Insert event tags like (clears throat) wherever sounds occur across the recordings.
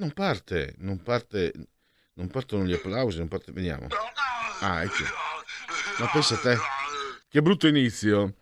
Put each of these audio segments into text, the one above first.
Non parte, non parte, non partono gli applausi, non parte, vediamo. Ah, ecco. Ma pensa a te, che brutto inizio.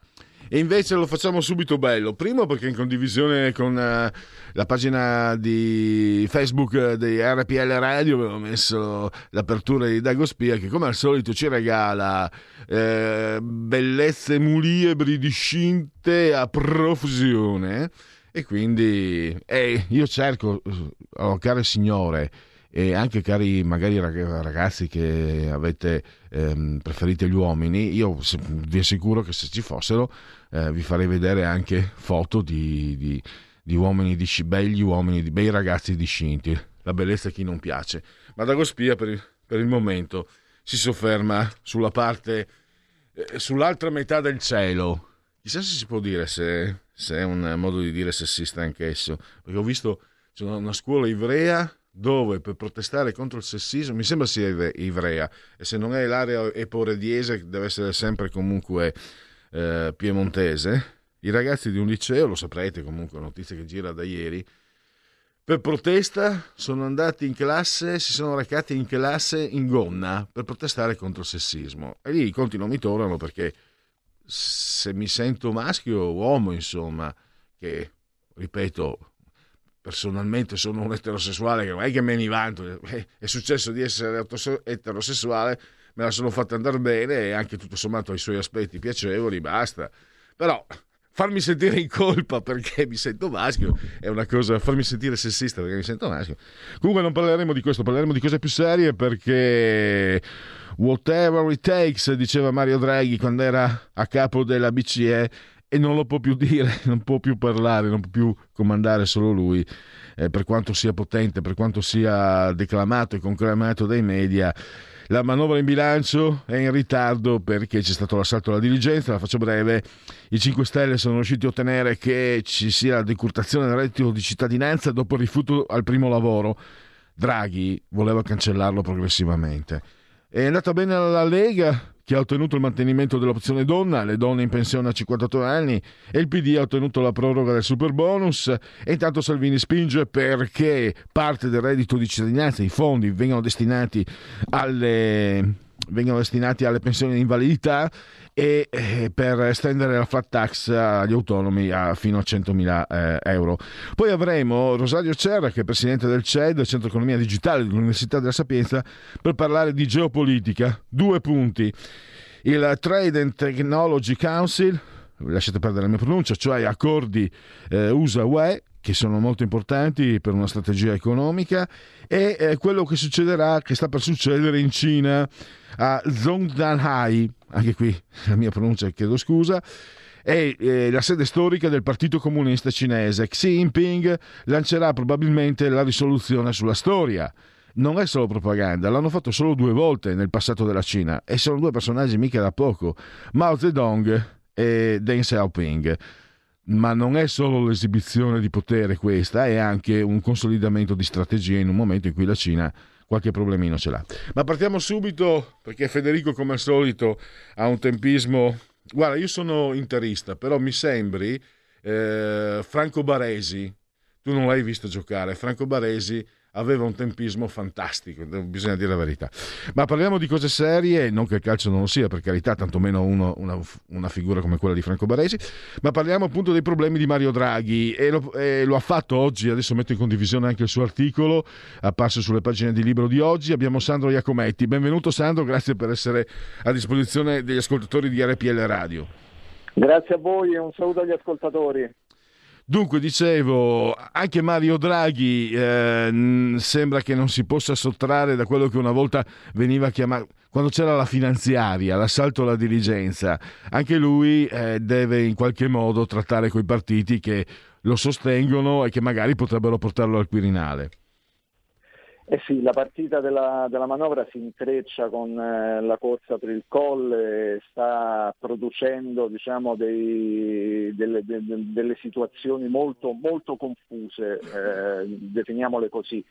E invece lo facciamo subito bello. Primo perché in condivisione con uh, la pagina di Facebook di RPL Radio avevo messo l'apertura di Dago Spia che come al solito ci regala eh, bellezze muliebri discinte a profusione. E quindi eh, io cerco, oh, care signore, e anche cari magari ragazzi che avete ehm, preferite gli uomini, io vi assicuro che se ci fossero eh, vi farei vedere anche foto di, di, di uomini di begli uomini, di bei ragazzi discinti. La bellezza a chi non piace. Ma Dagospia per per il momento si sofferma sulla parte, eh, sull'altra metà del cielo. Chissà se si può dire se, se è un modo di dire sessista anch'esso, perché ho visto c'è una scuola ivrea dove per protestare contro il sessismo, mi sembra sia ivrea, e se non è l'area eporediese deve essere sempre comunque eh, piemontese, i ragazzi di un liceo, lo saprete comunque, notizia che gira da ieri, per protesta sono andati in classe, si sono recati in classe in gonna per protestare contro il sessismo. E lì i conti non mi tornano perché se mi sento maschio uomo, insomma, che ripeto, personalmente sono un eterosessuale che non è che me ne vanto, è successo di essere eterosessuale, me la sono fatta andare bene e anche tutto sommato ha i suoi aspetti piacevoli, basta. Però farmi sentire in colpa perché mi sento maschio è una cosa, farmi sentire sessista perché mi sento maschio. Comunque non parleremo di questo, parleremo di cose più serie perché whatever it takes, diceva Mario Draghi quando era a capo della BCE e non lo può più dire, (laughs) non può più parlare, non può più comandare solo lui, eh, per quanto sia potente, per quanto sia declamato e conclamato dai media la manovra in bilancio è in ritardo perché c'è stato l'assalto alla diligenza, la faccio breve. I 5 Stelle sono riusciti a ottenere che ci sia la decurtazione del reddito di cittadinanza dopo il rifiuto al primo lavoro. Draghi voleva cancellarlo progressivamente. È andata bene alla Lega che ha ottenuto il mantenimento dell'opzione donna, le donne in pensione a 58 anni e il PD ha ottenuto la proroga del super bonus e intanto Salvini spinge perché parte del reddito di cittadinanza, i fondi vengano destinati alle, vengano destinati alle pensioni di invalidità e eh, per estendere la flat tax agli autonomi a fino a 100.000 eh, euro. Poi avremo Rosario Cerra, che è presidente del CED, Centro Economia Digitale dell'Università della Sapienza, per parlare di geopolitica. Due punti. Il Trade and Technology Council, lasciate perdere la mia pronuncia, cioè accordi eh, USA-UE, che sono molto importanti per una strategia economica, e eh, quello che succederà, che sta per succedere in Cina a Zhongdanhai, anche qui la mia pronuncia chiedo scusa, è eh, la sede storica del Partito Comunista Cinese. Xi Jinping lancerà probabilmente la risoluzione sulla storia. Non è solo propaganda, l'hanno fatto solo due volte nel passato della Cina e sono due personaggi mica da poco, Mao Zedong e Deng Xiaoping. Ma non è solo l'esibizione di potere questa, è anche un consolidamento di strategia in un momento in cui la Cina qualche problemino ce l'ha. Ma partiamo subito perché Federico, come al solito, ha un tempismo. Guarda, io sono interista, però mi sembri eh, Franco Baresi. Tu non l'hai visto giocare. Franco Baresi aveva un tempismo fantastico, bisogna dire la verità. Ma parliamo di cose serie, non che il calcio non lo sia, per carità, tantomeno uno, una, una, figura come quella di Franco Baresi, ma parliamo appunto dei problemi di Mario Draghi e lo, e lo, ha fatto oggi, adesso metto in condivisione anche il suo articolo, apparso sulle pagine di libro di oggi, abbiamo Sandro Iacometti. Benvenuto Sandro, grazie per essere a disposizione degli ascoltatori di RPL Radio. Grazie a voi e un saluto agli ascoltatori. Dunque, dicevo, anche Mario Draghi eh, sembra che non si possa sottrarre da quello che una volta veniva chiamato, quando c'era la finanziaria, l'assalto alla diligenza, anche lui eh, deve in qualche modo trattare quei partiti che lo sostengono e che magari potrebbero portarlo al Quirinale. Eh sì, la partita della, della, manovra si intreccia con eh, la corsa per il colle, sta producendo diciamo, dei, delle, de, delle, situazioni molto, molto confuse, eh, definiamole così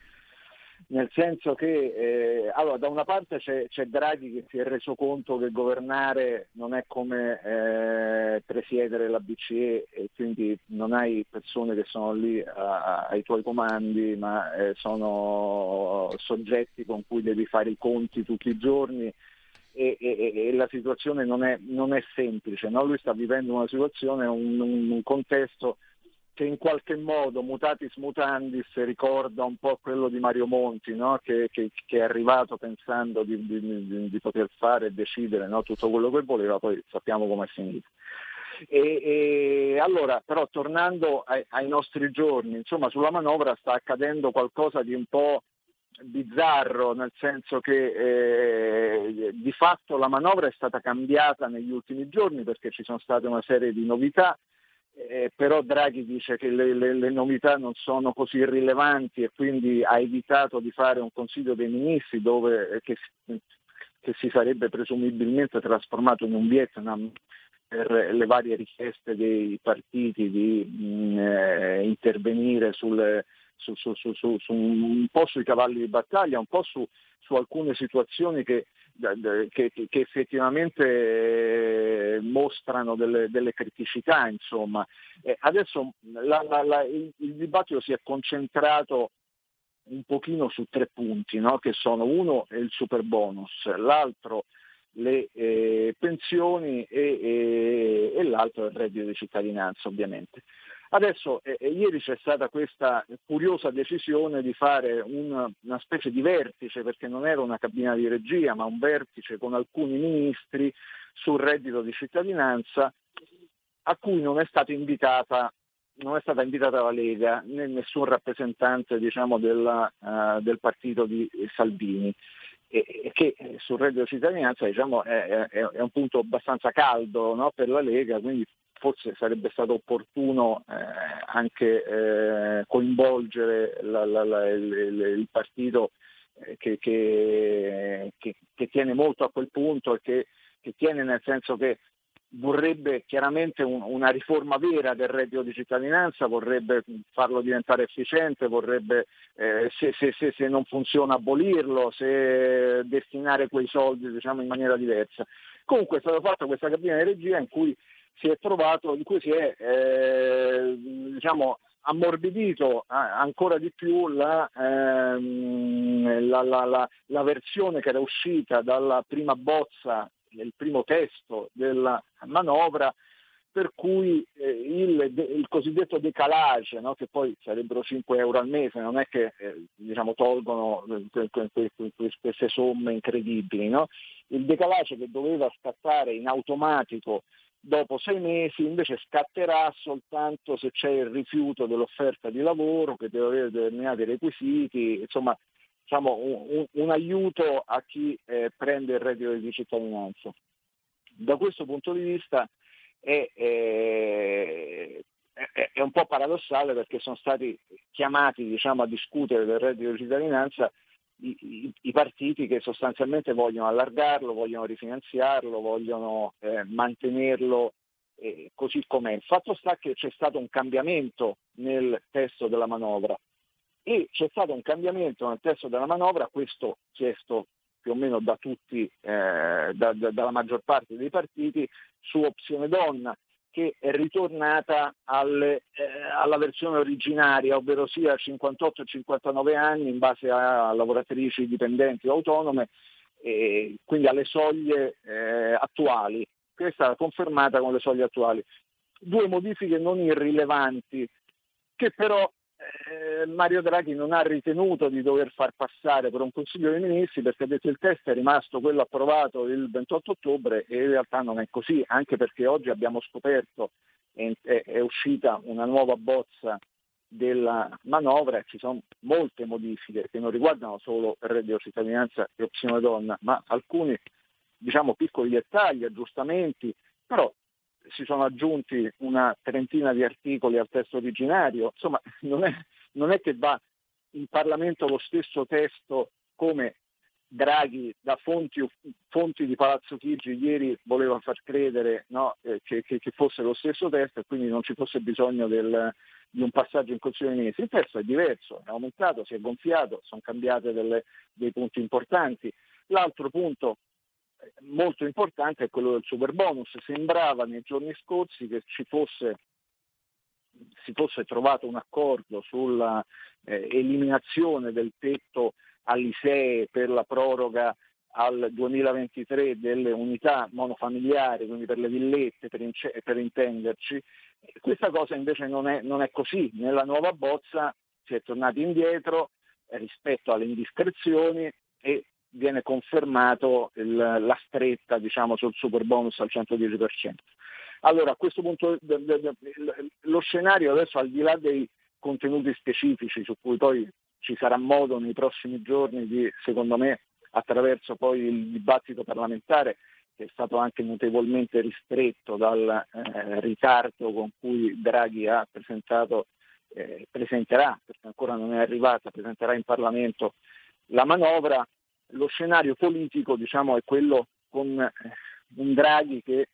nel senso che eh, allora, da una parte c'è, c'è, Draghi che si è reso conto che governare non è come eh, presiedere la BCE e quindi non hai persone che sono lì a, ai tuoi comandi, ma eh, sono soggetti con cui devi fare i conti tutti i giorni e, e, e la situazione non è, non è semplice. No? Lui sta vivendo una situazione, un, un contesto che in qualche modo, mutatis mutandis, ricorda un po' quello di Mario Monti, no? che, che, che, è arrivato pensando di, di, di poter fare e decidere no? tutto quello che voleva, poi sappiamo come è finito. E, e, allora, però tornando ai, ai, nostri giorni, insomma sulla manovra sta accadendo qualcosa di un po' bizzarro, nel senso che eh, di fatto la manovra è stata cambiata negli ultimi giorni perché ci sono state una serie di novità eh, però Draghi dice che le, le, le, novità non sono così rilevanti e quindi ha evitato di fare un Consiglio dei Ministri dove, eh, che, che, si sarebbe presumibilmente trasformato in un Vietnam per le varie richieste dei partiti di mh, mm, eh, intervenire sulle, su, su, su, su, un po' sui cavalli di battaglia, un po' su, alcune situazioni che che, che effettivamente eh, mostrano delle, delle criticità. Insomma. Eh, adesso la, la, la, il, il, dibattito si è concentrato un pochino su tre punti, no? che sono uno è il super bonus, l'altro le eh, pensioni e, e, e l'altro il reddito di cittadinanza ovviamente. Adesso eh, eh, ieri c'è stata questa curiosa decisione di fare una, una, specie di vertice, perché non era una cabina di regia, ma un vertice con alcuni ministri sul reddito di cittadinanza a cui non è stata invitata, è stata invitata la Lega né nessun rappresentante diciamo, della, uh, del partito di Salvini. E, che sul reddito di cittadinanza diciamo, è, è, è, un punto abbastanza caldo no, per la Lega, quindi forse sarebbe stato opportuno eh, anche eh, coinvolgere la, la, la, il, il, partito eh, che, che, che, che, tiene molto a quel punto e che, tiene nel senso che vorrebbe chiaramente un, una riforma vera del reddito di cittadinanza, vorrebbe farlo diventare efficiente, vorrebbe eh, se, se, se, se, non funziona abolirlo, se destinare quei soldi diciamo, in maniera diversa. Comunque è stata fatta questa cabina di regia in cui si è trovato, in cui si è eh, diciamo, ammorbidito ancora di più la, ehm, la, la, la, versione che era uscita dalla prima bozza, nel primo testo della manovra, per cui eh, il, il, cosiddetto decalage, no? che poi sarebbero 5 euro al mese, non è che eh, diciamo, tolgono que, queste somme incredibili, no? il decalage che doveva scattare in automatico dopo sei mesi invece scatterà soltanto se c'è il rifiuto dell'offerta di lavoro che deve avere determinati requisiti, insomma diciamo, un, un, aiuto a chi eh, prende il reddito di cittadinanza. Da questo punto di vista è, è, è, è un po' paradossale perché sono stati chiamati diciamo, a discutere del reddito di cittadinanza i, i, partiti che sostanzialmente vogliono allargarlo, vogliono rifinanziarlo, vogliono eh, mantenerlo eh, così com'è. Il fatto sta che c'è stato un cambiamento nel testo della manovra e c'è stato un cambiamento nel testo della manovra, questo chiesto più o meno da tutti, eh, da, da, dalla maggior parte dei partiti, su opzione donna, che è ritornata alle, eh, alla versione originaria, ovvero sia 58 59 anni in base a lavoratrici dipendenti o autonome, e quindi alle soglie eh, attuali. Questa è stata confermata con le soglie attuali. Due modifiche non irrilevanti che però eh, Mario Draghi non ha ritenuto di dover far passare per un Consiglio dei Ministri perché ha detto il test è rimasto quello approvato il 28 ottobre e in realtà non è così, anche perché oggi abbiamo scoperto è, è uscita una nuova bozza della manovra. E ci sono molte modifiche che non riguardano solo il reddito cittadinanza e opzione donna, ma alcuni diciamo, piccoli dettagli, aggiustamenti, però si sono aggiunti una trentina di articoli al testo originario, insomma non è, non è che va in Parlamento lo stesso testo come Draghi da fonti, fonti, di Palazzo Chigi ieri voleva far credere no, eh, che, che, che, fosse lo stesso testo e quindi non ci fosse bisogno del, di un passaggio in Consiglio dei Ministri. Il testo è diverso, è aumentato, si è gonfiato, sono cambiate delle, dei punti importanti. L'altro punto molto importante è quello del super bonus. Sembrava nei giorni scorsi che ci fosse, si fosse trovato un accordo sulla eh, eliminazione del tetto all'ISEE per la proroga al 2023 delle unità monofamiliari, quindi per le villette, per, ince- per intenderci. Questa cosa invece non è, non è, così. Nella nuova bozza si è tornati indietro rispetto alle indiscrezioni e viene confermato il, la stretta diciamo, sul super bonus al 110%. Allora a questo punto lo scenario adesso al di là dei contenuti specifici su cui poi ci sarà modo nei prossimi giorni di, secondo me, attraverso poi il dibattito parlamentare che è stato anche notevolmente ristretto dal eh, ritardo con cui Draghi ha presentato, eh, presenterà, perché ancora non è arrivata, presenterà in Parlamento la manovra, lo scenario politico diciamo, è quello con eh, un Draghi che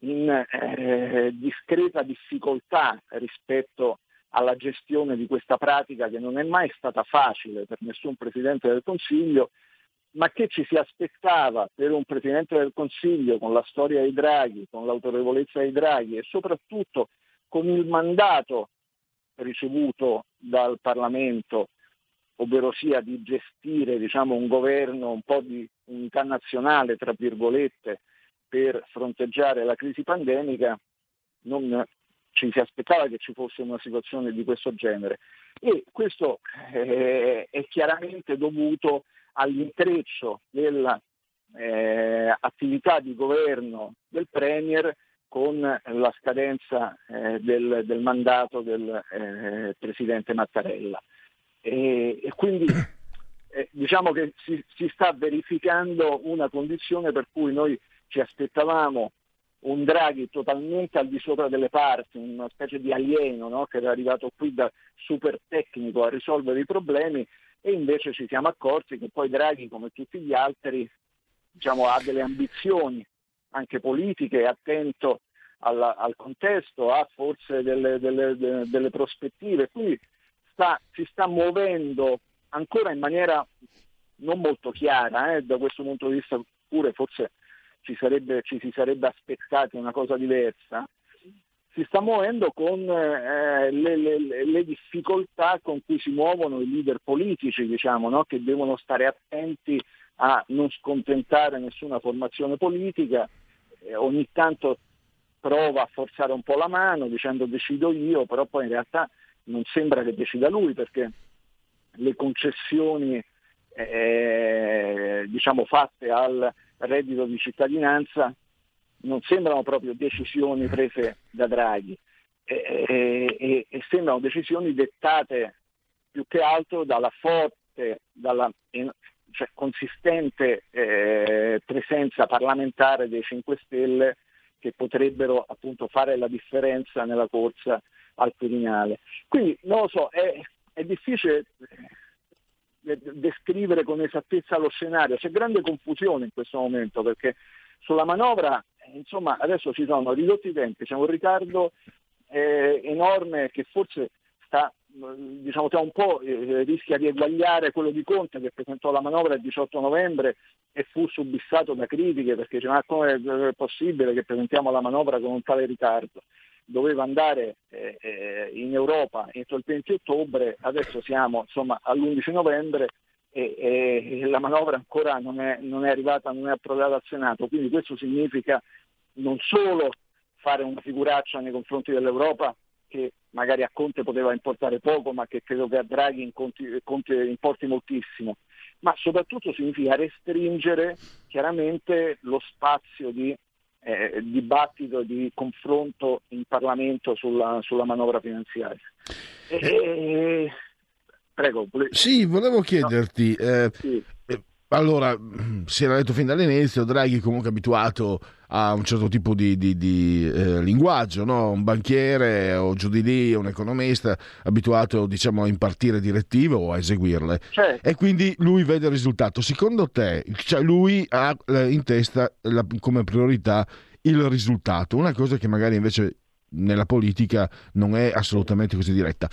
in eh, discreta difficoltà rispetto alla gestione di questa pratica che non è mai stata facile per nessun Presidente del Consiglio, ma che ci si aspettava per un Presidente del Consiglio con la storia dei Draghi, con l'autorevolezza dei Draghi e soprattutto con il mandato ricevuto dal Parlamento ovvero sia di gestire diciamo, un governo un po' di unità nazionale, tra virgolette, per fronteggiare la crisi pandemica, non ci si aspettava che ci fosse una situazione di questo genere. E questo eh, è chiaramente dovuto all'intreccio dell'attività eh, di governo del Premier con la scadenza eh, del, del, mandato del eh, Presidente Mattarella. E, e quindi eh, diciamo che si, si, sta verificando una condizione per cui noi ci aspettavamo un Draghi totalmente al di sopra delle parti, una specie di alieno no? che era arrivato qui da super tecnico a risolvere i problemi e invece ci siamo accorti che poi Draghi, come tutti gli altri, diciamo, ha delle ambizioni anche politiche, è attento alla, al contesto, ha forse delle, delle, delle, prospettive. Quindi sta, si sta muovendo ancora in maniera non molto chiara, eh, da questo punto di vista pure forse ci, sarebbe, ci si sarebbe aspettati una cosa diversa, si sta muovendo con eh, le, le, le, difficoltà con cui si muovono i leader politici, diciamo, no? che devono stare attenti a non scontentare nessuna formazione politica, eh, ogni tanto prova a forzare un po' la mano dicendo decido io, però poi in realtà non sembra che decida lui perché le concessioni eh, diciamo fatte al reddito di cittadinanza non sembrano proprio decisioni prese da Draghi e, e, e sembrano decisioni dettate più che altro dalla forte, dalla cioè, consistente eh, presenza parlamentare dei 5 Stelle che potrebbero appunto fare la differenza nella corsa al Quirinale. Quindi non lo so, è, è difficile eh, descrivere con esattezza lo scenario, c'è grande confusione in questo momento perché sulla manovra insomma adesso ci sono ridotti i tempi, c'è un ritardo eh, enorme che forse sta diciamo che un po' eh, rischia di eguagliare quello di Conte che presentò la manovra il 18 novembre e fu subissato da critiche perché diceva ma come è possibile che presentiamo la manovra con un tale ritardo? Doveva andare eh, eh in Europa entro il 20 ottobre, adesso siamo insomma, all'11 novembre e, e, la manovra ancora non è, non è arrivata, non è approdata al Senato, quindi questo significa non solo fare una figuraccia nei confronti dell'Europa che magari a Conte poteva importare poco, ma che credo che a Draghi importi moltissimo, ma soprattutto significa restringere chiaramente lo spazio di eh, dibattito, di confronto in Parlamento sulla, sulla manovra finanziaria. E, e, prego. Volevo... Sì, volevo chiederti, no. eh, sì. Allora, si era detto fin dall'inizio, Draghi comunque abituato a un certo tipo di, di, di eh, linguaggio, no? un banchiere o giù di lì, un economista abituato diciamo, a impartire direttive o a eseguirle. Certo. E quindi lui vede il risultato. Secondo te, cioè lui ha eh, in testa la, come priorità il risultato, una cosa che magari invece nella politica non è assolutamente così diretta.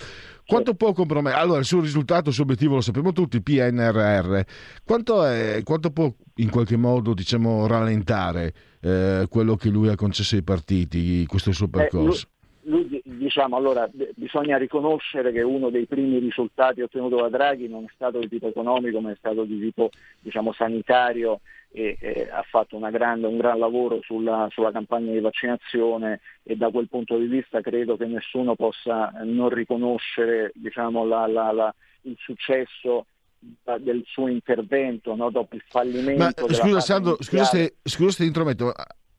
Quanto può compromettere? Allora, il suo risultato, il suo obiettivo lo sappiamo tutti, PNRR. Quanto, è, quanto può in qualche modo diciamo, rallentare eh, quello che lui ha concesso ai partiti, questo suo percorso? Eh, lui, lui, diciamo, allora, bisogna riconoscere che uno dei primi risultati ottenuti da Draghi non è stato di tipo economico, ma è stato di tipo diciamo, sanitario e, e ha fatto grande, un gran lavoro sulla, sulla, campagna di vaccinazione e da quel punto di vista credo che nessuno possa non riconoscere diciamo, la, la, la, il successo del suo intervento no? dopo il fallimento. Ma, scusa Sandro, scusa se, scusa se ti intrometto,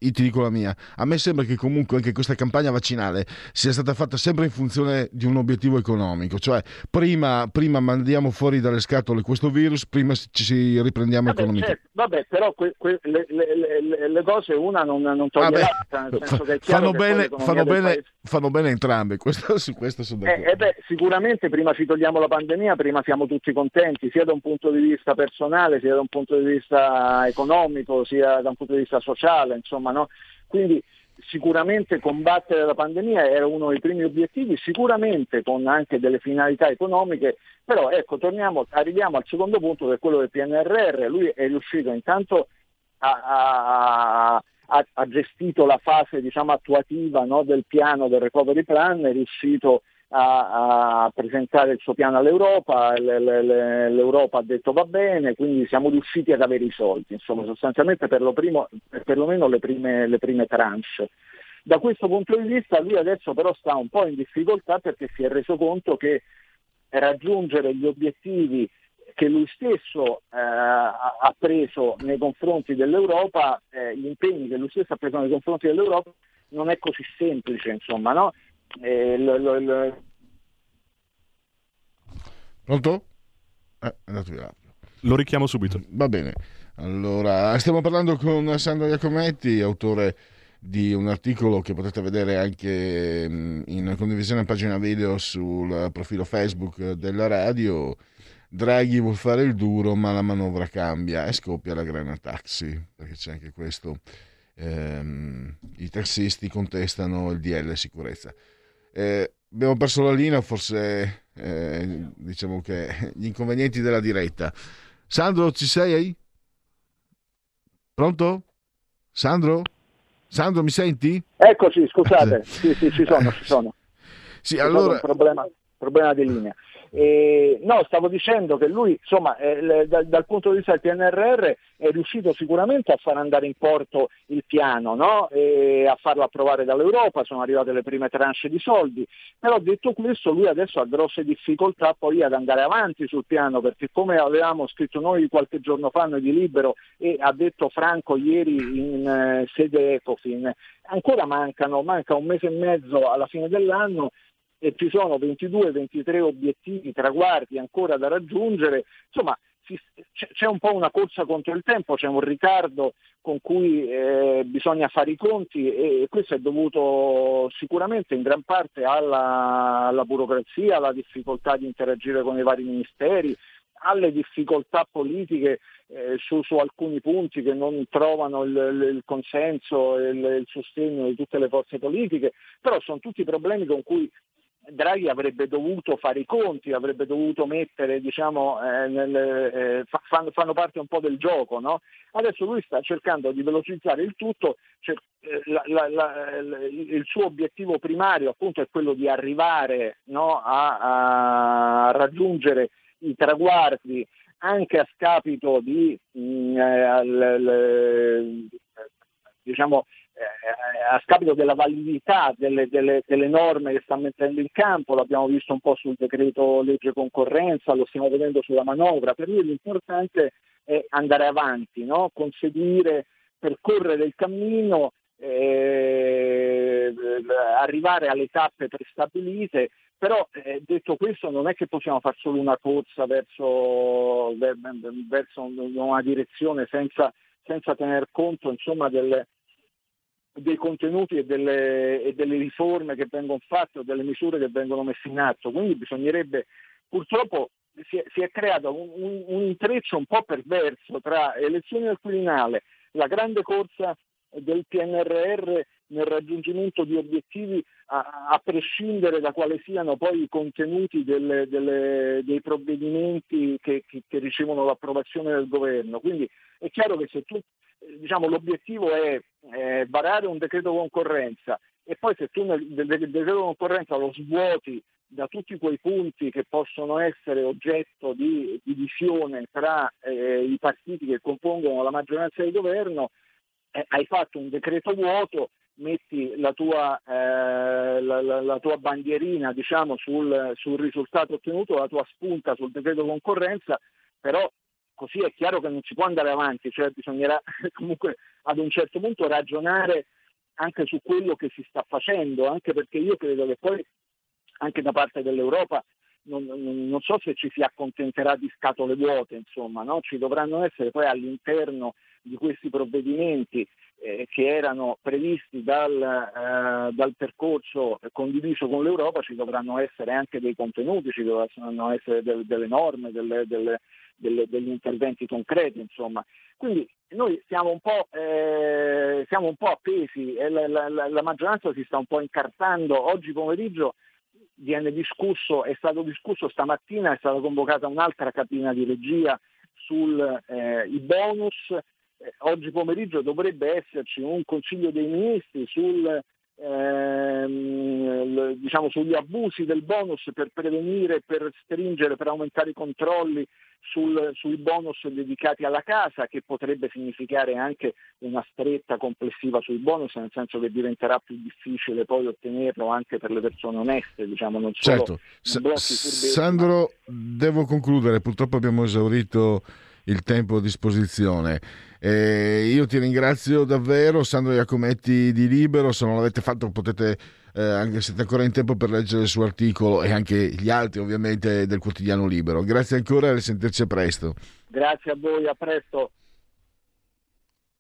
io ti dico la mia, a me sembra che comunque anche questa campagna vaccinale sia stata fatta sempre in funzione di un obiettivo economico, cioè prima, prima mandiamo fuori dalle scatole questo virus, prima ci riprendiamo vabbè, economicamente. Certo, vabbè, però que, que, le, le, le, cose una non, non toglie l'altra, nel senso che fanno bene, fanno, bene, fanno bene entrambe, (laughs) questo, su questo sono d'accordo. Eh, eh beh, sicuramente prima ci togliamo la pandemia, prima siamo tutti contenti, sia da un punto di vista personale, sia da un punto di vista economico, sia da un punto di vista sociale, insomma, no? Quindi sicuramente combattere la pandemia era uno dei primi obiettivi, sicuramente con anche delle finalità economiche, però ecco, torniamo, arriviamo al secondo punto che è quello del PNRR, lui è riuscito intanto a, a, ha gestito la fase diciamo, attuativa no, del piano del recovery plan, è riuscito a, a, presentare il suo piano all'Europa, l'Europa ha detto va bene, quindi siamo riusciti ad avere i soldi, insomma sostanzialmente per lo primo, perlomeno le prime, le prime tranche. Da questo punto di vista lui adesso però sta un po' in difficoltà perché si è reso conto che raggiungere gli obiettivi che lui stesso eh, ha preso nei confronti dell'Europa, eh, gli impegni che lui stesso ha preso nei confronti dell'Europa non è così semplice, insomma, no? Eh, lo, lo, lo... Pronto? Eh, andato via. Lo richiamo subito. Va bene. Allora, stiamo parlando con Sandro Iacometti, autore di un articolo che potete vedere anche mm, in condivisione a pagina video sul profilo Facebook della radio. Draghi vuol fare il duro, ma la manovra cambia e scoppia la grana taxi, perché c'è anche questo. Ehm, I tassisti contestano il DL sicurezza. Eh, abbiamo perso la linea, forse eh, diciamo che gli inconvenienti della diretta. Sandro, ci sei? Pronto? Sandro? Sandro, mi senti? Eccoci, scusate. (laughs) sì, sì, ci sono, ci sono. Sì, allora... Un problema, problema di linea. Eh, no, stavo dicendo che lui, insomma, eh, dal, dal, punto di vista del PNRR è riuscito sicuramente a far andare in porto il piano, no? a farlo approvare dall'Europa, sono arrivate le prime tranche di soldi, però detto questo lui adesso ha grosse difficoltà poi ad andare avanti sul piano, perché come avevamo scritto noi qualche giorno fa noi di Libero e ha detto Franco ieri in eh, sede Ecofin, ancora mancano, manca un mese e mezzo alla fine dell'anno e ci sono 22-23 obiettivi, traguardi ancora da raggiungere, insomma c'è un po' una corsa contro il tempo, c'è un ritardo con cui eh, bisogna fare i conti e questo è dovuto sicuramente in gran parte alla, alla burocrazia, alla difficoltà di interagire con i vari ministeri, alle difficoltà politiche eh, su, su, alcuni punti che non trovano il, il consenso e il, il, sostegno di tutte le forze politiche, però sono tutti problemi con cui Draghi avrebbe dovuto fare i conti, avrebbe dovuto mettere, diciamo, eh, nel, eh, fanno, fanno, parte un po' del gioco. No? Adesso lui sta cercando di velocizzare il tutto, cioè, la, la, la, il suo obiettivo primario appunto è quello di arrivare no, a, a, raggiungere i traguardi anche a scapito di mh, mm, eh, l, l, diciamo, eh, a scapito della validità delle, delle, delle, norme che sta mettendo in campo, l'abbiamo visto un po' sul decreto legge concorrenza, lo stiamo vedendo sulla manovra, per lui l'importante è andare avanti, no? conseguire, percorrere il cammino, eh, arrivare alle tappe prestabilite, però eh, detto questo non è che possiamo fare solo una corsa verso, verso una direzione senza, senza tener conto insomma, delle, dei contenuti e delle, e delle, riforme che vengono fatte o delle misure che vengono messe in atto. Quindi bisognerebbe, purtroppo si è, si è creato un, un, un, intreccio un po' perverso tra elezioni al Quirinale, la grande corsa del PNRR nel raggiungimento di obiettivi a, a prescindere da quali siano poi i contenuti delle, delle, dei provvedimenti che, che, che ricevono l'approvazione del governo. Quindi è chiaro che se tu diciamo, l'obiettivo è eh, varare un decreto concorrenza e poi se tu nel, decreto concorrenza lo svuoti da tutti quei punti che possono essere oggetto di divisione tra eh, i partiti che compongono la maggioranza di governo, eh, hai fatto un decreto vuoto, metti la tua, eh, la, la, la tua bandierina diciamo, sul, sul, risultato ottenuto, la tua spunta sul decreto concorrenza, però così è chiaro che non si può andare avanti, cioè bisognerà (laughs) comunque ad un certo punto ragionare anche su quello che si sta facendo, anche perché io credo che poi anche da parte dell'Europa non, non, non so se ci si accontenterà di scatole vuote, insomma, no? ci dovranno essere poi all'interno di questi provvedimenti eh, che erano previsti dal, eh, dal, percorso condiviso con l'Europa, ci dovranno essere anche dei contenuti, ci dovranno essere del, delle norme, delle, delle, delle, degli interventi concreti, insomma. Quindi noi siamo un po', eh, siamo un po appesi la, la, la, maggioranza si sta un po' incartando. Oggi pomeriggio viene discusso, è stato discusso stamattina, è stata convocata un'altra cabina di regia sui eh, bonus, oggi pomeriggio dovrebbe esserci un consiglio dei ministri sul, ehm, diciamo, sugli abusi del bonus per prevenire, per stringere, per aumentare i controlli sul, sui bonus dedicati alla casa, che potrebbe significare anche una stretta complessiva sui bonus, nel senso che diventerà più difficile poi ottenerlo anche per le persone oneste, diciamo, non solo certo. Sandro, devo concludere, purtroppo abbiamo esaurito il tempo a disposizione. Eh, io ti ringrazio davvero, Sandro Iacometti di Libero, se non l'avete fatto potete, eh, anche siete ancora in tempo per leggere il suo articolo e anche gli altri ovviamente del quotidiano Libero. Grazie ancora e risentirci presto. Grazie a voi, a presto.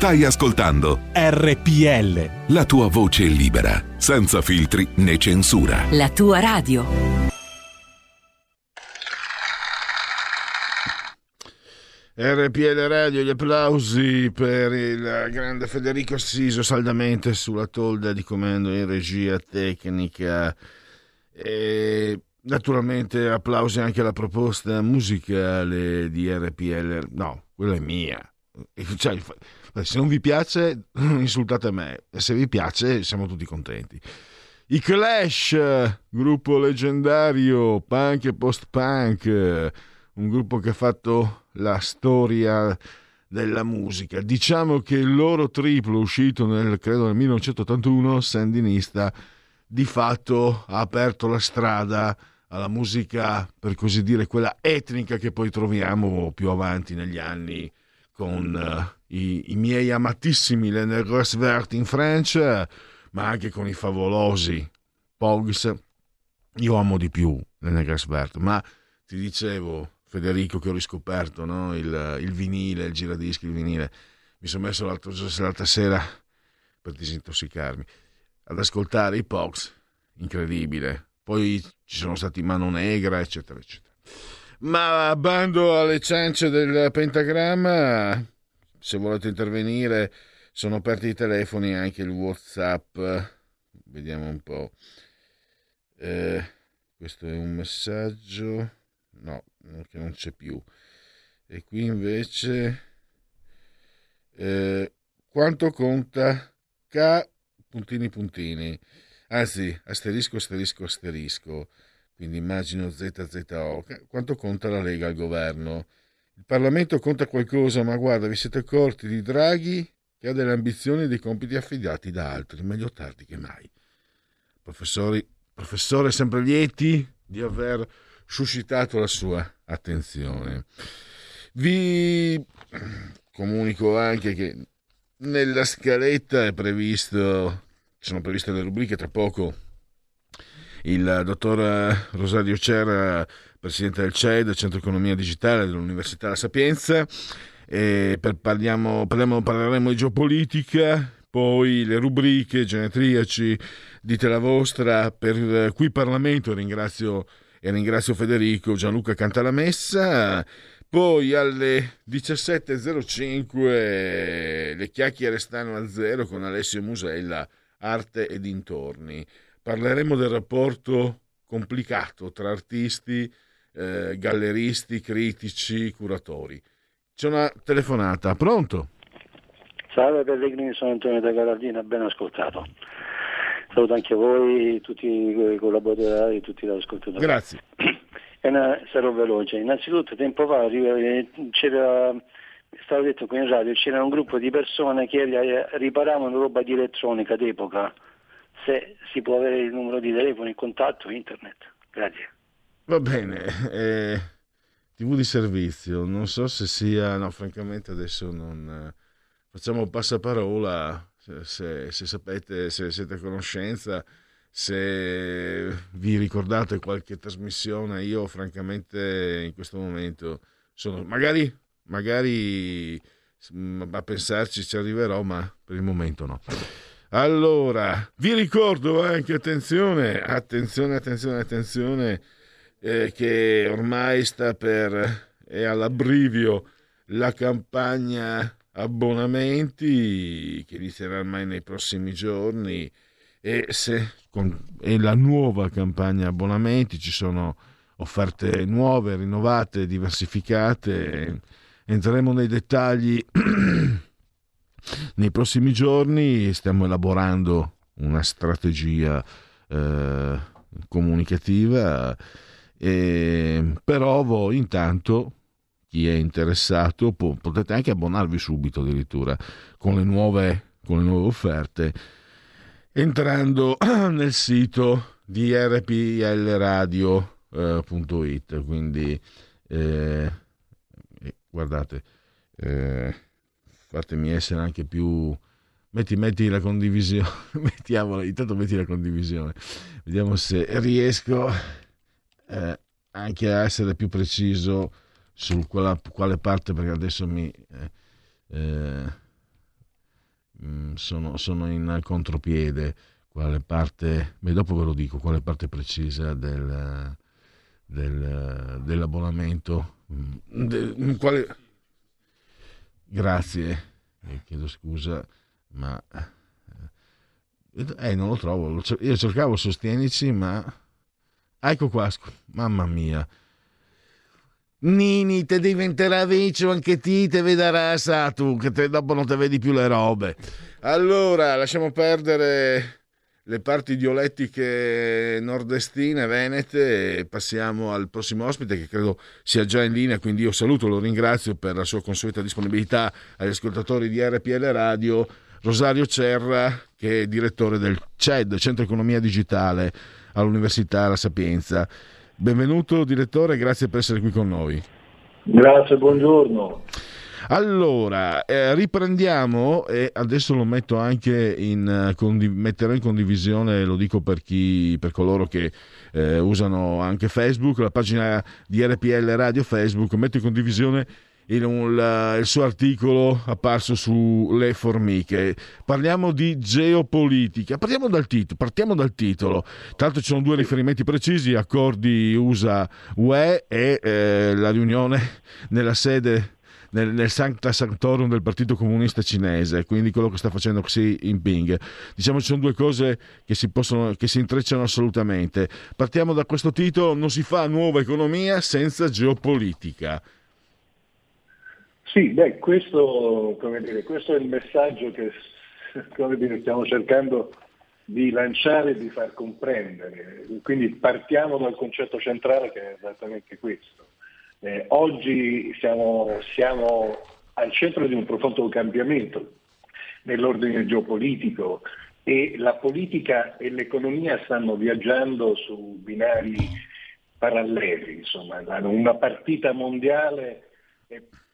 Stai ascoltando RPL. la tua voce libera, senza filtri né censura. La tua radio. RPL Radio, gli applausi per il grande Federico Assiso saldamente sulla tolda di comando in regia tecnica e naturalmente applausi anche alla proposta musicale di RPL. No, quella è mia. E, (laughs) cioè, se non vi piace (clears throat) insultate me se vi piace siamo tutti contenti. I Clash, gruppo leggendario, punk e post-punk, un gruppo che ha fatto la storia della musica. Diciamo che il loro triplo uscito nel, credo nel 1981, sandinista, di fatto ha aperto la strada alla musica, per così dire, quella etnica che poi troviamo più avanti negli anni con eh, i, i miei amatissimi Le Negres Vert in Francia, ma anche con i favolosi Pogs. Io amo di più Le Negres Vert, ma ti dicevo, Federico, che ho riscoperto no? il, il vinile, il giradischi, il vinile. Mi sono messo l'altro, l'altra sera per disintossicarmi ad ascoltare i Pogs, incredibile. Poi ci sono stati Mano Negra, eccetera, eccetera. Ma bando alle ciance del pentagramma, se volete intervenire, sono aperti i telefoni, anche il WhatsApp. Vediamo un po'. Eh, questo è un messaggio. No, che non c'è più. E qui invece. Eh, quanto conta K puntini puntini? Anzi, asterisco, asterisco, asterisco. Quindi immagino ZZO. Quanto conta la Lega al governo? Il Parlamento conta qualcosa, ma guarda, vi siete accorti di Draghi che ha delle ambizioni e dei compiti affidati da altri, meglio tardi che mai. Professori, professore sempre lieti di aver suscitato la sua attenzione. Vi comunico anche che nella scaletta è previsto, sono previste le rubriche tra poco. Il dottor Rosario Cera, presidente del CED, Centro Economia Digitale dell'Università La Sapienza, parliamo, parliamo, parleremo di geopolitica, poi le rubriche genetriaci, dite la vostra, per cui Parlamento ringrazio e ringrazio Federico Gianluca Cantalamessa. Poi alle 17.05 le chiacchiere stanno a zero con Alessio Musella, Arte e dintorni. Parleremo del rapporto complicato tra artisti, eh, galleristi, critici, curatori. C'è una telefonata, pronto? Salve Pellegrini, sono Antonio da Garaldina, ben ascoltato. Saluto anche voi, tutti i collaboratori, tutti gli ascoltatori. Grazie. Una, sarò veloce. Innanzitutto, tempo fa c'era, stavo detto qui in radio, c'era un gruppo di persone che riparavano roba di elettronica d'epoca. Se si può avere il numero di telefono, il contatto, internet. Grazie. Va bene. Eh, TV di servizio, non so se sia, no, francamente adesso non... Eh, facciamo passaparola se, se, sapete, se siete a conoscenza, se vi ricordate qualche trasmissione, io francamente in questo momento sono, magari, magari a pensarci ci arriverò, ma per il momento no. Allora, vi ricordo anche, attenzione, attenzione, attenzione, attenzione, eh, che ormai sta per, è all'abbrivio la campagna abbonamenti che inizierà ormai nei prossimi giorni e, se, con, e la nuova campagna abbonamenti ci sono offerte nuove, rinnovate, diversificate. Entreremo nei dettagli (clears throat) nei prossimi giorni, stiamo elaborando una strategia eh, comunicativa, eh, però voi intanto chi è interessato può, potete anche abbonarvi subito addirittura con le nuove, con le nuove offerte entrando (clears throat) nel sito di rplradio.it eh, quindi eh, guardate eh, fatemi essere anche più metti, metti la condivisione (laughs) mettiamola intanto metti la condivisione vediamo se riesco eh, anche a essere più preciso su quella, quale parte perché adesso mi eh, eh, mm, sono, sono, in contropiede quale parte beh, dopo ve lo dico quale parte precisa del, del, dell'abbonamento mm, del, quale... grazie eh, chiedo scusa ma eh, non lo trovo io cercavo sostienici ma ecco qua mamma mia Nini, te diventerà vicio anche ti, te vedrà sa tu, che te, dopo non te vedi più le robe. Allora, lasciamo perdere le parti diolettiche nordestine, venete, e passiamo al prossimo ospite che credo sia già in linea, quindi io saluto, lo ringrazio per la sua consueta disponibilità agli ascoltatori di RPL Radio, Rosario Cerra, che è direttore del CED, Centro Economia Digitale all'Università La Sapienza. Benvenuto direttore, grazie per essere qui con noi. Grazie, buongiorno. Allora, eh, riprendiamo e adesso lo metto anche in, eh, condiv- metterò in condivisione, lo dico per, chi, per coloro che eh, usano anche Facebook, la pagina di RPL Radio Facebook, metto in condivisione il, un, il suo articolo apparso sulle formiche. Parliamo di geopolitica. Partiamo dal, titolo, partiamo dal titolo. L'altro ci sono due riferimenti precisi, accordi USA-UE e eh, la riunione nella sede nel, nel, Sancta Sanctorum del Partito Comunista Cinese, quindi quello che sta facendo Xi Jinping. Diciamo ci sono due cose che si, possono, che si intrecciano assolutamente. Partiamo da questo titolo, non si fa nuova economia senza geopolitica. Sì, beh, questo, dire, questo, è il messaggio che dire, stiamo cercando di lanciare e di far comprendere. Quindi partiamo dal concetto centrale che è esattamente questo. Eh, oggi siamo, siamo al centro di un profondo cambiamento nell'ordine geopolitico e la politica e l'economia stanno viaggiando su binari paralleli, insomma, una partita mondiale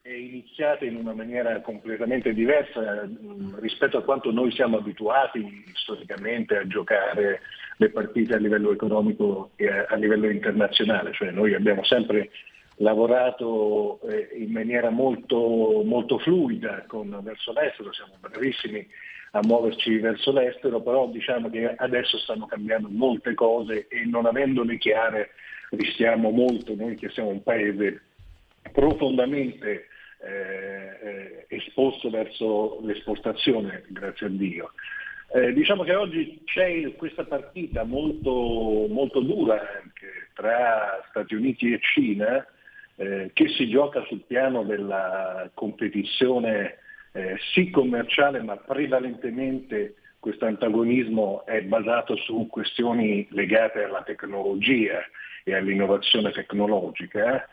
è iniziata in una maniera completamente diversa mm, rispetto a quanto noi siamo abituati storicamente a giocare le partite a livello economico e a, livello internazionale, cioè noi abbiamo sempre lavorato eh, in maniera molto, molto fluida con, verso l'estero, siamo bravissimi a muoverci verso l'estero, però diciamo che adesso stanno cambiando molte cose e non avendole chiare rischiamo molto, noi che siamo un paese profondamente eh, eh, esposto verso l'esportazione, grazie a Dio. Eh, diciamo che oggi c'è questa partita molto, molto dura anche tra Stati Uniti e Cina eh, che si gioca sul piano della competizione eh, sì commerciale ma prevalentemente questo antagonismo è basato su questioni legate alla tecnologia e all'innovazione tecnologica.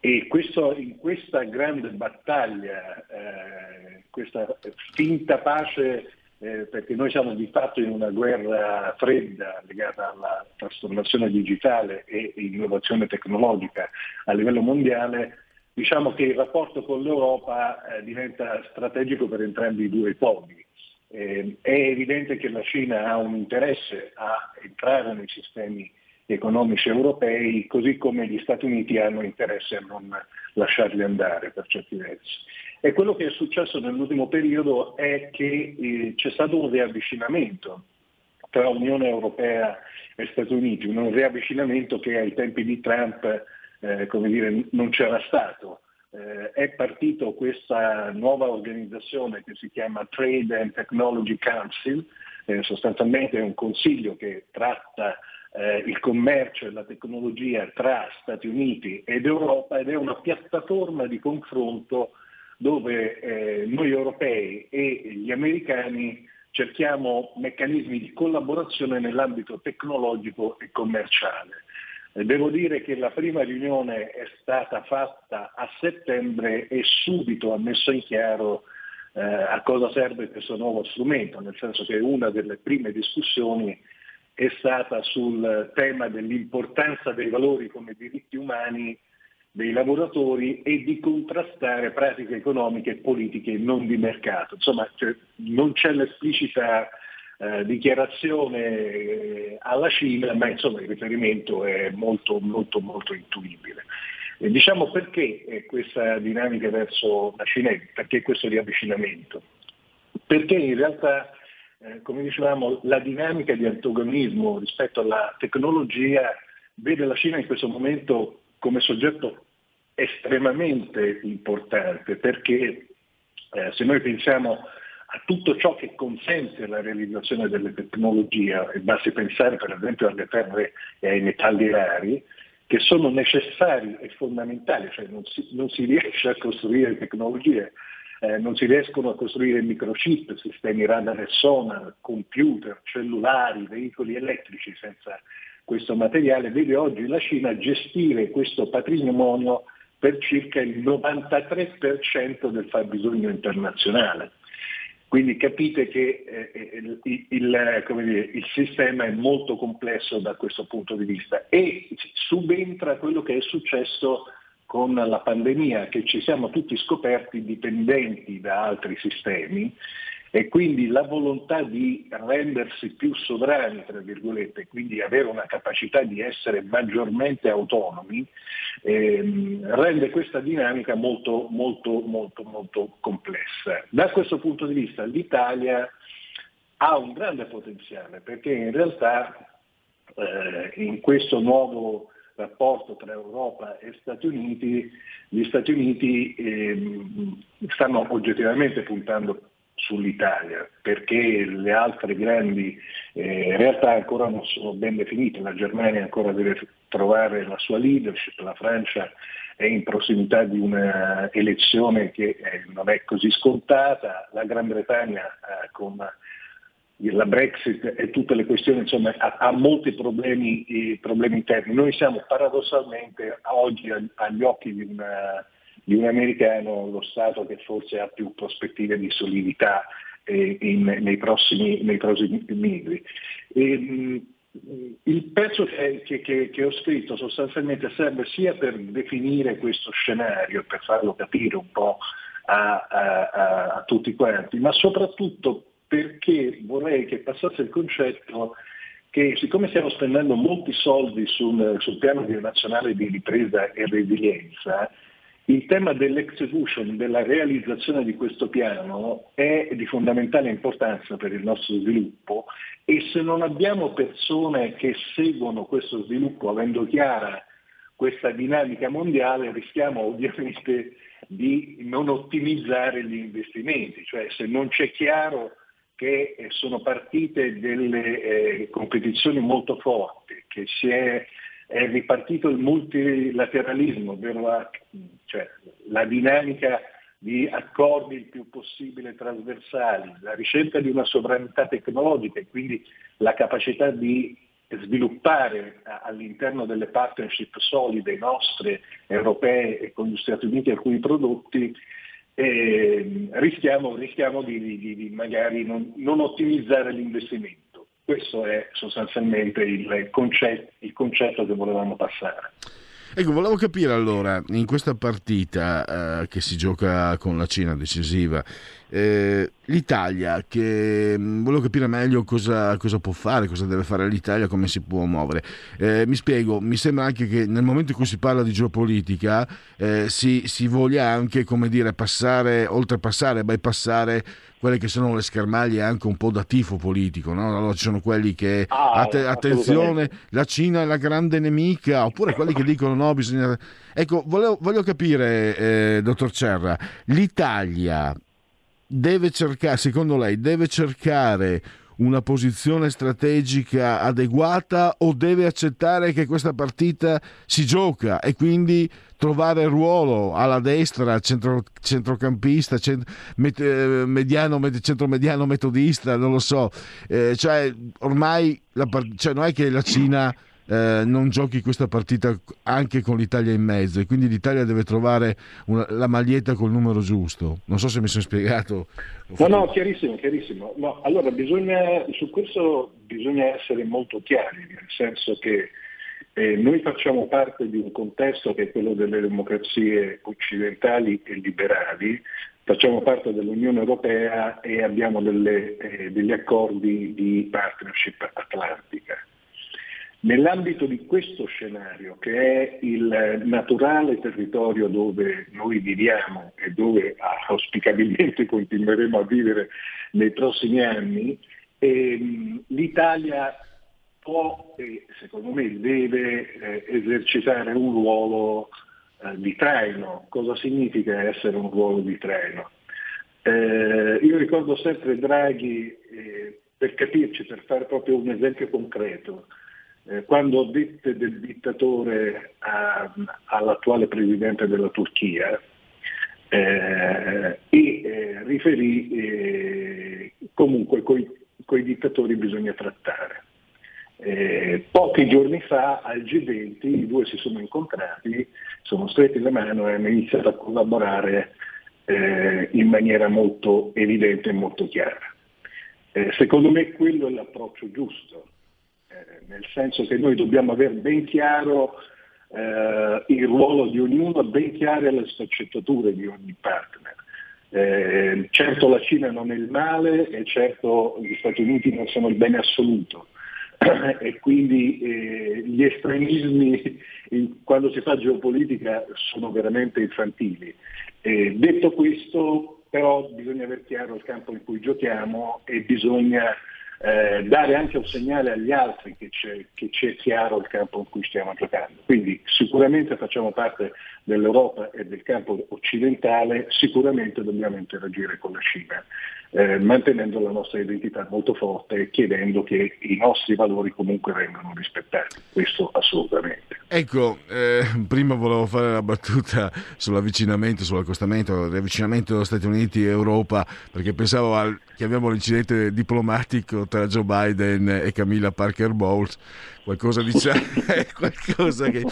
E questo, in questa grande battaglia, eh, questa finta pace, eh, perché noi siamo di fatto in una guerra fredda legata alla trasformazione digitale e innovazione tecnologica a livello mondiale, diciamo che il rapporto con l'Europa eh, diventa strategico per entrambi i due poli. Eh, è evidente che la Cina ha un interesse a entrare nei sistemi economici europei, così come gli Stati Uniti hanno interesse a non lasciarli andare per certi versi. E quello che è successo nell'ultimo periodo è che eh, c'è stato un riavvicinamento tra Unione Europea e Stati Uniti, un riavvicinamento che ai tempi di Trump eh, dire, non c'era stato. Eh, è partito questa nuova organizzazione che si chiama Trade and Technology Council, sostanzialmente è un consiglio che tratta eh, il commercio e la tecnologia tra Stati Uniti ed Europa ed è una piattaforma di confronto dove eh, noi europei e gli americani cerchiamo meccanismi di collaborazione nell'ambito tecnologico e commerciale. Devo dire che la prima riunione è stata fatta a settembre e subito ha messo in chiaro eh, a cosa serve questo nuovo strumento, nel senso che una delle prime discussioni è stata sul tema dell'importanza dei valori come diritti umani dei lavoratori e di contrastare pratiche economiche e politiche non di mercato. Insomma, cioè, non c'è l'esplicita eh, dichiarazione eh, alla Cina, ma insomma, il riferimento è molto, molto, molto intuibile. E diciamo perché questa dinamica verso la Cina, perché questo riavvicinamento? Perché in realtà, eh, come dicevamo, la dinamica di antagonismo rispetto alla tecnologia vede la Cina in questo momento come soggetto estremamente importante, perché eh, se noi pensiamo a tutto ciò che consente la realizzazione delle tecnologie, e basti pensare per esempio alle terre e ai metalli rari, che sono necessari e fondamentali, cioè non si, non si riesce a costruire tecnologie, eh, non si riescono a costruire microchip, sistemi radar e sonar, computer, cellulari, veicoli elettrici senza questo materiale, vede oggi la Cina gestire questo patrimonio per circa il 93% del fabbisogno internazionale. Quindi capite che eh, il, il, dire, il, sistema è molto complesso da questo punto di vista e subentra quello che è successo con la pandemia, che ci siamo tutti scoperti dipendenti da altri sistemi e quindi la volontà di rendersi più sovrani, tra virgolette, quindi avere una capacità di essere maggiormente autonomi, ehm, rende questa dinamica molto, molto, molto, molto complessa. Da questo punto di vista l'Italia ha un grande potenziale perché in realtà eh, in questo nuovo rapporto tra Europa e Stati Uniti, gli Stati Uniti ehm, stanno oggettivamente puntando sull'Italia, perché le altre grandi eh, realtà ancora non sono ben definite, la Germania ancora deve trovare la sua leadership, la Francia è in prossimità di un'elezione che eh, non è così scontata, la Gran Bretagna eh, con la Brexit e tutte le questioni, insomma, ha, ha molti problemi, problemi, interni. Noi siamo paradossalmente oggi agli occhi di una di un americano lo Stato che forse ha più prospettive di solidità eh, in, nei, prossimi, nei prossimi mesi. E, mh, il pezzo che, che, che, ho scritto sostanzialmente serve sia per definire questo scenario, per farlo capire un po' a, a, a, a tutti quanti, ma soprattutto perché vorrei che passasse il concetto che siccome stiamo spendendo molti soldi sul, sul piano nazionale di ripresa e resilienza, il tema dell'execution, della realizzazione di questo piano è di fondamentale importanza per il nostro sviluppo e se non abbiamo persone che seguono questo sviluppo avendo chiara questa dinamica mondiale rischiamo ovviamente di non ottimizzare gli investimenti, cioè se non c'è chiaro che sono partite delle eh, competizioni molto forti, che si è è ripartito il multilateralismo, ovvero la, cioè, la dinamica di accordi il più possibile trasversali, la ricerca di una sovranità tecnologica e quindi la capacità di sviluppare all'interno delle partnership solide nostre, europee e con gli Stati Uniti alcuni prodotti, eh, rischiamo, rischiamo di, di, di, magari non, non ottimizzare l'investimento. Questo è sostanzialmente il concetto, il concetto che volevamo passare. Ecco, volevo capire allora, in questa partita eh, che si gioca con la Cina decisiva, eh, l'Italia, che mm, volevo capire meglio cosa, cosa, può fare, cosa deve fare l'Italia, come si può muovere. Eh, mi spiego, mi sembra anche che nel momento in cui si parla di geopolitica eh, si, si, voglia anche, come dire, passare, oltrepassare, bypassare quelle che sono le schermaglie anche un po' da tifo politico, no? Allora ci sono quelli che ah, att- attenzione, la Cina è la grande nemica, oppure quelli che dicono no, bisogna... Ecco, volevo, voglio capire, eh, dottor Cerra, l'Italia deve cercare, secondo lei, deve cercare una posizione strategica adeguata o deve accettare che questa partita si gioca e quindi trovare ruolo alla destra, centro, centrocampista, cent, met, eh, mediano, med, centromediano metodista, non lo so. Eh, cioè, ormai la, cioè, non è che la Cina eh, non giochi questa partita anche con l'Italia in mezzo e quindi l'Italia deve trovare una, la maglietta col numero giusto. Non so se mi sono spiegato. No, no, chiarissimo, chiarissimo. No, allora bisogna, su questo bisogna essere molto chiari, nel senso che eh, noi facciamo parte di un contesto che è quello delle democrazie occidentali e liberali, facciamo parte dell'Unione Europea e abbiamo delle, eh, degli accordi di partnership atlantica. Nell'ambito di questo scenario, che è il naturale territorio dove noi viviamo e dove auspicabilmente (laughs) continueremo a vivere nei prossimi anni, ehm, l'Italia può e secondo me deve eh, esercitare un ruolo eh, di traino. Cosa significa essere un ruolo di traino? Eh, io ricordo sempre Draghi, eh, per capirci, per fare proprio un esempio concreto, eh, quando dette del dittatore a, all'attuale presidente della Turchia eh, e riferì comunque con i dittatori bisogna trattare. Eh, pochi giorni fa al G20 i due si sono incontrati, sono stretti la mano e hanno iniziato a collaborare eh, in maniera molto evidente e molto chiara. Eh, secondo me quello è l'approccio giusto, eh, nel senso che noi dobbiamo avere ben chiaro eh, il ruolo di ognuno, ben chiare le sfaccettature di ogni partner. Eh, certo la Cina non è il male e certo gli Stati Uniti non sono il bene assoluto (clears throat) e quindi eh, gli estremismi in, quando si fa geopolitica sono veramente infantili. Eh, detto questo però bisogna aver chiaro il campo in cui giochiamo e bisogna eh, dare anche un segnale agli altri che c'è, che c'è, chiaro il campo in cui stiamo giocando. Quindi sicuramente facciamo parte dell'Europa e del campo occidentale, sicuramente dobbiamo interagire con la Cina, eh, mantenendo la nostra identità molto forte e chiedendo che i nostri valori comunque vengano rispettati, questo assolutamente. Ecco, eh, prima volevo fare la battuta sull'avvicinamento, sull'accostamento, l'avvicinamento Stati Uniti e Europa, perché pensavo al, chiamiamolo incidente diplomatico tra Joe Biden e Camilla Parker Bowles qualcosa di (laughs) qualcosa che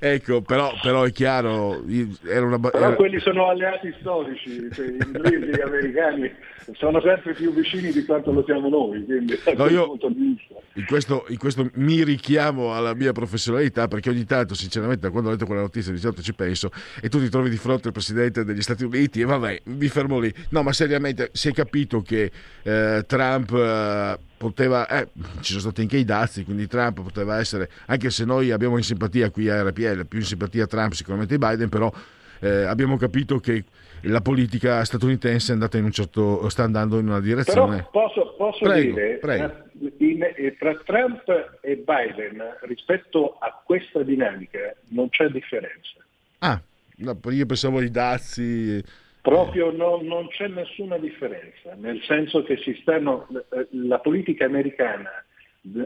ecco però, però è chiaro era una... però era... quelli sono alleati storici cioè, gli inglesi e gli americani sono sempre più vicini di quanto lo siamo noi quindi no, io in questo, in questo, mi richiamo alla mia professionalità perché ogni tanto sinceramente quando ho letto quella notizia di solito ci penso e tu ti trovi di fronte al presidente degli Stati Uniti e vabbè mi fermo lì. No ma seriamente si è capito che eh, Trump eh, poteva, eh, ci sono stati anche i dazi, quindi Trump poteva essere, anche se noi abbiamo in simpatia qui a RPL, più in simpatia Trump sicuramente Biden, però eh, abbiamo capito che la politica statunitense è andata in un certo, sta andando in una direzione. Però posso, posso prego, dire, prego. Eh, in, eh, tra Trump e Biden rispetto a questa dinamica non c'è differenza. Ah, no, io pensavo ai dazi Proprio no, non c'è nessuna differenza, nel senso che stanno, eh, la politica americana,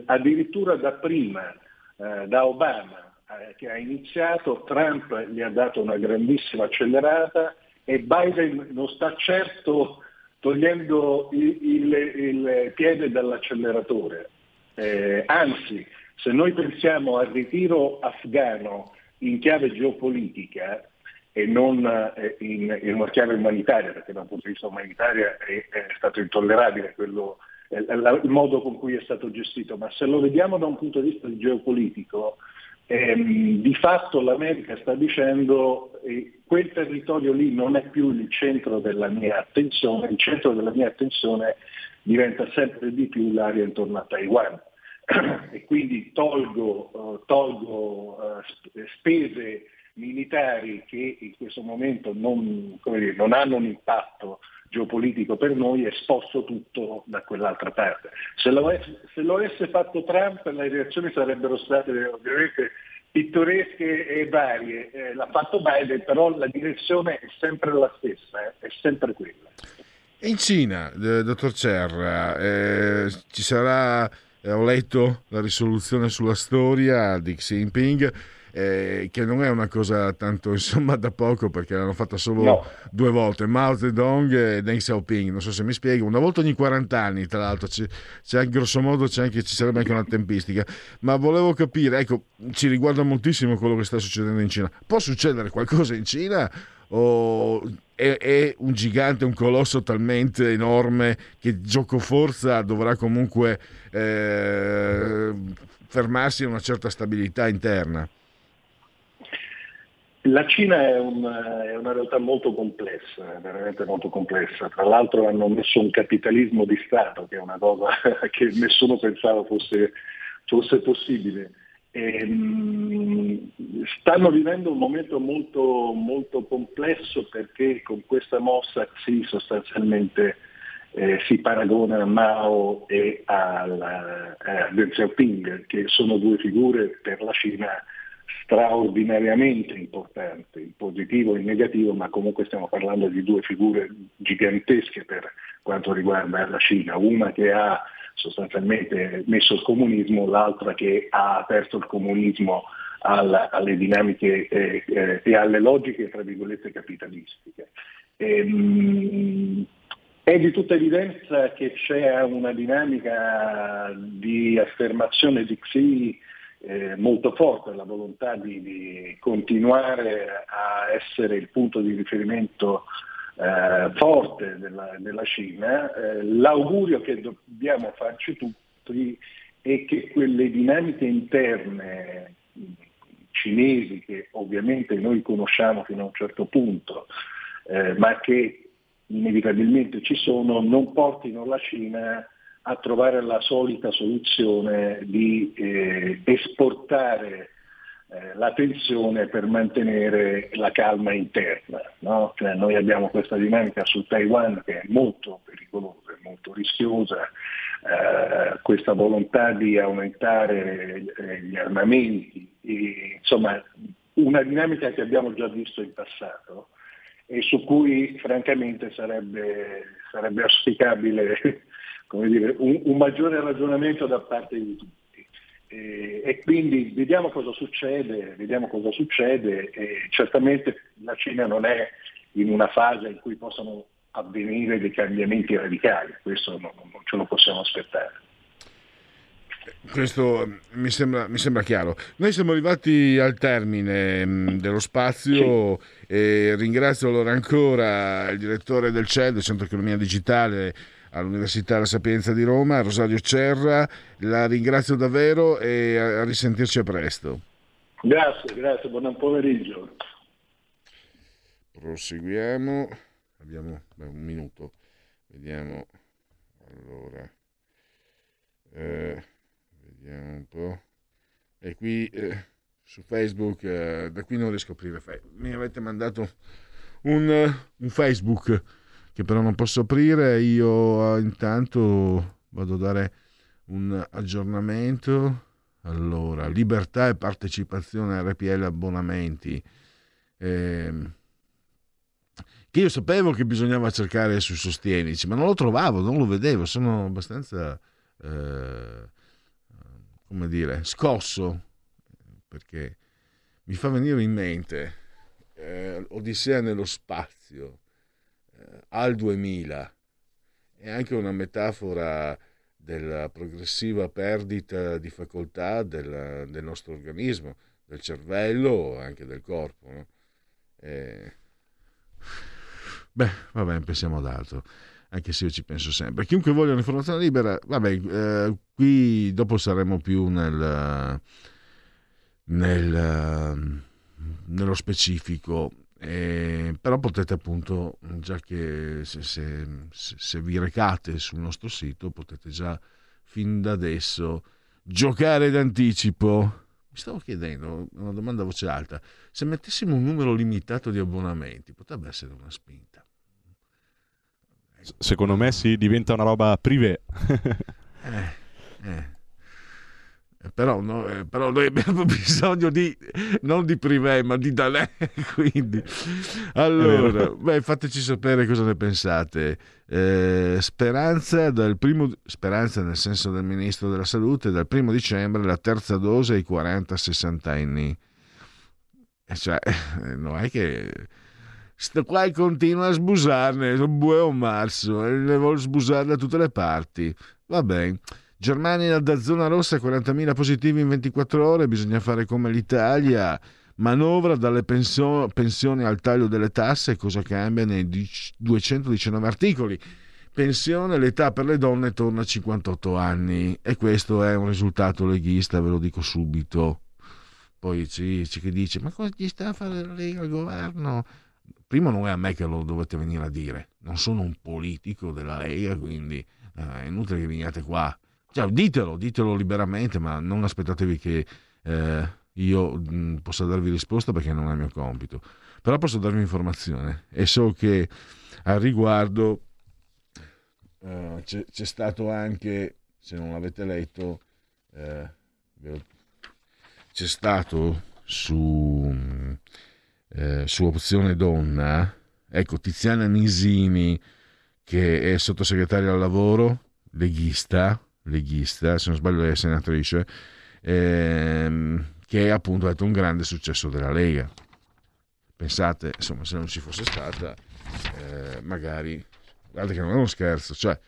addirittura da prima, eh, da Obama, eh, che ha iniziato, Trump gli ha dato una grandissima accelerata e Biden non sta certo togliendo il, il, il piede dall'acceleratore. Eh, anzi, se noi pensiamo al ritiro afghano in chiave geopolitica, e non eh, in, in, una chiave umanitaria, perché da un punto di vista umanitario è, è stato intollerabile quello, la, il modo con cui è stato gestito, ma se lo vediamo da un punto di vista geopolitico, ehm, di fatto l'America sta dicendo eh, quel territorio lì non è più il centro della mia attenzione, il centro della mia attenzione diventa sempre di più l'area intorno a Taiwan. (clears throat) e quindi tolgo, uh, tolgo spese militari che in questo momento non, dire, non hanno un impatto geopolitico per noi e sposto tutto da quell'altra parte. Se lo, se lo avesse fatto Trump le reazioni sarebbero state ovviamente pittoresche e varie. Eh, l'ha fatto Biden, però la direzione è sempre la stessa, eh, è sempre quella. In Cina, eh, dottor Cerra, eh, ci sarà, eh, ho letto la risoluzione sulla storia di Xi Jinping eh, che non è una cosa tanto (laughs) insomma da poco perché l'hanno fatta solo No. due volte, Mao Zedong e Deng Xiaoping, non so se mi spiego, una volta ogni 40 anni tra l'altro, c'è, c'è grosso modo c'è anche, ci sarebbe anche una tempistica, ma volevo capire, ecco, ci riguarda moltissimo quello che sta succedendo in Cina, può succedere qualcosa in Cina o è, è un gigante, un colosso talmente enorme che gioco forza dovrà comunque eh, fermarsi a una certa stabilità interna? La Cina è una, è una realtà molto complessa, veramente molto complessa. Tra l'altro hanno messo un capitalismo di Stato, che è una cosa (laughs) che nessuno pensava fosse, fosse possibile. E, mh, stanno vivendo un momento molto, molto complesso perché con questa mossa Xi sostanzialmente eh, si paragona a Mao e alla- a Deng Xiaoping, che sono due figure per la Cina straordinariamente importanti, in positivo e in negativo, ma comunque stiamo parlando di due figure gigantesche per quanto riguarda la Cina, una che ha sostanzialmente messo il comunismo, l'altra che ha aperto il comunismo alla- alle dinamiche eh, eh, e alle logiche, tra virgolette, capitalistiche. Ehm, è di tutta evidenza che c'è una dinamica di affermazione di Xi eh, molto forte, la volontà di, di continuare a essere il punto di riferimento eh, forte della, della Cina. Eh, l'augurio che dobbiamo farci tutti è che quelle dinamiche interne cinesi, che ovviamente noi conosciamo fino a un certo punto, eh, ma che inevitabilmente ci sono, non portino la Cina a trovare la solita soluzione di eh, esportare eh, la tensione per mantenere la calma interna. no? Cioè, noi abbiamo questa dinamica su Taiwan che è molto pericolosa, molto rischiosa, eh, questa volontà di aumentare eh, gli armamenti, e, insomma una dinamica che abbiamo già visto in passato e su cui francamente sarebbe, sarebbe auspicabile dire, un, un maggiore ragionamento da parte di tutti. E, e quindi vediamo cosa succede, vediamo cosa succede e certamente la Cina non è in una fase in cui possano avvenire dei cambiamenti radicali, questo non, non ce lo possiamo aspettare. Questo mm, mi sembra, mi sembra chiaro. Noi siamo arrivati al termine mh, dello spazio e ringrazio allora ancora il direttore del CED, del Centro Economia Digitale all'Università La Sapienza di Roma, Rosario Cerra. La ringrazio davvero e a, risentirci a presto. Grazie, grazie, buon pomeriggio. Proseguiamo. Abbiamo beh, un minuto. Vediamo. Allora. Eh, vediamo un po'. E qui eh, su Facebook, eh, da qui non riesco a aprire. Mi avete mandato un, eh, un Facebook che però non posso aprire. Io eh, intanto vado a dare un aggiornamento. Allora, libertà e partecipazione RPL abbonamenti. Ehm, che io sapevo che bisognava cercare sui sostienici, ma non lo trovavo, non lo vedevo, sono abbastanza, eh, come dire, scosso, perché mi fa venire in mente eh, Odissea nello spazio, eh, al 2000, è anche una metafora della progressiva perdita di facoltà del, del nostro organismo, del cervello, anche del corpo. No? Eh, Beh, vabbè, pensiamo ad altro, anche se io ci penso sempre. Chiunque voglia un'informazione libera, vabbè, eh, qui dopo saremo più nel, nel, nello specifico, eh, però potete appunto, già che se, se, se vi recate sul nostro sito, potete già fin da adesso giocare d'anticipo. Mi stavo chiedendo, una domanda a voce alta, se mettessimo un numero limitato di abbonamenti, potrebbe essere una spinta. Secondo me sì, diventa una roba privé. (laughs) Eh, eh. Però, no, eh, però noi abbiamo (laughs) bisogno di non di privé ma di Dalè (laughs) quindi allora beh, fateci sapere cosa ne pensate eh, speranza dal primo speranza nel senso del ministro della salute dal primo dicembre la terza dose ai 40-60 anni cioè, non è che sto qua continua a sbusarne, buon marzo, e ne vuole sbusare da tutte le parti. Va bene. Germania da zona rossa, 40.000 positivi in 24 ore, bisogna fare come l'Italia. Manovra dalle pensio- pensioni al taglio delle tasse, cosa cambia nei 219 articoli. Pensione, l'età per le donne torna a 58 anni e questo è un risultato leghista, ve lo dico subito. Poi c'è chi dice, ma cosa gli sta a fare la Lega al governo? Prima non è a me che lo dovete venire a dire, non sono un politico della Lega, quindi eh, è inutile che veniate qua. Cioè, ditelo, ditelo liberamente, ma non aspettatevi che... Eh, io mh, possa darvi risposta perché non è il mio compito, però posso darvi informazione e so che al riguardo uh, c'è, c'è, stato anche, se non l'avete letto, eh, c'è stato su, eh, su Opzione Donna, ecco Tiziana Nisini che è sottosegretaria al lavoro, leghista, leghista se non sbaglio è senatrice, ehm, che appunto detto, un grande successo della Lega. Pensate, insomma, se non ci fosse stata, eh, magari, guarda che non è uno scherzo, cioè,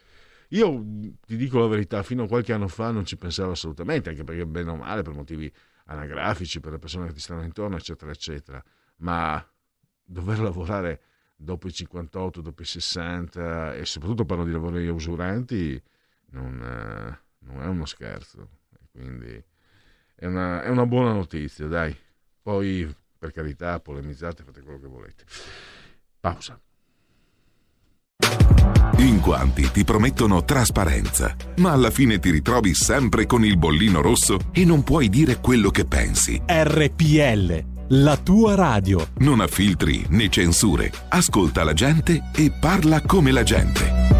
io ti dico la verità, fino a qualche anno fa non ci pensavo assolutamente, anche perché bene o male, per motivi anagrafici, per le persone che ti stanno intorno, eccetera, eccetera, ma dover lavorare dopo i 58, dopo i 60 e soprattutto parlo di lavori usuranti, non, non è uno scherzo. Quindi è una, è una buona notizia, dai. Poi, per carità, polemizzate, fate quello che volete. Pausa. In quanti ti promettono trasparenza, ma alla fine ti ritrovi sempre con il bollino rosso e non puoi dire quello che pensi. RPL, la tua radio. Non ha filtri né censure. Ascolta la gente e parla come la gente.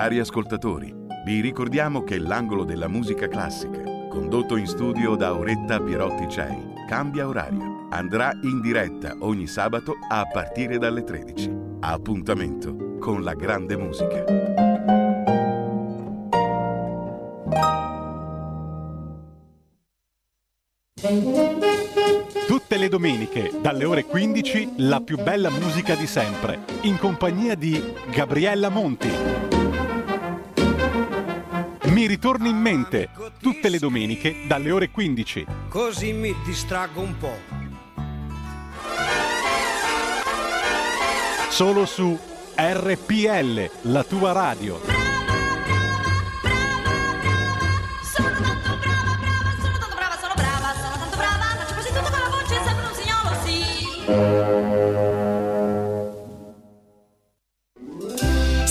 Cari ascoltatori, vi ricordiamo che l'angolo della musica classica, condotto in studio da Auretta Pierotti Cei, cambia orario. Andrà in diretta ogni sabato a partire dalle 13. Appuntamento con la grande musica. Tutte le domeniche, dalle ore 15, la più bella musica di sempre, in compagnia di Gabriella Monti. Ritorni in mente tutte le domeniche dalle ore 15. Così mi distraggo un po'. Solo su RPL, la tua radio. Sono tanto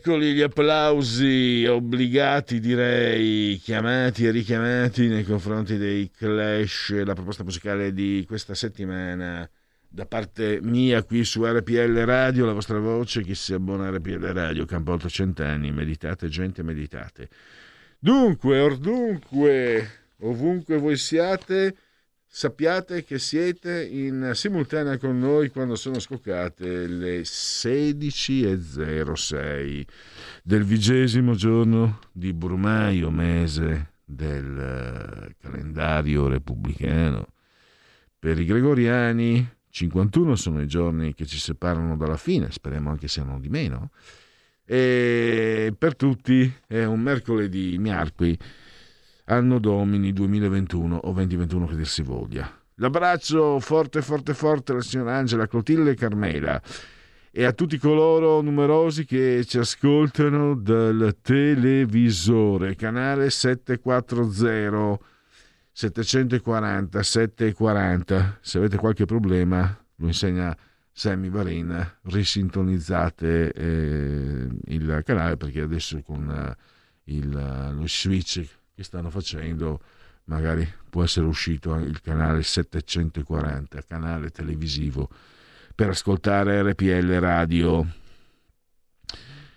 Eccoli gli applausi obbligati, direi, chiamati e richiamati nei confronti dei Clash, la proposta musicale di questa settimana da parte mia qui su RPL Radio, la vostra voce, chi si abbona a RPL Radio, campo 800 anni, meditate gente, meditate. Dunque, or dunque, ovunque voi siate, sappiate che siete in simultanea con noi quando sono scoccate le 16.06 del vigesimo giorno di Brumaio, mese del eh, calendario repubblicano. Per i gregoriani 51 sono i giorni che ci separano dalla fine, speriamo anche siano di meno. E per tutti è un mercoledì miarqui, anno domini 2021 o 2021 che dir si voglia. L'abbraccio forte, forte, forte alla signora Angela, Clotilde Carmela e a tutti coloro numerosi che ci ascoltano dal televisore, canale 740 740 740. Se avete qualche problema, lo insegna Sammy Varin, risintonizzate eh, il canale perché adesso con eh, il, lo switch che stanno facendo magari può essere uscito il canale 740, canale televisivo per ascoltare RPL radio.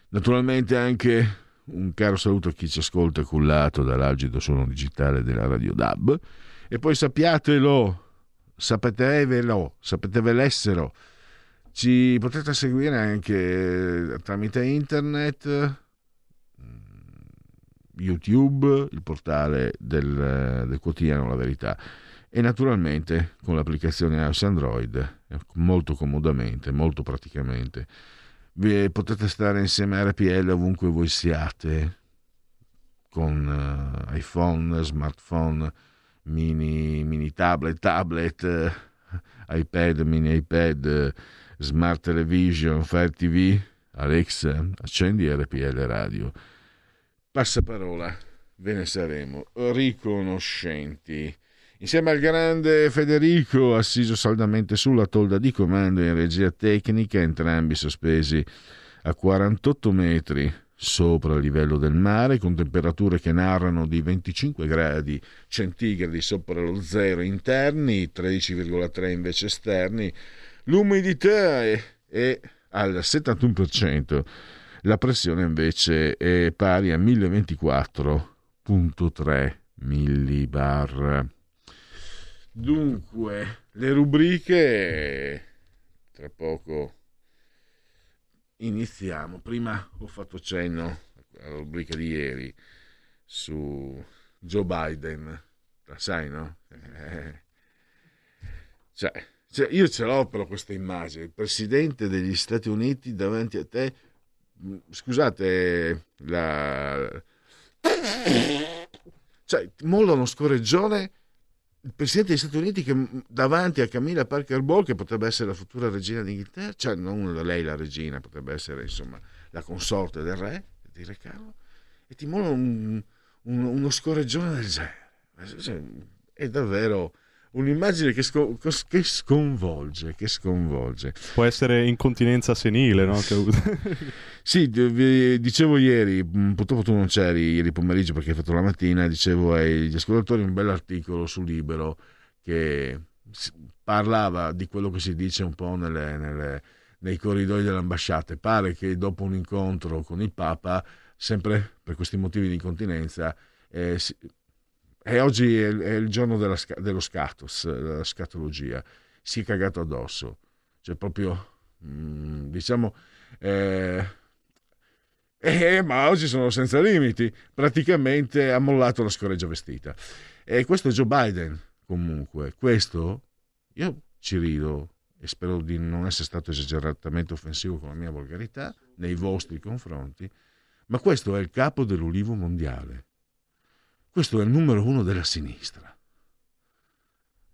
Naturalmente anche un caro saluto a chi ci ascolta cullato dall'algido suono digitale della Radio DAB e poi sappiatelo, sapetevelo, sapetevellessero. Ci potete seguire anche tramite internet, YouTube, il portale del, del quotidiano La Verità e naturalmente con l'applicazione iOS Android molto comodamente, molto praticamente vi potete stare insieme a RPL ovunque voi siate, con uh, iPhone, smartphone, mini, mini tablet, tablet, uh, iPad, mini iPad, smart television, Fire TV. Alexa, accendi RPL radio. Passaparola, ve ne saremo riconoscenti. Insieme al grande Federico, assiso saldamente sulla tolda di comando in regia tecnica, entrambi sospesi a 48 metri sopra il livello del mare, con temperature che narrano di 25 gradi centigradi sopra lo zero interni, 13,3 invece esterni. L'umidità è, è al 71%, la pressione invece è pari a 1024,3 millibar. Dunque, le rubriche, tra poco iniziamo. Prima ho fatto cenno alla rubrica di ieri su Joe Biden, la sai, no? (laughs) Cioè, cioè, io ce l'ho però questa immagine, il presidente degli Stati Uniti davanti a te, scusate, la... cioè, molla uno scorreggione il presidente degli Stati Uniti che davanti a Camilla Parker Ball, che potrebbe essere la futura regina d'Inghilterra, cioè non lei la regina, potrebbe essere insomma la consorte del re, di Re Carlo, e ti mola un, un, uno scorreggione del genere. Cioè, è davvero un'immagine che, sco- che, sconvolge, che sconvolge. Può essere incontinenza senile, no? (laughs) sì, dicevo ieri, mm, purtroppo tu non c'eri ieri pomeriggio perché hai fatto la mattina, dicevo agli ascoltatori un bell'articolo su Libero che parlava di quello che si dice un po' nelle, nelle, nei corridoi delle ambasciate. Pare che dopo un incontro con il Papa, sempre per questi motivi di incontinenza, eh, e oggi è, è il giorno della, dello scatus, della scatologia. Si è cagato addosso. Cioè proprio, mm, diciamo... Eh, eh, ma oggi sono senza limiti. Praticamente ha mollato la scoreggia vestita. E questo è Joe Biden, comunque. Questo, io ci rido e spero di non essere stato esageratamente offensivo con la mia volgarità nei vostri confronti, ma questo è il capo dell'Ulivo mondiale. Questo è il numero uno della sinistra.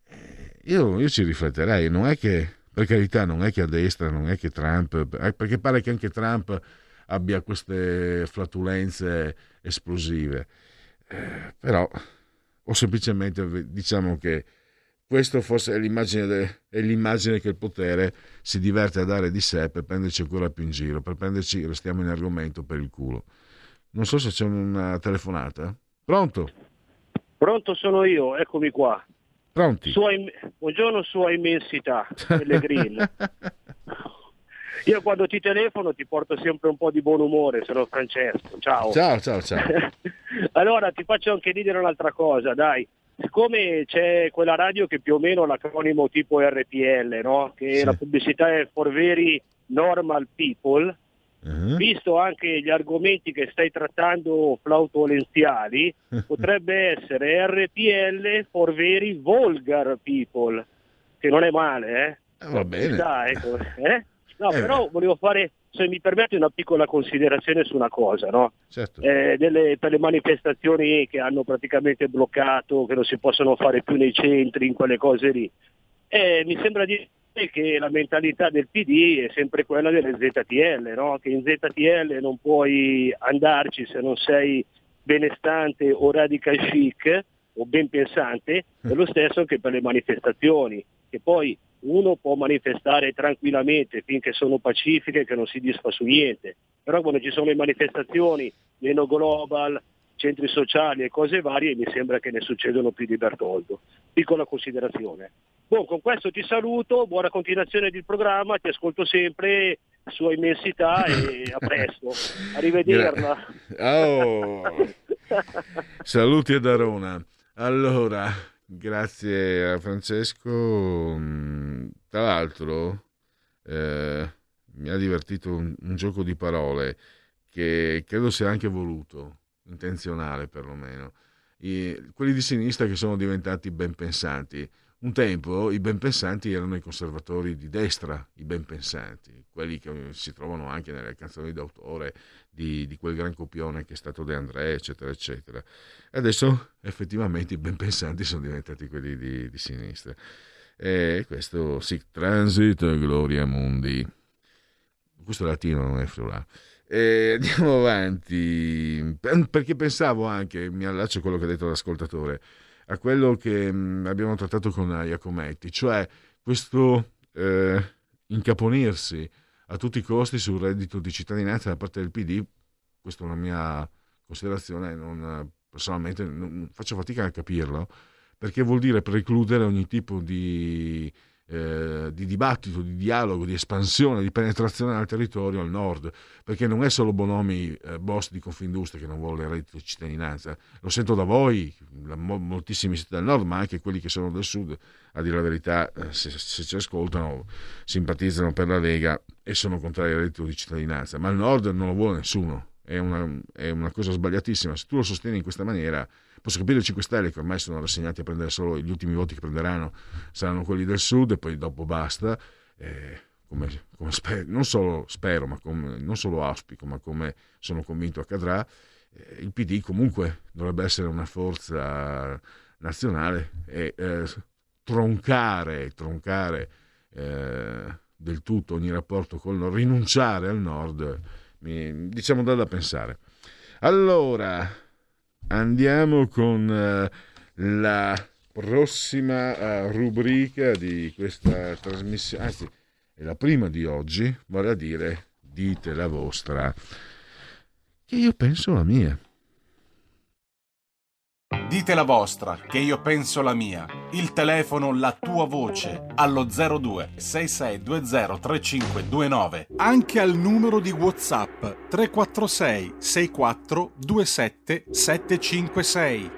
Eh, io, io, ci rifletterei, non è che, per carità, non è che a destra, non è che Trump, eh, perché pare che anche Trump abbia queste flatulenze esplosive, eh, però o semplicemente diciamo che questo forse è l'immagine, de- è l'immagine che il potere si diverte a dare di sé per prenderci ancora più in giro, per prenderci, restiamo in argomento, per il culo. Non so se c'è una telefonata. Pronto? Pronto sono io, eccomi qua. Pronti? Sua im- Buongiorno Sua Immensità, Pellegrin. (laughs) Io quando ti telefono ti porto sempre un po' di buon umore, sono Francesco, ciao. Ciao, ciao, ciao. (laughs) allora ti faccio anche ridere un'altra cosa, dai. Siccome c'è quella radio che più o meno ha l'acronimo tipo RPL, no? che Sì. la pubblicità è for very normal people, Eh? visto anche gli argomenti che stai trattando flautolenziali, (laughs) potrebbe essere RPL for very vulgar people, che non è male, eh? va bene. Sta, ecco, (laughs) eh? No, Eh, però volevo fare, se mi permetti, una piccola considerazione su una cosa, no? Certo. Eh, delle- per le manifestazioni che hanno praticamente bloccato, che non si possono fare più nei centri, in quelle cose lì. Eh, mi sembra di che la mentalità del PD è sempre quella delle ZTL, no? che in ZTL non puoi andarci se non sei benestante o radical chic o ben pensante, è lo stesso che per le manifestazioni, che poi uno può manifestare tranquillamente finché sono pacifiche, che non si disfa su niente, però quando ci sono le manifestazioni meno global, centri sociali e cose varie, mi sembra che ne succedono più di Bertoldo. Piccola considerazione. Buon, con questo ti saluto, buona continuazione del programma, ti ascolto sempre, sua immensità e a (laughs) presto. Arrivederla. Oh. Saluti ad Arona. Allora, grazie a Francesco. Mm, Tra l'altro, eh, mi ha divertito un, un gioco di parole che credo sia anche voluto, intenzionale perlomeno. I- quelli di sinistra che sono diventati ben pensanti. Un tempo i ben pensanti erano i conservatori di destra, i ben pensanti, quelli che si trovano anche nelle canzoni d'autore di, di quel gran copione che è stato De André, eccetera, eccetera. Adesso effettivamente i ben pensanti sono diventati quelli di, di sinistra. E questo Sic Transit Gloria Mundi. Questo latino, non è friulano. E (laughs) andiamo avanti, per- perché pensavo anche, mi allaccio a quello che ha detto l'ascoltatore, a quello che mh, abbiamo trattato con Iacometti, cioè questo eh, incaponirsi a tutti i costi sul reddito di cittadinanza da parte del PD, questa è una mia considerazione, non, personalmente non- faccio fatica a capirlo, perché vuol dire precludere ogni tipo di, eh, di dibattito, di dialogo, di espansione, di penetrazione al territorio al nord, perché non è solo Bonomi, eh, boss di Confindustria, che non vuole il reddito di cittadinanza, lo sento da voi, da mo- moltissimi siete del nord, ma anche quelli che sono del sud, a dire la verità, eh, se, se ci ascoltano, simpatizzano per la Lega e sono contrari al reddito di cittadinanza, ma il nord non lo vuole nessuno. È una, è una cosa sbagliatissima. Se tu lo sostieni in questa maniera, posso capire i 5 Stelle che ormai sono rassegnati a prendere solo gli ultimi voti che prenderanno saranno quelli del sud e poi dopo basta. Eh, come, come spe- non solo spero, ma come, non solo auspico, ma come sono convinto accadrà, eh, il PD comunque dovrebbe essere una forza nazionale e eh, troncare, troncare eh, del tutto ogni rapporto con il nord, rinunciare al nord, mi, diciamo da da pensare. Allora, andiamo con eh, la prossima eh, rubrica di questa trasmissione, anzi è la prima di oggi, vale a dire dite la vostra, che io penso la mia. Dite la vostra, che io penso la mia. Il telefono, la tua voce, allo 02 6620 3529. Anche al numero di WhatsApp 346 64 27 756.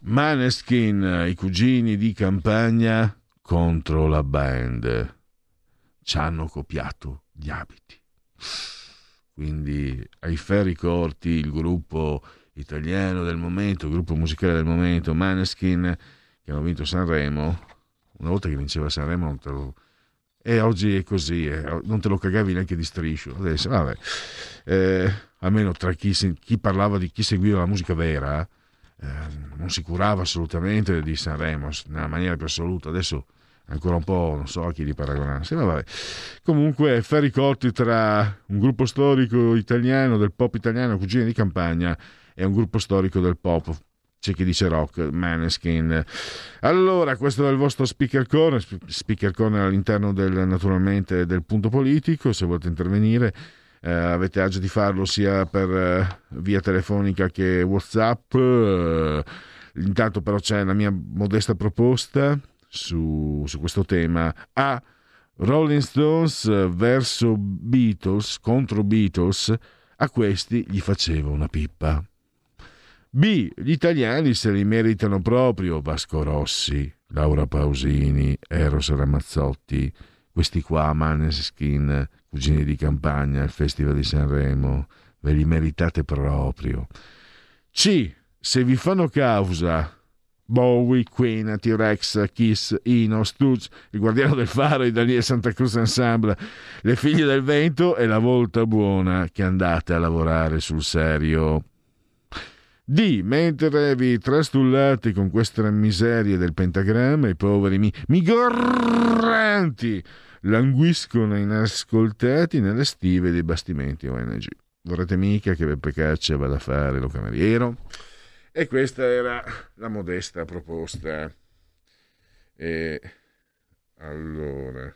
Maneskin, i cugini di campagna contro la band. Ci hanno copiato gli abiti. Quindi ai ferri corti il gruppo italiano del momento, il gruppo musicale del momento, Maneskin, che hanno vinto Sanremo. Una volta che vinceva Sanremo non te lo... E oggi è così, eh, non te lo cagavi neanche di striscio. Adesso, vabbè. Eh, almeno tra chi, chi parlava di chi seguiva la musica vera, eh, non si curava assolutamente di Sanremo nella maniera più assoluta. Adesso ancora un po' non so a chi li paragonarsi. ma vabbè. Comunque, ferri corti tra un gruppo storico italiano del pop italiano, Cugini di Campagna, e un gruppo storico del pop c'è chi dice rock, Maneskin. Allora, questo è il vostro speaker corner, speaker corner all'interno del, naturalmente del punto politico, se volete intervenire eh, avete agio di farlo sia per eh, via telefonica che Whatsapp. Eh, intanto però c'è la mia modesta proposta su, su questo tema. A. Rolling Stones verso Beatles, contro Beatles, a questi gli faceva una pippa. B. Gli italiani se li meritano proprio Vasco Rossi, Laura Pausini, Eros Ramazzotti, questi qua, Maneskin, Cugini di campagna, il Festival di Sanremo, ve li meritate proprio. C. Se vi fanno causa Bowie, Queen, T-Rex, Kiss, Ino, Stutz, il Guardiano del Faro, i Daniele Santa Cruz Ensemble, le Figlie del Vento e la Volta Buona che andate a lavorare sul serio. D. Mentre vi trastullate con queste miserie del pentagramma, i poveri mi- migranti languiscono inascoltati nelle stive dei bastimenti ONG. Vorrete mica che Beppe Caccia vada a fare lo cameriero? E questa era la modesta proposta. E allora,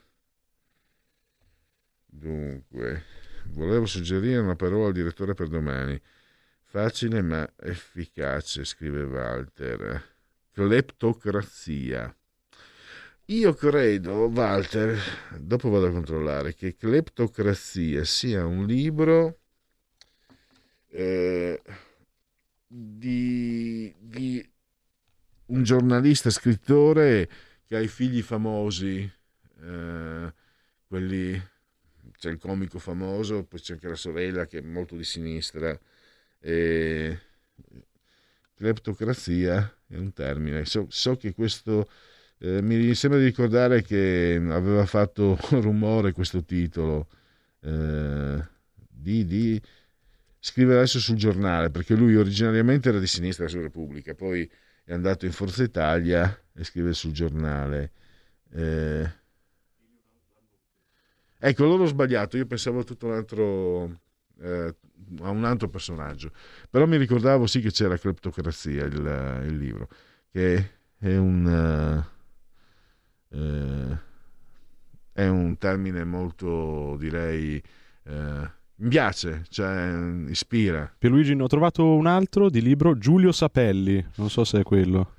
dunque, volevo suggerire una parola al direttore per domani. Facile ma efficace, scrive Walter. Cleptocrazia. Io credo, Walter, dopo vado a controllare, che Cleptocrazia sia un libro eh, di, di, un giornalista, scrittore che ha i figli famosi, eh, quelli, c'è il comico famoso, poi c'è anche la sorella che è molto di sinistra. Cleptocrazia è un termine. So, so che questo eh, mi sembra di ricordare che aveva fatto (laughs) rumore questo titolo eh, di, di, scrivere adesso sul giornale perché lui originariamente era di sinistra su Repubblica poi è andato in Forza Italia e scrive sul giornale. Eh, ecco loro ho sbagliato io pensavo a tutto un altro eh, a un altro personaggio però mi ricordavo sì che c'era Cleptocrazia il, il libro che è un eh, è un termine molto, direi, eh, mi piace, cioè ispira. Pierluigi, ne ho trovato un altro di libro, Giulio Sapelli, non so se è quello.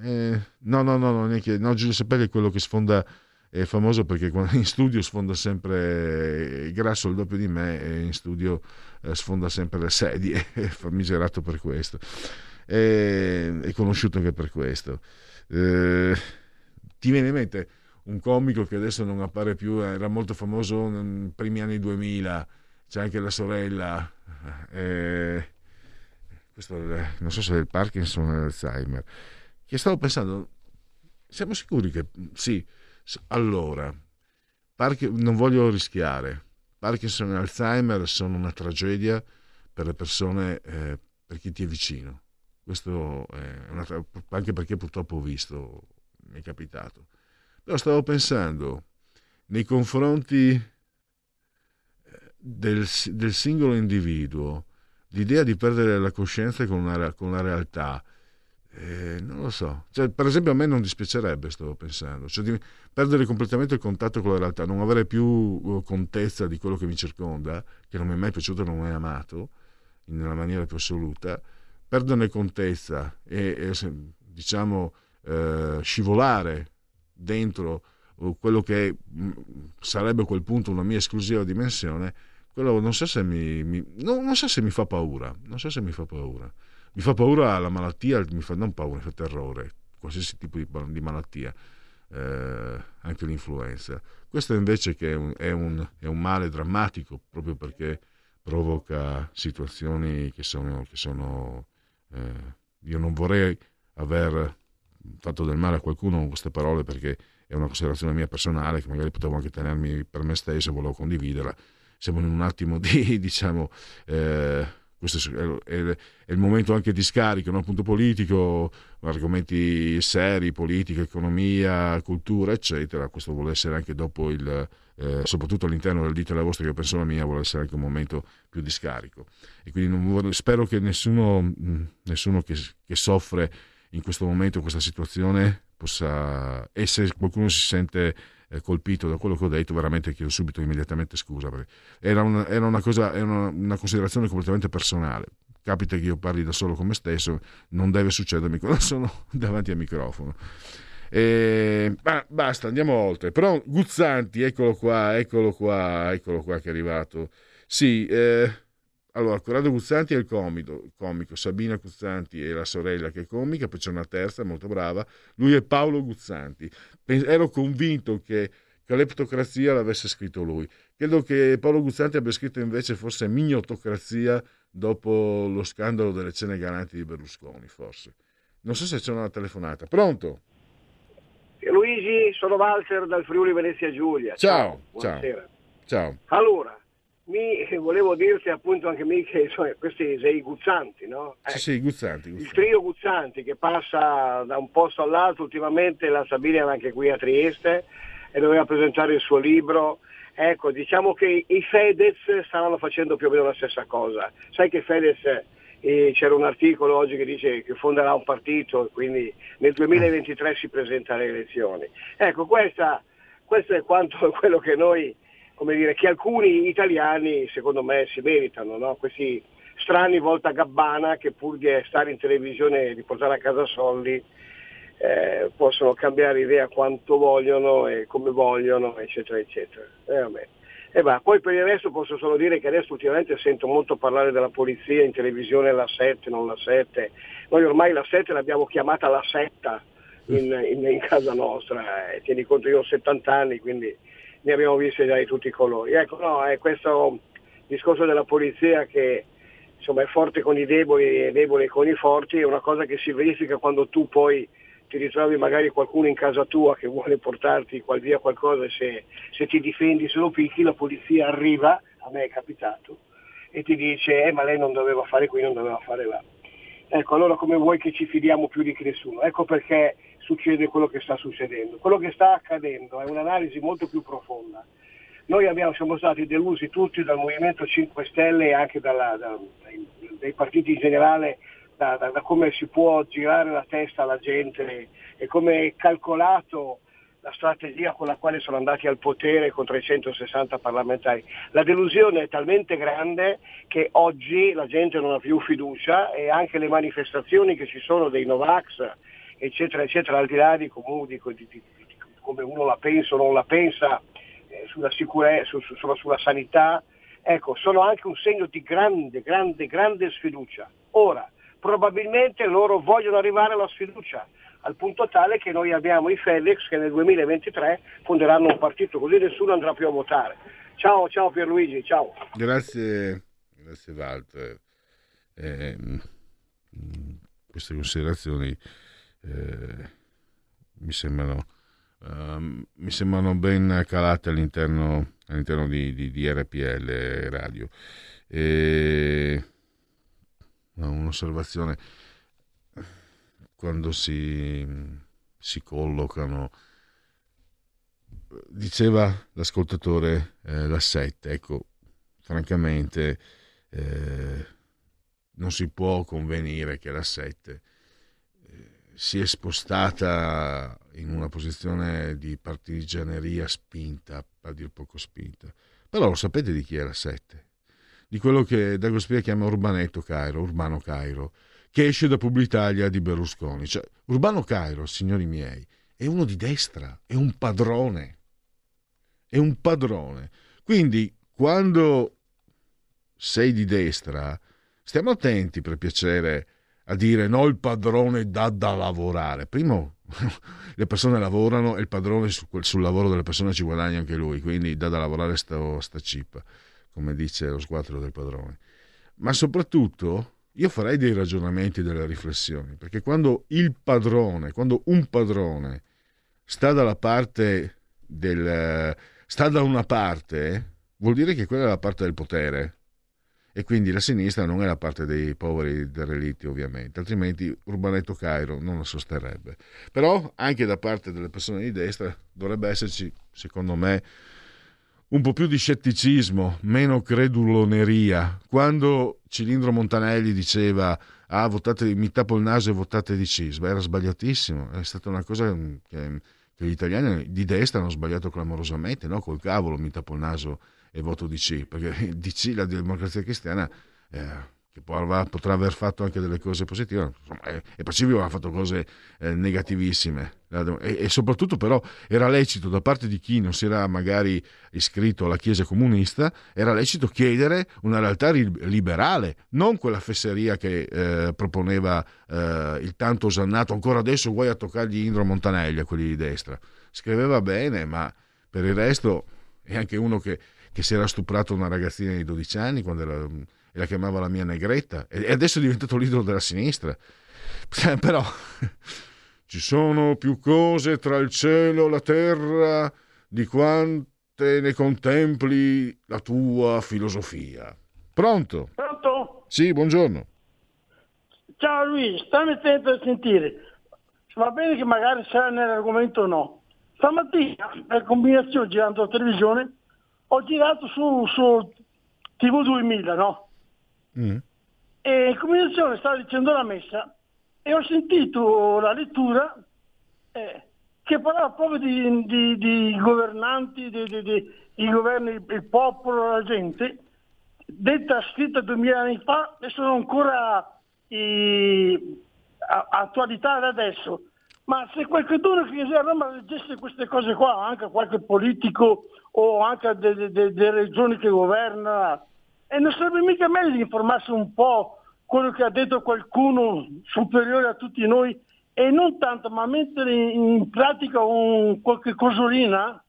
Eh, no, no, no, no, neanche, no, Giulio Sapelli è quello che sfonda, è famoso perché (laughs) in studio sfonda sempre, grasso il doppio di me, e in studio eh, sfonda sempre le sedie, (laughs) è famigerato per questo. E, è conosciuto anche per questo. Eh, ti viene in mente un comico che adesso non appare più, era molto famoso nei primi anni 2000, c'è anche la sorella, eh, questo, non so se è il Parkinson o l'Alzheimer, che stavo pensando, siamo sicuri che sì, allora, Park, non voglio rischiare, Parkinson e Alzheimer sono una tragedia per le persone, eh, per chi ti è vicino. Questo è una, anche perché purtroppo ho visto mi è capitato. Però stavo pensando, nei confronti del, del singolo individuo, l'idea di perdere la coscienza con, una, con la realtà, eh, non lo so. Cioè, per esempio, a me non dispiacerebbe, stavo pensando, cioè di perdere completamente il contatto con la realtà, non avere più eh, contezza di quello che mi circonda, che non mi è mai piaciuto, non mi è mai amato, nella maniera più assoluta, perderne contezza e, e diciamo eh, scivolare dentro quello che mm, sarebbe a quel punto una mia esclusiva dimensione, quello non so se mi, mi no, non so se mi fa paura, non so se mi fa paura. Mi fa paura la malattia, mi fa non paura, mi fa terrore, qualsiasi tipo di, di malattia, eh, anche l'influenza. Questo invece che è un, è, un, è un, male drammatico proprio perché provoca situazioni che sono, che sono eh, io non vorrei aver fatto del male a qualcuno con queste parole perché è una considerazione mia personale che magari potevo anche tenermi per me stesso, volevo condividerla. Siamo in un attimo di, (laughs) diciamo, eh, questo è, è, è, il momento anche di scarico, no? punto politico, argomenti seri, politica, economia, cultura, eccetera. Questo vuole essere anche dopo il eh, soprattutto all'interno del dito della vostra, che penso la mia, vuole essere anche un momento più di scarico. E quindi vorrei- spero che nessuno, nessuno che, che soffre in questo momento, questa situazione, possa, e se qualcuno si sente eh, colpito da quello che ho detto, veramente chiedo subito immediatamente scusa. Perché era, una, era una cosa, era una, una considerazione completamente personale. Capita che io parli da solo con me stesso, non deve succedermi (laughs) quando sono davanti al microfono. E, ma basta, andiamo oltre. Però Guzzanti, eccolo qua, eccolo qua, eccolo qua che è arrivato. Sì, eh, allora, Corrado Guzzanti è il comico, comico, Sabina Guzzanti è la sorella che è comica, poi c'è una terza molto brava, lui è Paolo Guzzanti. Pen- Ero convinto che Caleptocrazia l'avesse scritto lui. Credo che Paolo Guzzanti abbia scritto invece forse Mignotocrazia dopo lo scandalo delle cene galanti di Berlusconi, forse. Non so se c'è una telefonata. Pronto? Luigi, sono Walter dal Friuli Venezia Giulia. Ciao, ciao. Buonasera. Ciao. Allora, mi volevo dirti appunto anche me che insomma, questi sei Guzzanti, no? Eh, Sì, sì, Guzzanti. il Guzzanti. trio Guzzanti che passa da un posto all'altro, ultimamente la Sabina era anche qui a Trieste e doveva presentare il suo libro. Ecco, diciamo che i Fedez stavano facendo più o meno la stessa cosa. Sai che Fedez, eh, c'era un articolo oggi che dice che fonderà un partito quindi nel 2023 si presenta alle elezioni. Ecco, questa, questo è quanto (laughs) quello che noi, come dire, che alcuni italiani secondo me si meritano, no? questi strani volta gabbana che pur di stare in televisione e di portare a casa soldi eh, possono cambiare idea quanto vogliono e come vogliono, eccetera, eccetera. Eh, vabbè. E va. Poi per il resto posso solo dire che adesso ultimamente sento molto parlare della polizia in televisione, la 7, non la 7. Noi ormai la 7 l'abbiamo chiamata la setta in, in- in casa nostra. eh. Tieni conto, io ho 70 anni, quindi ne abbiamo viste di tutti i colori. Ecco, no, è questo discorso della polizia che insomma, è forte con i deboli e debole con i forti, è una cosa che si verifica quando tu poi ti ritrovi magari qualcuno in casa tua che vuole portarti via qualcosa e se, se ti difendi, se lo picchi, la polizia arriva, a me è capitato, e ti dice eh, ma lei non doveva fare qui, non doveva fare là. Ecco, allora come vuoi che ci fidiamo più di che nessuno? Ecco perché succede quello che sta succedendo. Quello che sta accadendo è un'analisi molto più profonda. Noi abbiamo, siamo stati delusi tutti dal Movimento 5 Stelle e anche dalla- da- dai, dai partiti in generale da, da- da come si può girare la testa alla gente e come è calcolato la strategia con la quale sono andati al potere con 360 parlamentari. La delusione è talmente grande che oggi la gente non ha più fiducia e anche le manifestazioni che ci sono dei Novax, eccetera, eccetera, al di là di, di- di- di- come uno la pensa o non la pensa, eh, sulla sicurezza, su- su- sulla, sulla sanità, ecco, sono anche un segno di grande, grande, grande sfiducia. Ora, probabilmente loro vogliono arrivare alla sfiducia, al punto tale che noi abbiamo i Felix che nel 2023 fonderanno un partito, così nessuno andrà più a votare. Ciao, ciao Pierluigi, ciao. Grazie, grazie Walter. Eh, queste considerazioni eh, mi sembrano, ehm, mi sembrano ben calate all'interno, all'interno di, di- di RPL Radio. E, no, un'osservazione, quando si, si collocano diceva l'ascoltatore eh, la 7, ecco, francamente eh, non si può convenire che la 7 eh, si è spostata in una posizione di partigianeria spinta, a dir poco spinta. Però lo sapete di chi è la 7? Di quello che Dago Spia chiama Urbanetto Cairo, Urbano Cairo, che esce da Publitalia di Berlusconi. Cioè, Urbano Cairo, signori miei, è uno di destra, è un padrone è un padrone. Quindi quando sei di destra, stiamo attenti per piacere a dire no, il padrone dà da lavorare. Primo, (laughs) le persone lavorano e il padrone su sul lavoro delle persone ci guadagna anche lui, quindi dà da lavorare sta, sta cippa, come dice lo sguattero del padrone. Ma soprattutto io farei dei ragionamenti, delle riflessioni, perché quando il padrone, quando un padrone sta dalla parte del sta da una parte vuol dire che quella è la parte del potere. E quindi la sinistra non è la parte dei poveri derelitti ovviamente altrimenti Urbanetto Cairo non lo sosterrebbe però anche da parte delle persone di destra dovrebbe esserci secondo me un po' più di scetticismo, meno creduloneria. Quando Cilindro Montanelli diceva ah, votate, mi tappo il naso e votate di DC, era sbagliatissimo, è stata una cosa che, che gli italiani di destra hanno sbagliato clamorosamente, no? col cavolo mi tappo il naso e voto DC, perché (laughs) DC, la democrazia cristiana... Eh, che potrà aver fatto anche delle cose positive, insomma, e, Pacifico ha fatto cose eh, negativissime e, e, soprattutto però era lecito da parte di chi non si era magari iscritto alla Chiesa comunista, era lecito chiedere una realtà liberale, non quella fesseria che eh, proponeva eh, il tanto osannato, ancora adesso vuoi a toccargli Indro Montanelli a quelli di destra. Scriveva bene, ma per il resto è anche uno che, che si era stuprato una ragazzina di 12 anni quando era e la chiamava la mia negretta e adesso è diventato l'idolo della sinistra. Però (laughs) ci sono più cose tra il cielo e la terra di quante ne contempli la tua filosofia. Pronto? Pronto? Sì, buongiorno. Ciao Luigi, stammi attento a sentire. Va bene che magari sarà nell'argomento o no. Stamattina, per combinazione, girando la televisione, ho girato su, su TV 2000, no? Mm. E in combinazione stava dicendo la messa e ho sentito la lettura eh, che parlava proprio di, di, di governanti, di, governi, il popolo, la gente, detta scritta duemila anni fa e sono ancora a, attualità da adesso. Ma se qualcuno che a Roma leggesse queste cose qua, anche qualche politico o anche delle, delle, delle regioni che governa, e non sarebbe mica meglio di informarsi un po' quello che ha detto qualcuno superiore a tutti noi e non tanto, ma mettere in pratica un, qualche cosolina?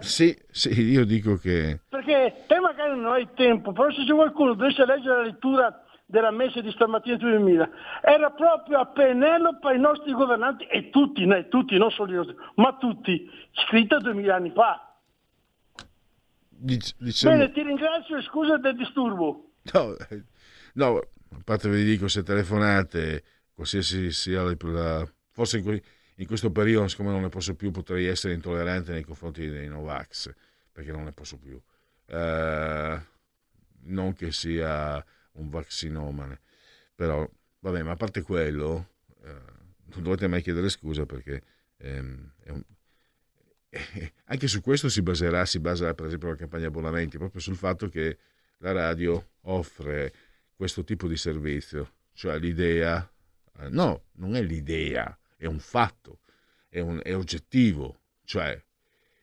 Sì, sì, io dico che... Perché te magari non hai tempo, però se c'è qualcuno dovesse leggere la lettura della messa di stamattina 2000, era proprio a Penelope ai nostri governanti e tutti, né, tutti, non solo io, ma tutti, scritta duemila anni fa. Diciamo... Bene, ti ringrazio e scusa del disturbo. No, eh, no, a parte vi dico, se telefonate, qualsiasi sia la... Forse in, que... in, questo periodo, siccome non ne posso più, potrei essere intollerante nei confronti dei Novax, perché non ne posso più. Uh, non che sia un vaccinomane, però, vabbè, ma a parte quello, uh, non dovete mai chiedere scusa perché um, è un, anche su questo si baserà, si basa per esempio la campagna abbonamenti, proprio sul fatto che la radio offre questo tipo di servizio, cioè l'idea, eh, no, non è l'idea, è un fatto, è, un, è oggettivo, cioè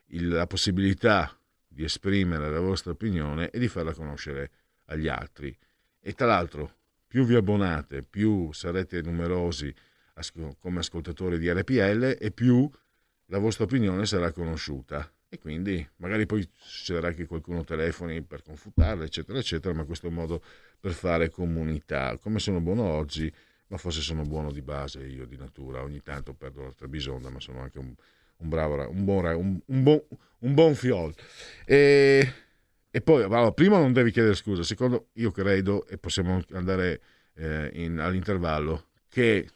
il, la possibilità di esprimere la vostra opinione e di farla conoscere agli altri. E tra l'altro, più vi abbonate, più sarete numerosi come ascoltatori di RPL e più la vostra opinione sarà conosciuta e quindi magari poi succederà che qualcuno telefoni per confutarla, eccetera, eccetera, ma questo è un modo per fare comunità. Come sono buono oggi, ma forse sono buono di base io di natura, ogni tanto perdo l'altra bisogna, ma sono anche un, un bravo, un buon, un, un buon, un buon fiol. E, e poi, allora, prima non devi chiedere scusa, secondo io credo, e possiamo andare eh, in, all'intervallo, che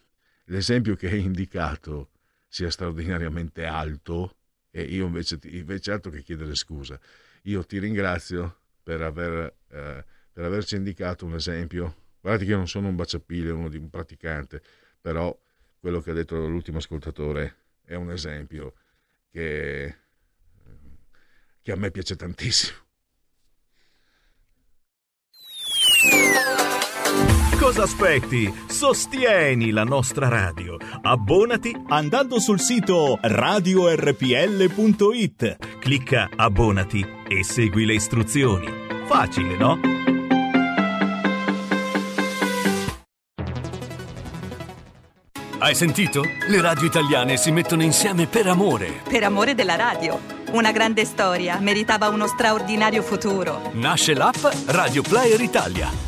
l'esempio che hai indicato sia straordinariamente alto e io invece, invece altro che chiedere scusa. Io ti ringrazio per, aver, eh, per averci indicato un esempio. Guardate che io non sono un baciapile, uno di un praticante, però quello che ha detto l'ultimo ascoltatore è un esempio che, che a me piace tantissimo. Cosa aspetti? Sostieni la nostra radio. Abbonati andando sul sito radiorpl.it. Clicca Abbonati e segui le istruzioni. Facile, no? Hai sentito? Le radio italiane si mettono insieme per amore. Per amore della radio. Una grande storia meritava uno straordinario futuro. Nasce l'app Radio Player Italia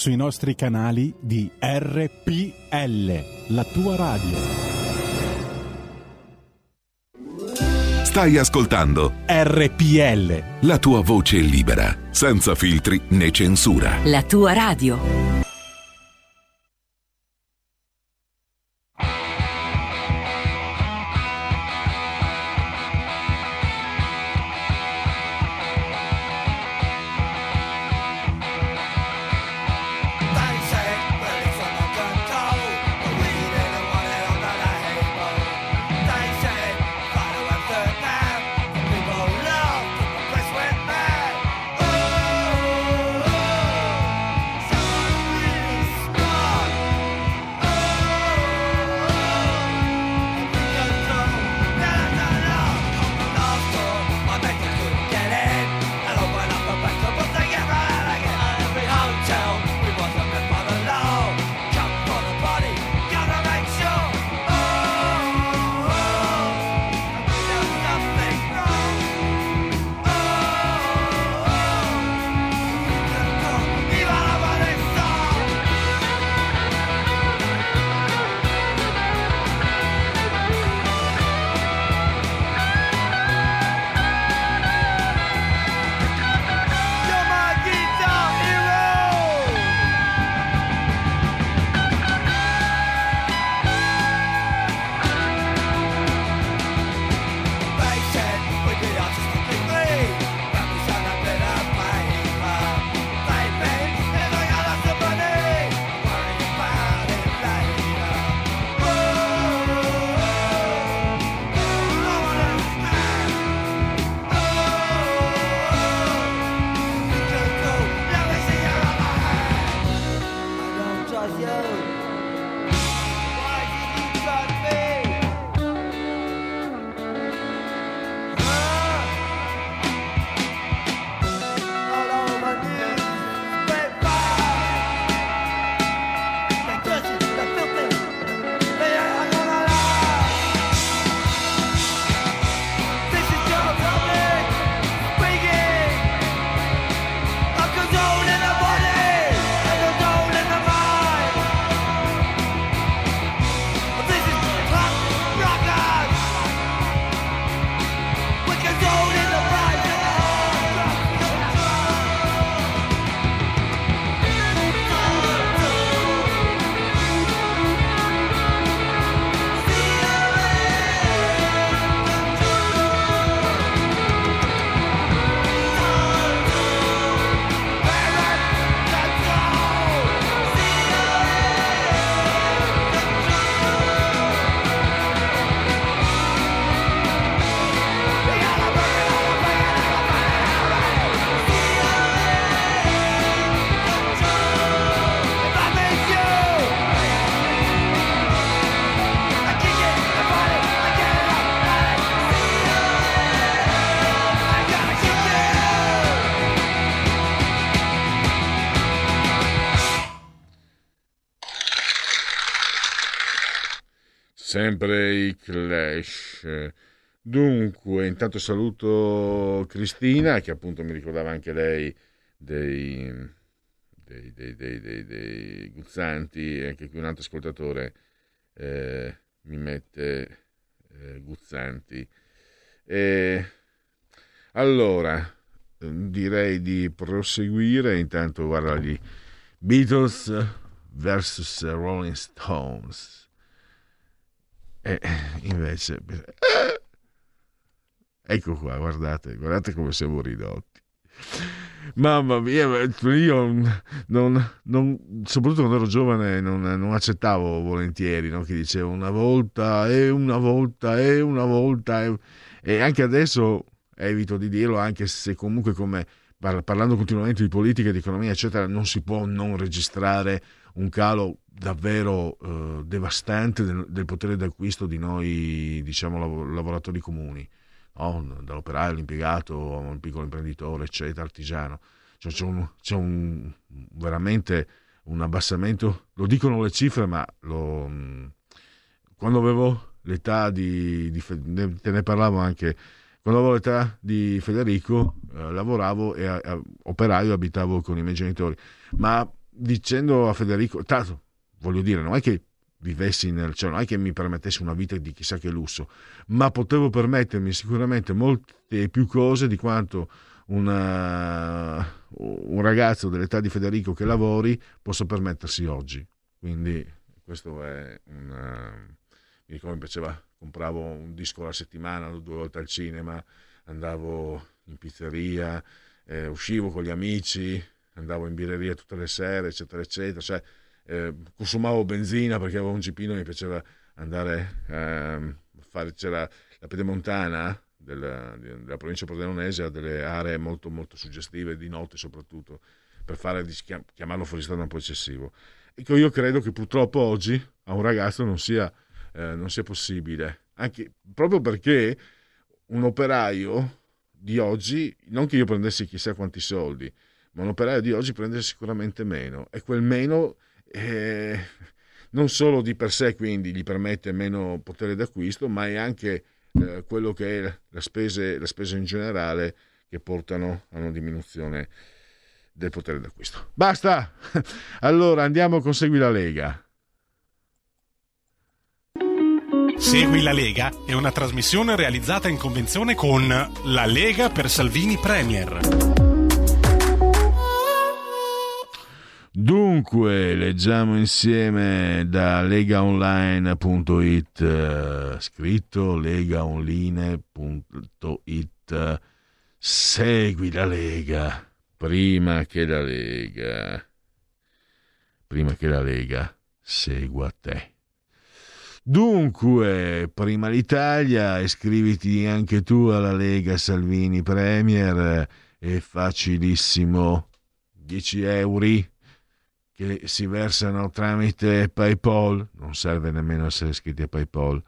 Sui nostri canali di RPL, la tua radio. Stai ascoltando RPL. la tua voce libera, senza filtri né censura. La tua radio. Sempre i Clash. Dunque, intanto saluto Cristina, che appunto mi ricordava anche lei dei, dei, dei, dei, dei, Guzzanti, anche qui un altro ascoltatore eh, mi mette eh, Guzzanti. E, allora, direi di proseguire, intanto guarda, gli Beatles vs Rolling Stones. E invece... Ecco qua, guardate, guardate come siamo ridotti. Mamma mia, io non, non, soprattutto quando ero giovane non, non accettavo volentieri no? che dicevo una volta e una volta e una volta e, e, anche adesso evito di dirlo anche se comunque come parlando continuamente di politica, di economia eccetera non si può non registrare un calo davvero eh, devastante del, del, potere d'acquisto di noi diciamo lavoratori comuni no? dall'operaio all'impiegato al piccolo imprenditore, eccetera, artigiano. Cioè, c'è, un, c'è un, veramente un abbassamento, lo dicono le cifre, ma lo, quando avevo l'età di, di, te ne parlavo anche, quando avevo l'età di Federico, eh, lavoravo e a, a, operaio abitavo con i miei genitori, ma dicendo a Federico, tanto voglio dire, non è che vivessi nel, cioè non è che mi permettessi una vita di chissà che lusso, ma potevo permettermi sicuramente molte più cose di quanto una, un ragazzo dell'età di Federico che lavori possa permettersi oggi. Quindi questo è un... mi ricordo mi piaceva, compravo un disco alla settimana, due volte al cinema, andavo in pizzeria, eh, uscivo con gli amici, andavo in birreria tutte le sere, eccetera, eccetera. Cioè, eh, consumavo benzina perché avevo un cipino e mi piaceva andare a fare, c'era la pedemontana della, della provincia pordenonese, ha delle aree molto, molto suggestive, di notte soprattutto, per fare, chiamarlo fuoristrada un po' eccessivo. Ecco, io credo che purtroppo oggi a un ragazzo non sia, eh, non sia possibile, anche proprio perché un operaio di oggi, non che io prendessi chissà quanti soldi, ma un operaio di oggi prende sicuramente meno e quel meno eh, non solo di per sé quindi gli permette meno potere d'acquisto, ma è anche eh, quello che è la spesa, la spesa in generale che portano a una diminuzione del potere d'acquisto. Basta! (laughs) Allora andiamo con Segui la Lega. Segui la Lega è una trasmissione realizzata in convenzione con La Lega per Salvini Premier. Dunque, leggiamo insieme da legaonline.it, eh, scritto legaonline.it, segui la Lega prima che la Lega, prima che la Lega segua te. Dunque, prima l'Italia, iscriviti anche tu alla Lega Salvini Premier, è facilissimo, 10 euro che si versano tramite PayPal, non serve nemmeno essere iscritti a PayPal,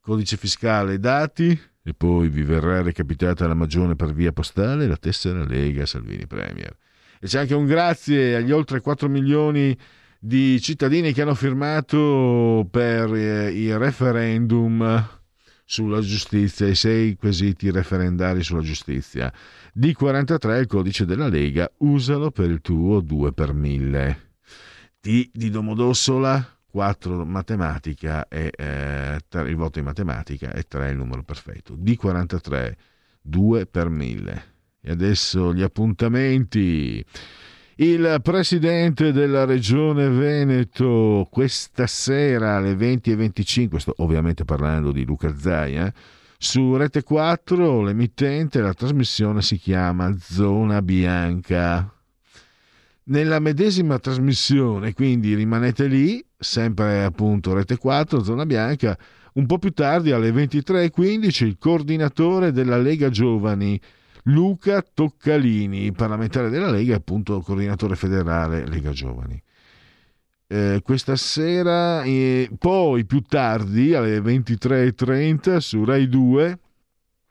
codice fiscale, dati e poi vi verrà recapitata la magione per via postale la tessera Lega Salvini Premier. E c'è anche un grazie agli oltre 4 milioni di cittadini che hanno firmato per eh, il referendum sulla giustizia, i sei quesiti referendari sulla giustizia. D43 il codice della Lega, usalo per il tuo 2 per 1000. T di Domodossola, 4 matematica e eh, 3, il voto in matematica e 3 il numero perfetto. D43, 2 per 1000. E adesso gli appuntamenti. Il presidente della regione Veneto questa sera alle 20.25, sto ovviamente parlando di Luca Zaia, eh, su Rete 4 l'emittente, la trasmissione si chiama Zona Bianca nella medesima trasmissione, quindi rimanete lì, sempre appunto Rete 4, Zona Bianca, un po' più tardi alle 23.15 il coordinatore della Lega Giovani, Luca Toccalini, parlamentare della Lega e appunto coordinatore federale Lega Giovani. Eh, questa sera, eh, poi più tardi alle 23.30 su Rai 2,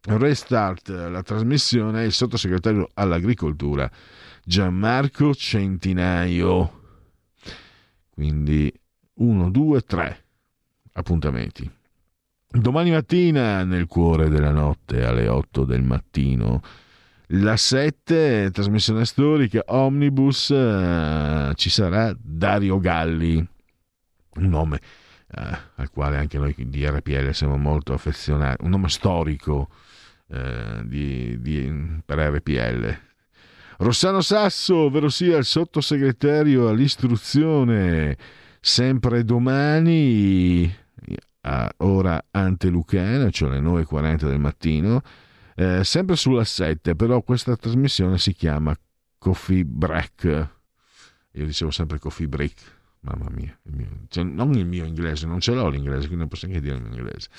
restart la trasmissione il sottosegretario all'agricoltura Gianmarco Centinaio. Quindi 1, 2, 3 appuntamenti. Domani mattina, nel cuore della notte, alle 8 del mattino, la 7, trasmissione storica Omnibus, eh, ci sarà Dario Galli, un nome eh, al quale anche noi di RPL siamo molto affezionati, un nome storico eh, di, di, per RPL Rossano Sasso, ovvero sia il sottosegretario all'istruzione, sempre domani, a ora antelucana, cioè alle 9.40 del mattino, eh, sempre sulla 7, però questa trasmissione si chiama Coffee Break. Io dicevo sempre Coffee Break, mamma mia, il mio, cioè, non il mio inglese, non ce l'ho l'inglese, quindi non posso neanche dire il mio inglese.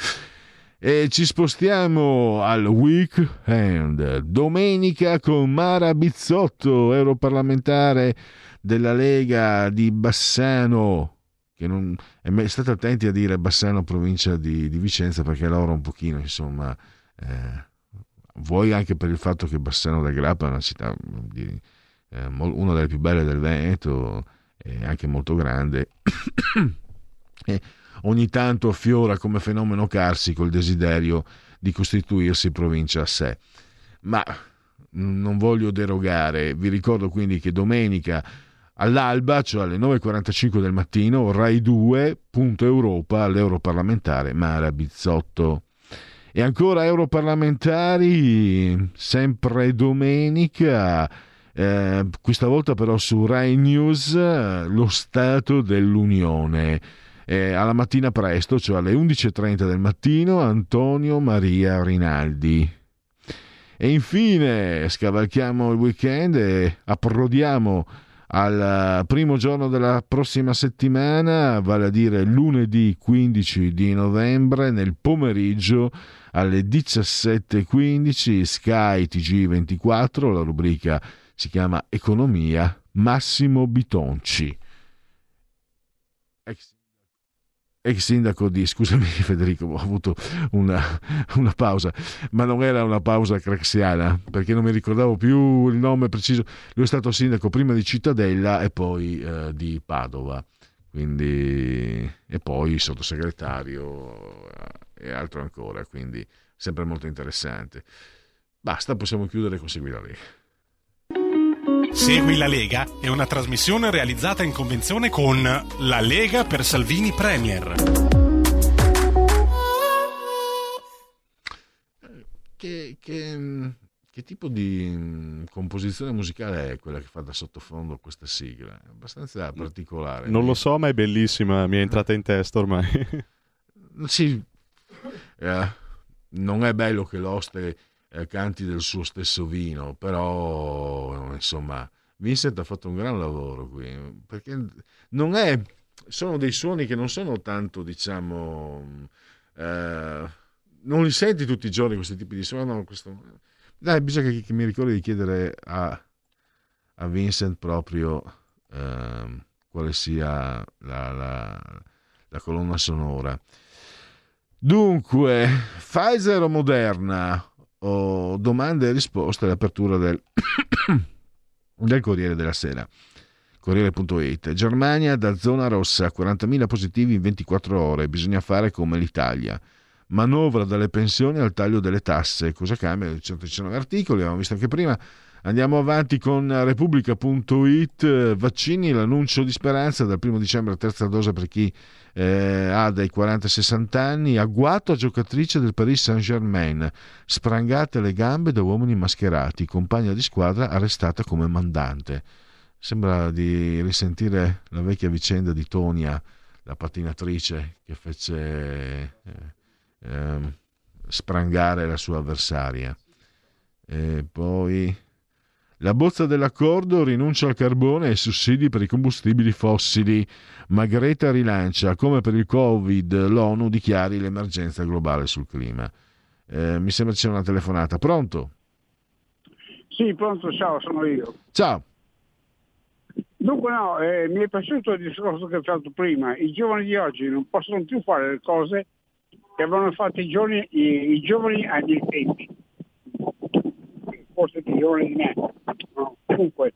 E ci spostiamo al weekend. Domenica con Mara Bizzotto, europarlamentare della Lega di Bassano. Che non, è, state attenti a dire Bassano, provincia di, di Vicenza, perché loro un pochino, insomma, eh, vuoi anche per il fatto che Bassano del Grappa è una città, di, eh, una delle più belle del Veneto, e anche molto grande. (coughs) e, ogni tanto affiora come fenomeno carsico il desiderio di costituirsi provincia a sé. Ma non voglio derogare, vi ricordo quindi che domenica all'alba, cioè alle 9.45 del mattino, Rai 2, punto Europa, all'Europarlamentare Mara Bizzotto. E ancora europarlamentari, sempre domenica, eh, questa volta però su Rai News, lo Stato dell'Unione eh, alla mattina presto, cioè alle 11.30 del mattino, Antonio Maria Rinaldi. E infine scavalchiamo il weekend e approdiamo al primo giorno della prossima settimana, vale a dire lunedì 15 di novembre, nel pomeriggio alle 17.15, Sky TG24, la rubrica si chiama Economia, Massimo Bitonci. Ex ex sindaco di, scusami (laughs) Federico, ho avuto una, una, pausa, ma non era una pausa craxiana, perché non mi ricordavo più il nome preciso. Lui è stato sindaco prima di Cittadella e poi eh, di Padova, quindi, e poi sottosegretario eh, e altro ancora, quindi sempre molto interessante. Basta, possiamo chiudere con Segui la Lega. Segui la Lega è una trasmissione realizzata in convenzione con La Lega per Salvini Premier. Che, che, che, tipo di composizione musicale è quella che fa da sottofondo questa sigla? È abbastanza particolare. Non lo so, ma è bellissima, mi è entrata in testa ormai. sì, eh, non è bello che l'oste eh, canti del suo stesso vino, però insomma Vincent ha fatto un gran lavoro qui, perché non è, sono dei suoni che non sono tanto, diciamo, eh, non li senti tutti i giorni questi tipi di suoni, no, questo, dai, bisogna che, che, mi ricordi di chiedere a, a Vincent proprio eh, quale sia la, la, la colonna sonora. Dunque, Pfizer o Moderna? O domande e risposte all'apertura del, (coughs) del Corriere della Sera. Corriere.it Germania da zona rossa, 40.000 positivi in 24 ore, bisogna fare come l'Italia. Manovra dalle pensioni al taglio delle tasse. Cosa cambia? 119 articoli, abbiamo visto anche prima. Andiamo avanti con Repubblica.it. Vaccini, l'annuncio di speranza dal 1 dicembre, terza dose per chi eh, ha dai 40 60 anni, agguato a giocatrice del Paris Saint-Germain, sprangate le gambe da uomini mascherati, compagna di squadra arrestata come mandante. Sembra di risentire la vecchia vicenda di Tonia, la pattinatrice che fece eh, eh, sprangare la sua avversaria. E poi la bozza dell'accordo rinuncia al carbone e ai sussidi per i combustibili fossili, ma Greta rilancia, come per il Covid, l'ONU dichiari l'emergenza globale sul clima. Eh, mi sembra c'è una telefonata. Pronto? Sì, pronto, ciao, sono io. Ciao. Dunque no, eh, mi è piaciuto il discorso che hai fatto prima. I giovani di oggi non possono più fare le cose che avevano fatto i giovani, i, i giovani agli tempi forse di me. No, comunque,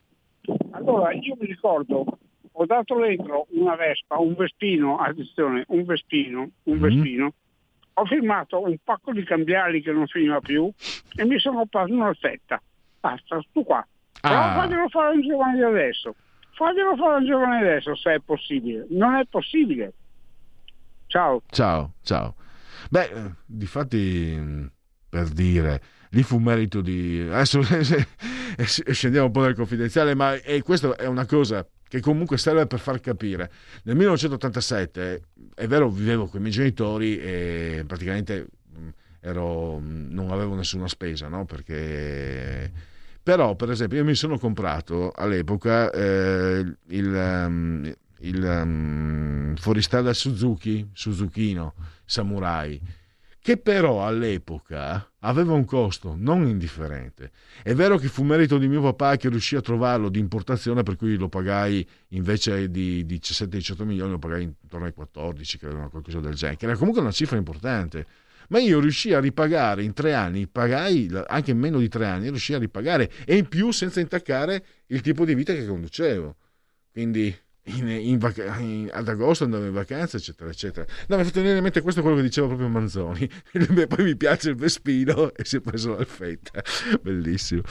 allora io mi ricordo, ho dato dentro una Vespa, un Vespino, attenzione, un Vespino, un mm Vespino, ho firmato un pacco di cambiali che non finiva più e mi sono preso una fetta. Basta, sto qua. Però ah. faglielo fare un giovane di adesso. Faglielo fare un giovane di adesso se è possibile. Non è possibile. Ciao. Ciao, ciao. Beh, eh, di fatti, per dire, lì fu merito di... Adesso (laughs) scendiamo un po' nel confidenziale, ma e questa è una cosa che comunque serve per far capire. Nel 1987, è vero, vivevo con i miei genitori e praticamente ero, non avevo nessuna spesa, no? Perché... Però, per esempio, io mi sono comprato all'epoca eh, il, um, il um, fuoristrada Suzuki, Suzukino, Samurai, che però all'epoca aveva un costo non indifferente. È vero che fu merito di mio papà che riuscì a trovarlo di importazione, per cui lo pagai invece di 17-18 milioni, lo pagai intorno ai 14, credo, qualcosa del genere, che era comunque una cifra importante ma io riuscii a ripagare in tre anni, pagai anche in meno di tre anni, riuscii a ripagare e in più senza intaccare il tipo di vita che conducevo. Quindi in, in vac- in, ad agosto andavo in vacanza, eccetera, eccetera. No, mi ha fatto venire in mente questo è quello che diceva proprio Manzoni. (laughs) Poi mi piace il Vespino e si è preso l'alfetta. (laughs) Bellissimo.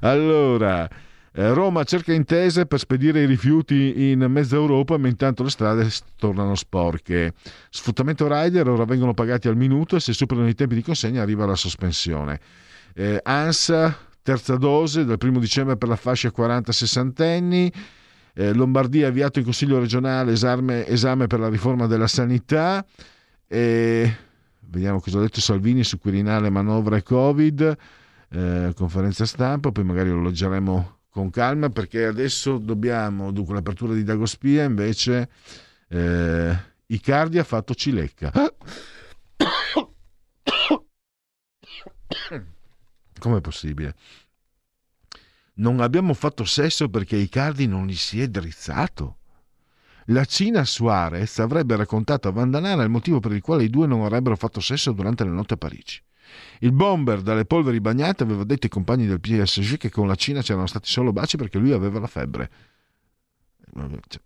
Allora. Eh, Roma cerca intese per spedire i rifiuti in mezza Europa, ma intanto le strade tornano sporche. Sfruttamento rider, ora vengono pagati al minuto e se superano i tempi di consegna arriva la sospensione. Eh, ANSA, terza dose dal 1 dicembre per la fascia 40-60 anni. Eh, Lombardia ha avviato in Consiglio regionale esame, esame per la riforma della sanità. Eh, vediamo cosa ha detto Salvini su Quirinale, manovra e Covid. Eh, conferenza stampa, poi magari lo leggeremo con calma perché adesso dobbiamo, dunque l'apertura di Dagospia invece eh, Icardi ha fatto Cilecca. (coughs) Com'è possibile? Non abbiamo fatto sesso perché Icardi non gli si è drizzato. La Cina Suarez avrebbe raccontato a Vandanara il motivo per il quale i due non avrebbero fatto sesso durante la notte a Parigi. Il bomber dalle polveri bagnate aveva detto ai compagni del PSG che con la Cina c'erano stati solo baci perché lui aveva la febbre. Cioè,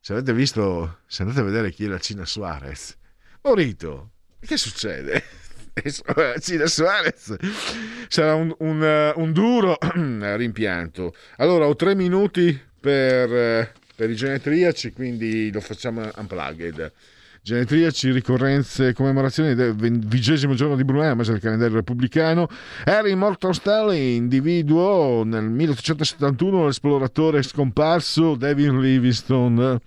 se avete visto, se andate a vedere chi è la Cina Suarez, Morito, che succede? Cina (laughs) Suarez sarà un, un, un duro (clears throat) rimpianto. Allora, ho tre minuti per, per i genetriaci, quindi lo facciamo unplugged genetriaci, ricorrenze, commemorazioni del vigesimo giorno di Brunei, mese del calendario repubblicano. Harry Morton Stanley individuò nel 1871 l'esploratore scomparso David Livingstone.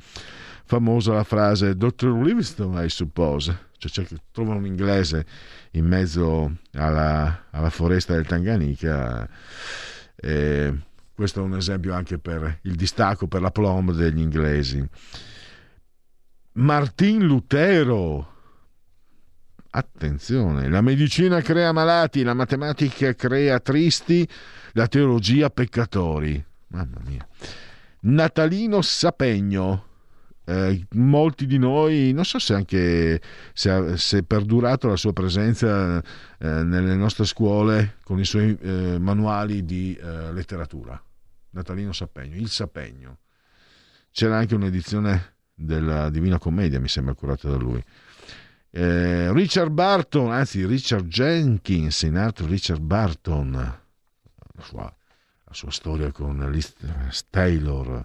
Famosa la frase Dr. Livingstone, I suppose. Cioè, trovano un inglese in mezzo alla, alla foresta del Tanganica. E questo è un esempio anche per il distacco, per la plomb degli inglesi. Martin Lutero. Attenzione, la medicina crea malati, la matematica crea tristi, la teologia peccatori. Mamma mia. Natalino Sapegno. Eh, molti di noi, non so se anche se, se è perdurato la sua presenza eh, nelle nostre scuole con i suoi eh, manuali di eh, letteratura. Natalino Sapegno, il Sapegno. C'era anche un'edizione della Divina Commedia, mi sembra curata da lui. Eh, Richard Barton, anzi Richard Jenkins, in alto Richard Barton, la sua, la sua storia con Liz Taylor.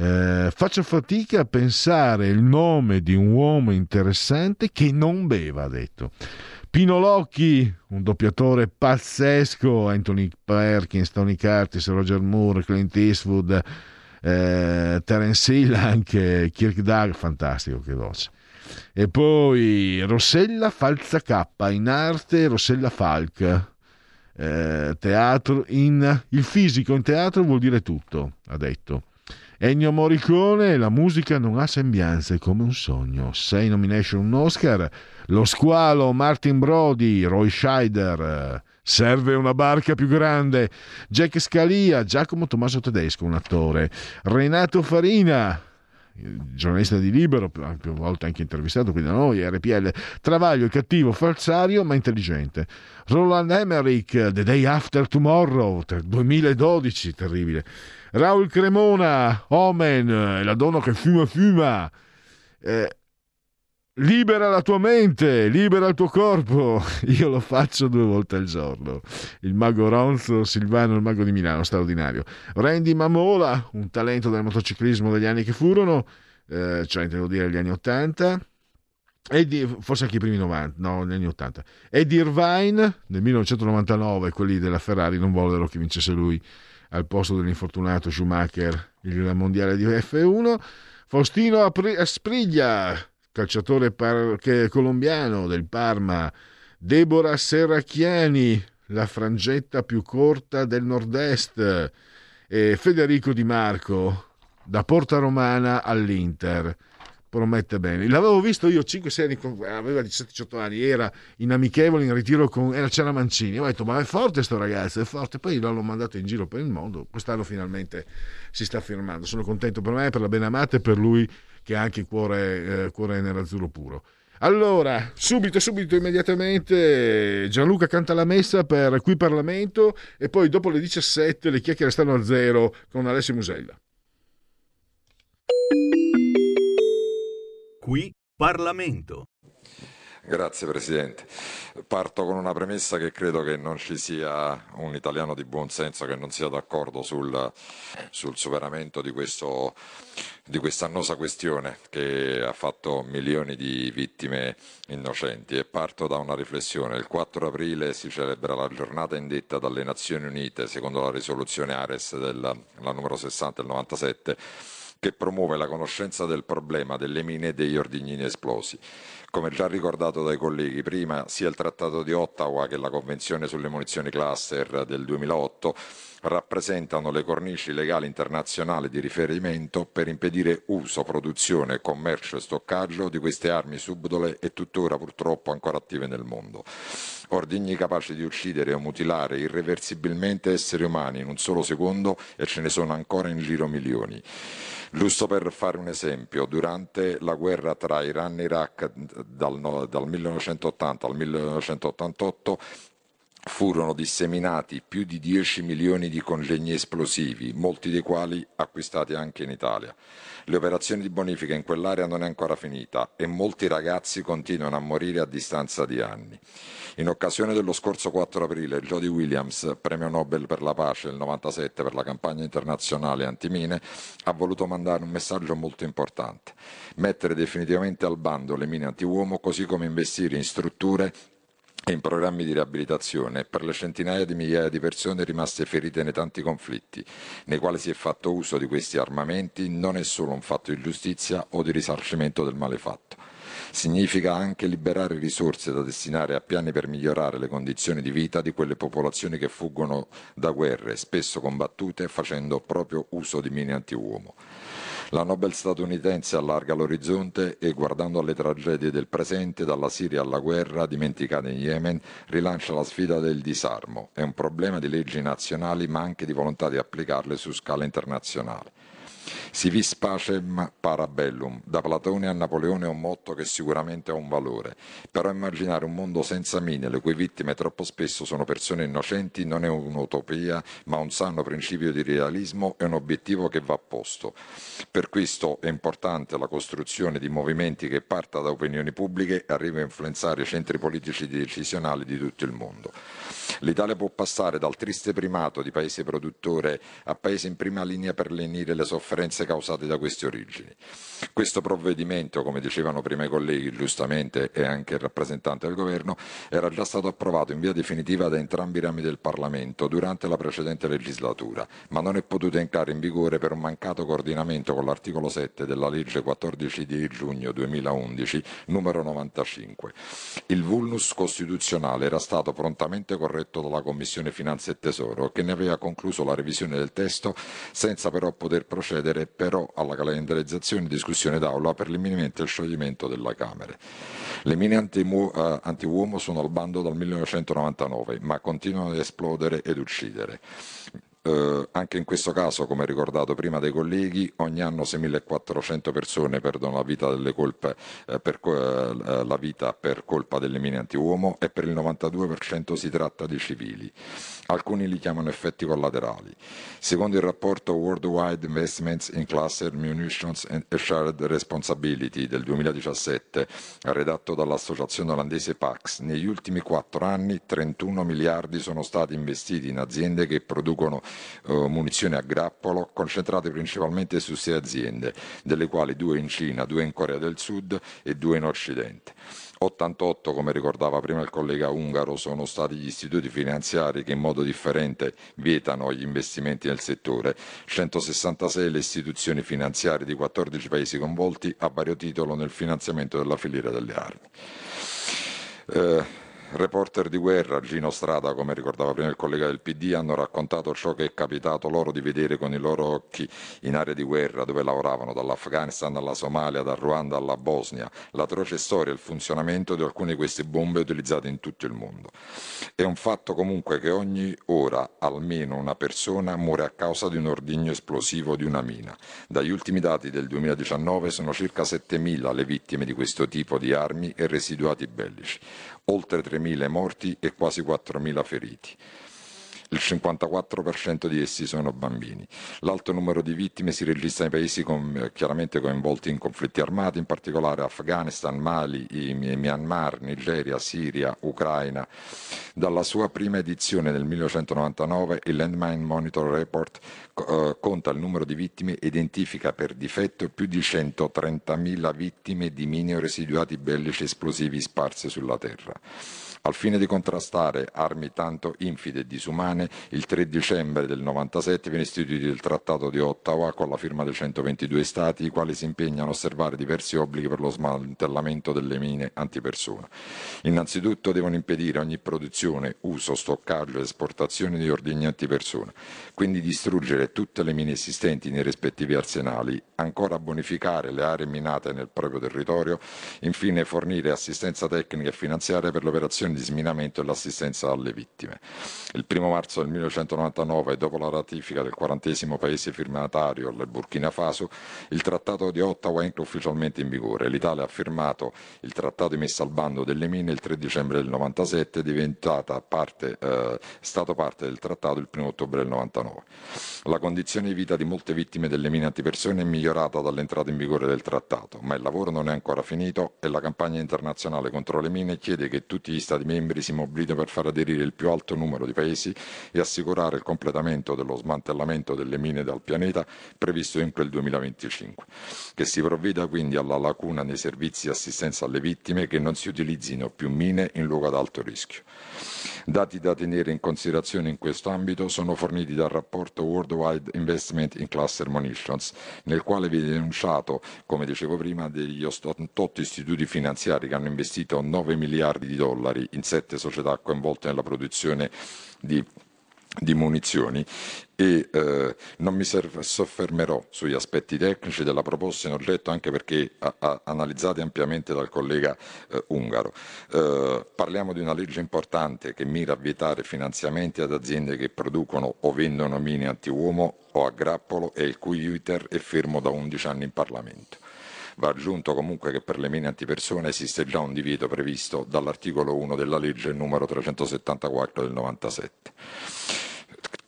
Eh, faccio fatica a pensare il nome di un uomo interessante che non beva, ha detto. Pino Locchi, un doppiatore pazzesco, Anthony Perkins, Tony Curtis, Roger Moore, Clint Eastwood, eh, Terence Hill, (laughs) anche Kirk Doug, fantastico, che voce. E poi Rossella Falza K, in arte Rossella Falk. Eh, teatro in, il fisico in teatro vuol dire tutto, ha detto. Ennio Morricone, la musica non ha sembianze come un sogno. Sei nomination un Oscar. Lo squalo, Martin Brody, Roy Scheider. Serve una barca più grande. Jack Scalia, Giacomo Tommaso Tedesco, un attore. Renato Farina, giornalista di Libero, più volte anche intervistato qui da noi, RPL. Travaglio, cattivo, falsario ma intelligente. Roland Emmerich, The Day After Tomorrow, 2012, terribile. Raul Cremona, Omen, la donna che fuma fuma. Eh, Libera la tua mente, libera il tuo corpo. (laughs) Io lo faccio due volte al giorno. Il mago Ronzo, Silvano, il mago di Milano, straordinario. Randy Mamola, un talento del motociclismo degli anni che furono, eh, cioè devo dire gli anni Ottanta. Eddie, forse anche i primi 90, no, negli anni 80. Eddie Irvine nel 1999, quelli della Ferrari non vollero che vincesse lui al posto dell'infortunato Schumacher il mondiale di F1. Faustino Aspriglia, calciatore par- colombiano del Parma. Deborah Serracchiani, la frangetta più corta del nord-est. E Federico Di Marco, da Porta Romana all'Inter promette bene. L'avevo visto io 5-6 anni, aveva 17-18 anni, era in amichevole, in ritiro con era C'era Mancini. Ho detto, ma è forte sto ragazzo, è forte. Poi l'hanno mandato in giro per il mondo. Quest'anno finalmente si sta firmando. Sono contento per me, per la Benamata e per lui che ha anche cuore, eh, cuore nerazzurro puro. Allora, subito, subito, immediatamente Gianluca canta la messa per Qui Parlamento e poi dopo le 17 le chiacchiere stanno a zero con Alessio Musella. Qui Parlamento. Grazie Presidente. Parto con una premessa che credo che non ci sia un italiano di buon senso che non sia d'accordo sul, sul superamento di, questo, di questa annosa questione che ha fatto milioni di vittime innocenti e parto da una riflessione. Il 4 aprile si celebra la giornata indetta dalle Nazioni Unite secondo la risoluzione Ares della numero 60 del 97 che promuove la conoscenza del problema delle mine e degli ordignini esplosi. Come già ricordato dai colleghi prima, sia il Trattato di Ottawa che la Convenzione sulle munizioni cluster del 2008 rappresentano le cornici legali internazionali di riferimento per impedire uso, produzione, commercio e stoccaggio di queste armi subdole e tuttora purtroppo ancora attive nel mondo. Ordigni capaci di uccidere o mutilare irreversibilmente esseri umani in un solo secondo e ce ne sono ancora in giro milioni. Giusto per fare un esempio, durante la guerra tra Iran e Iraq dal, dal 1980 al 1988 furono disseminati più di 10 milioni di congegni esplosivi, molti dei quali acquistati anche in Italia. Le operazioni di bonifica in quell'area non è ancora finita e molti ragazzi continuano a morire a distanza di anni. In occasione dello scorso 4 aprile, Jody Williams, premio Nobel per la pace nel 97 per la campagna internazionale antimine, ha voluto mandare un messaggio molto importante. Mettere definitivamente al bando le mine antiuomo, così come investire in strutture e in programmi di riabilitazione per le centinaia di migliaia di persone rimaste ferite nei tanti conflitti nei quali si è fatto uso di questi armamenti non è solo un fatto di giustizia o di risarcimento del male fatto. Significa anche liberare risorse da destinare a piani per migliorare le condizioni di vita di quelle popolazioni che fuggono da guerre, spesso combattute, facendo proprio uso di mine antiuomo. La Nobel statunitense allarga l'orizzonte e, guardando alle tragedie del presente, dalla Siria alla guerra dimenticata in Yemen, rilancia la sfida del disarmo. È un problema di leggi nazionali, ma anche di volontà di applicarle su scala internazionale. Si vis pacem para bellum. Da Platone a Napoleone è un motto che sicuramente ha un valore, però immaginare un mondo senza mine, le cui vittime troppo spesso sono persone innocenti, non è un'utopia, ma un sano principio di realismo e un obiettivo che va posto. Per questo è importante la costruzione di movimenti che parta da opinioni pubbliche e arrivi a influenzare i centri politici decisionali di tutto il mondo. L'Italia può passare dal triste primato di paese produttore a paese in prima linea per lenire le sofferenze causate da queste origini. Questo provvedimento, come dicevano prima i colleghi giustamente e anche il rappresentante del governo, era già stato approvato in via definitiva da entrambi i rami del Parlamento durante la precedente legislatura, ma non è potuto entrare in vigore per un mancato coordinamento con l'articolo 7 della legge 14 di giugno 2011 numero 95. Il vulnus costituzionale era stato prontamente corretto dalla Commissione Finanze e Tesoro che ne aveva concluso la revisione del testo senza però poter procedere però alla calendarizzazione e discussione d'aula per l'imminente scioglimento della Camera. Le mine eh, anti-uomo sono al bando dal 1999 ma continuano ad esplodere ed uccidere. Eh, anche in questo caso, come ricordato prima dai colleghi, ogni anno 6.400 persone perdono la vita, colpe, eh, per, eh, la vita, per, colpa delle mine antiuomo e per il 92% si tratta di civili. Alcuni li chiamano effetti collaterali. Secondo il rapporto Worldwide Investments in Cluster Munitions and Shared Responsibility del 2017, redatto dall'associazione olandese Pax, negli ultimi quattro anni 31 miliardi sono stati investiti in aziende che producono eh, munizioni a grappolo concentrate principalmente su sei aziende, delle quali due in Cina, due in Corea del Sud e due in Occidente. 88, come ricordava prima il collega Ungaro, sono stati gli istituti finanziari che in modo differente vietano gli investimenti nel settore, 166 le istituzioni finanziarie di 14 paesi coinvolti a vario titolo nel finanziamento della filiera delle armi. Eh, reporter di guerra, Gino Strada, come ricordava prima il collega del PD, hanno raccontato ciò che è capitato loro di vedere con i loro occhi in aree di guerra dove lavoravano dall'Afghanistan alla Somalia, dal Ruanda alla Bosnia, l'atroce storia e il funzionamento di alcune di queste bombe utilizzate in tutto il mondo. È un fatto comunque che ogni ora almeno una persona muore a causa di un ordigno esplosivo di una mina. Dagli ultimi dati del 2019 sono circa 7.000 le vittime di questo tipo di armi e residuati bellici oltre 3.000 morti e quasi 4.000 feriti. Il 54% di essi sono bambini. L'alto numero di vittime si registra nei paesi con, chiaramente coinvolti in conflitti armati, in particolare Afghanistan, Mali, Myanmar, Nigeria, Siria, Ucraina. Dalla sua prima edizione nel 1999 il Landmine Monitor Report eh, conta il numero di vittime e identifica per difetto più di 130.000 vittime di mine o residuati bellici esplosivi sparse sulla Terra. Al fine di contrastare armi tanto infide e disumane, il 3 dicembre del 97 viene istituito il Trattato di Ottawa con la firma dei 122 Stati, i quali si impegnano a osservare diversi obblighi per lo smantellamento delle mine antipersona. Innanzitutto devono impedire ogni produzione, uso, stoccaggio e esportazione di ordigni antipersona, quindi distruggere tutte le mine esistenti nei rispettivi arsenali, ancora bonificare le aree minate nel proprio territorio, infine fornire assistenza tecnica e finanziaria per l'operazione di sminamento e l'assistenza alle vittime. Il 1 marzo del 1999, dopo la ratifica del quarantesimo paese firmatario, il Burkina Faso, il Trattato di Ottawa entra ufficialmente in vigore. L'Italia ha firmato il Trattato di messa al bando delle mine il 3 dicembre del 97, diventata parte, eh, stato parte del Trattato il 1 ottobre del 99. La condizione di vita di molte vittime delle mine antipersone è migliorata dall'entrata in vigore del Trattato, ma il lavoro non è ancora finito e la campagna internazionale contro le mine chiede che tutti gli Stati Stati membri si mobilitano per far aderire il più alto numero di paesi e assicurare il completamento dello smantellamento delle mine dal pianeta previsto entro il 2025. Che si provveda quindi alla lacuna nei servizi di assistenza alle vittime che non si utilizzino più mine in luogo ad alto rischio. Dati da tenere in considerazione in questo ambito sono forniti dal rapporto Worldwide Investment in Cluster Munitions, nel quale viene denunciato, come dicevo prima, degli 88 istituti finanziari che hanno investito 9 miliardi di dollari in sette società coinvolte nella produzione di di munizioni e eh, non mi soffermerò sugli aspetti tecnici della proposta in oggetto anche perché analizzati ampiamente dal collega eh, Ungaro. Eh, parliamo di una legge importante che mira a vietare finanziamenti ad aziende che producono o vendono mine antiuomo o a grappolo e il cui iter è fermo da 11 anni in Parlamento. Va aggiunto comunque che per le mine antipersone esiste già un divieto previsto dall'articolo 1 della legge numero 374 del 97.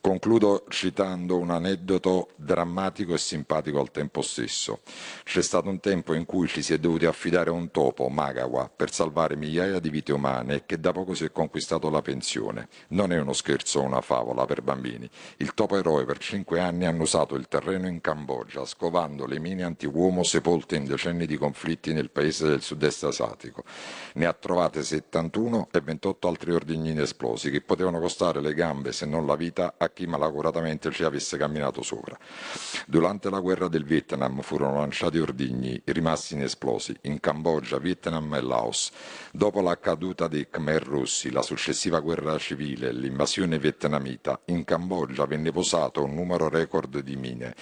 Concludo citando un aneddoto drammatico e simpatico al tempo stesso. C'è stato un tempo in cui ci si è dovuti affidare a un topo, Magawa, per salvare migliaia di vite umane e che da poco si è conquistato la pensione. Non è uno scherzo o una favola per bambini. Il topo eroe per cinque anni hanno usato il terreno in Cambogia, scovando le mine antiuomo sepolte in decenni di conflitti nel paese del sud-est asiatico. Ne ha trovate 71 e 28 altri ordigni inesplosi che potevano costare le gambe, se non la vita, a chi malauguratamente ci avesse camminato sopra. Durante la guerra del Vietnam furono lanciati ordigni rimasti inesplosi in Cambogia, Vietnam e Laos. Dopo la caduta dei Khmer russi, la successiva guerra civile e l'invasione vietnamita, in Cambogia venne posato un numero record di mine.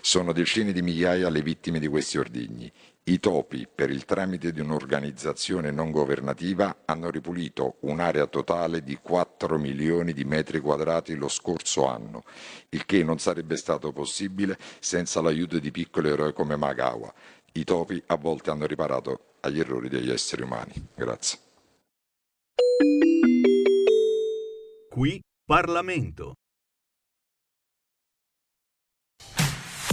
Sono decine di migliaia le vittime di questi ordigni. I topi, per il tramite di un'organizzazione non governativa, hanno ripulito un'area totale di 4 milioni di metri quadrati lo scorso anno, il che non sarebbe stato possibile senza l'aiuto di piccoli eroi come Magawa. I topi a volte hanno riparato agli errori degli esseri umani. Grazie. Qui Parlamento.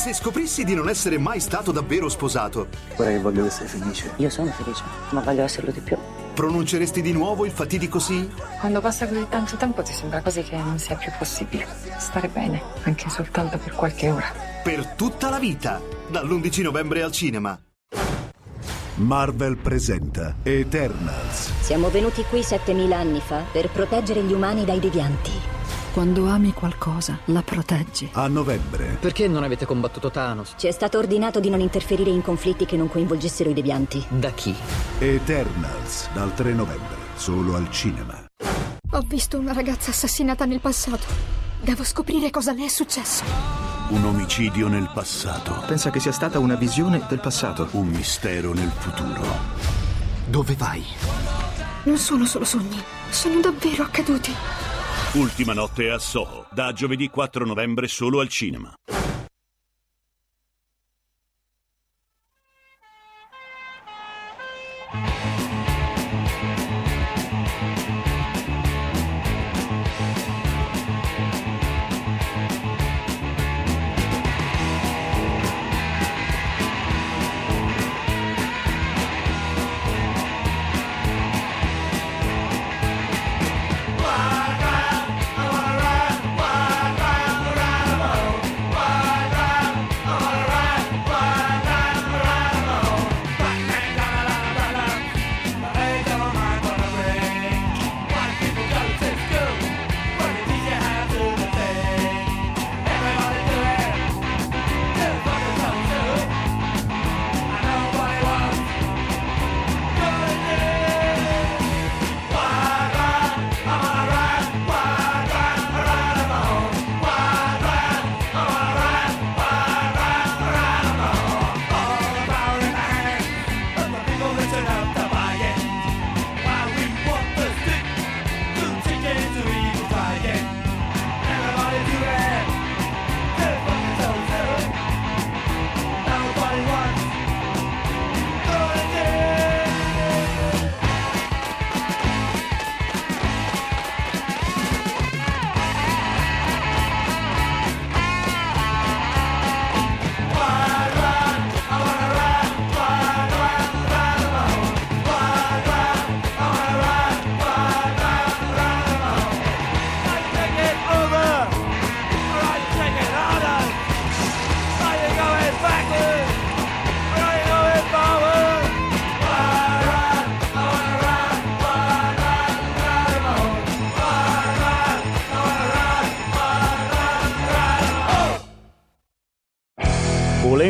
se scoprissi di non essere mai stato davvero sposato, Ora che voglio sei felice. Io sono felice, ma voglio esserlo di più. pronunceresti di nuovo il fatidico sì? Quando passa così tanto tempo ti sembra quasi che non sia più possibile stare bene, anche soltanto per qualche ora. Per tutta la vita, dall'11 novembre al cinema. Marvel presenta Eternals. Siamo venuti qui 7000 anni fa per proteggere gli umani dai devianti. Quando ami qualcosa, la proteggi. A novembre. Perché non avete combattuto Thanos? Ci è stato ordinato di non interferire in conflitti che non coinvolgessero i devianti. Da chi? Eternals, dal 3 novembre, solo al cinema. Ho visto una ragazza assassinata nel passato. Devo scoprire cosa le è successo. Un omicidio nel passato. Pensa che sia stata una visione del passato. Un mistero nel futuro. Dove vai? Non sono solo sogni, sono davvero accaduti. Ultima notte a Soho, da giovedì 4 novembre solo al cinema.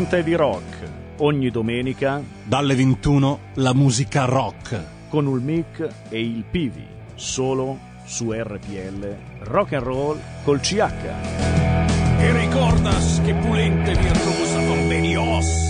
Polente di rock. Ogni domenica Dalle 21 la musica rock. con il mic e il Pivi, solo su RPL Rock and Roll col CH. E ricordas che pulente virtuosa con Benios.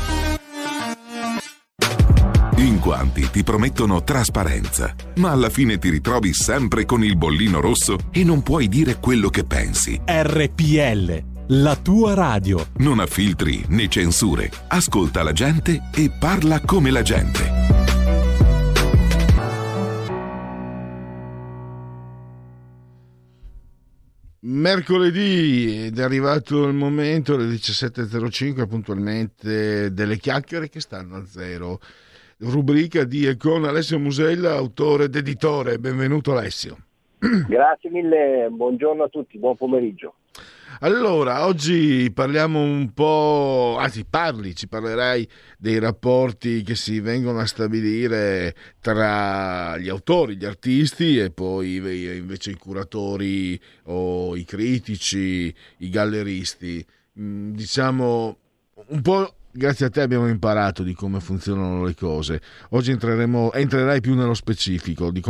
In quanti ti promettono trasparenza, ma alla fine ti ritrovi sempre con il bollino rosso e non puoi dire quello che pensi. RPL, la tua radio. Non ha filtri né censure. Ascolta la gente e parla come la gente. Mercoledì ed è arrivato il momento, alle 17.05 puntualmente, delle chiacchiere che stanno a zero. Rubrica di e con Alessio Musella, autore ed editore. Benvenuto Alessio. (clears throat) Grazie mille, buongiorno a tutti, buon pomeriggio. Allora, oggi parliamo un po', anzi parli, ci parlerai dei rapporti che si vengono a stabilire tra gli autori, gli artisti e poi invece i curatori o i critici, i galleristi. Mm, Diciamo un po' grazie a te abbiamo imparato di come funzionano le cose. Oggi entrerai più nello specifico di,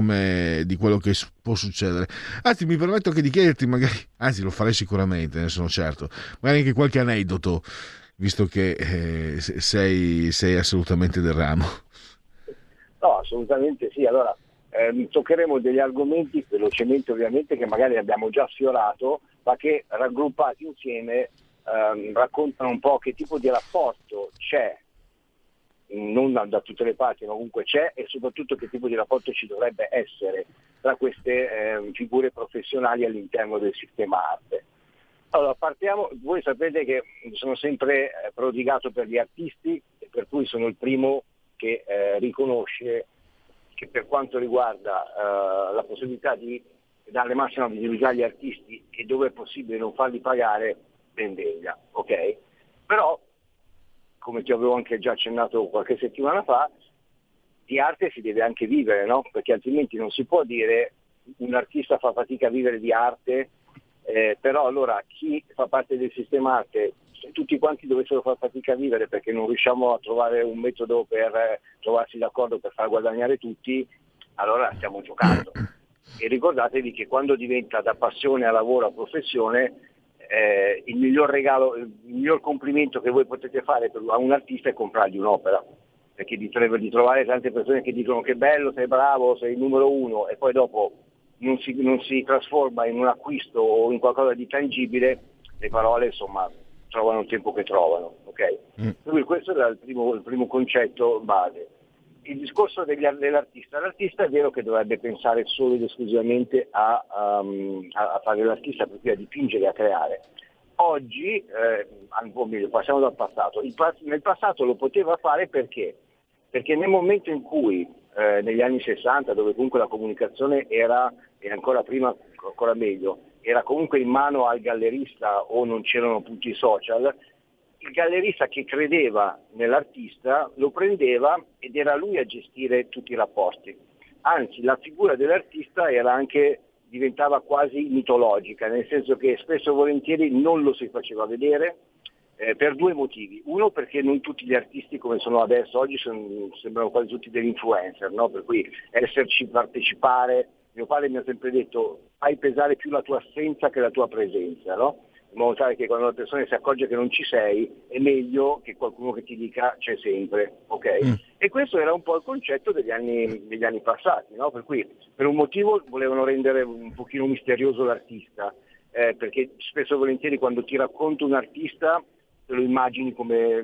di quello che può succedere. Anzi, mi permetto anche di chiederti, magari, anzi, lo farei sicuramente, ne sono certo, magari anche qualche aneddoto, visto che eh, sei, sei assolutamente del ramo. No, assolutamente sì. Allora, ehm, toccheremo degli argomenti velocemente ovviamente che magari abbiamo già sfiorato, ma che raggruppati insieme ehm, raccontano un po' che tipo di rapporto c'è, non da, da, tutte le parti, ma comunque c'è, e soprattutto che tipo di rapporto ci dovrebbe essere tra queste eh, figure professionali all'interno del sistema arte. Allora, partiamo, voi sapete che sono sempre eh, prodigato per gli artisti, per cui sono il primo che eh, riconosce che per quanto riguarda eh, la possibilità di dare massima visibilità agli artisti e dove è possibile non farli pagare, ben venga, ok? Però, come ti avevo anche già accennato qualche settimana fa, di arte si deve anche vivere, no? Perché altrimenti non si può dire un artista fa fatica a vivere di arte, eh, però allora chi fa parte del sistema arte, se tutti quanti dovessero far fatica a vivere perché non riusciamo a trovare un metodo per eh, trovarsi d'accordo per far guadagnare tutti, allora stiamo giocando. (clears throat) E ricordatevi che quando diventa da passione a lavoro a professione, eh, il miglior regalo, il miglior complimento che voi potete fare a un artista è comprargli un'opera. Perché di, di trovare tante persone che dicono che bello, sei bravo, sei il numero uno e poi dopo non si, non si trasforma in un acquisto o in qualcosa di tangibile, le parole insomma trovano il tempo che trovano. Okay? Mm. Quindi questo era il primo, il primo concetto base il discorso degli, dell'artista. L'artista è vero che dovrebbe pensare solo ed esclusivamente a, um, a fare l'artista, per cui a dipingere, a creare. Oggi, eh, o meglio, passiamo dal passato, nel passato lo poteva fare perché? Perché nel momento in cui, eh, negli anni 60, dove comunque la comunicazione era, e ancora prima, ancora meglio, era comunque in mano al gallerista o non c'erano punti social, il gallerista che credeva nell'artista lo prendeva ed era lui a gestire tutti i rapporti. Anzi, la figura dell'artista anche, diventava quasi mitologica, nel senso che spesso e volentieri non lo si faceva vedere eh, per due motivi. Uno perché non tutti gli artisti come sono adesso, oggi sono, sembrano quasi tutti degli influencer, no? per cui esserci, partecipare. Mio padre mi ha sempre detto fai pesare più la tua assenza che la tua presenza. No? In modo tale che quando la persona si accorge che non ci sei è meglio che qualcuno che ti dica c'è sempre, ok? Mm. E questo era un po' il concetto degli anni, degli anni passati, no? Per cui per un motivo volevano rendere un pochino misterioso l'artista, eh, perché spesso e volentieri quando ti racconto un artista te lo immagini come,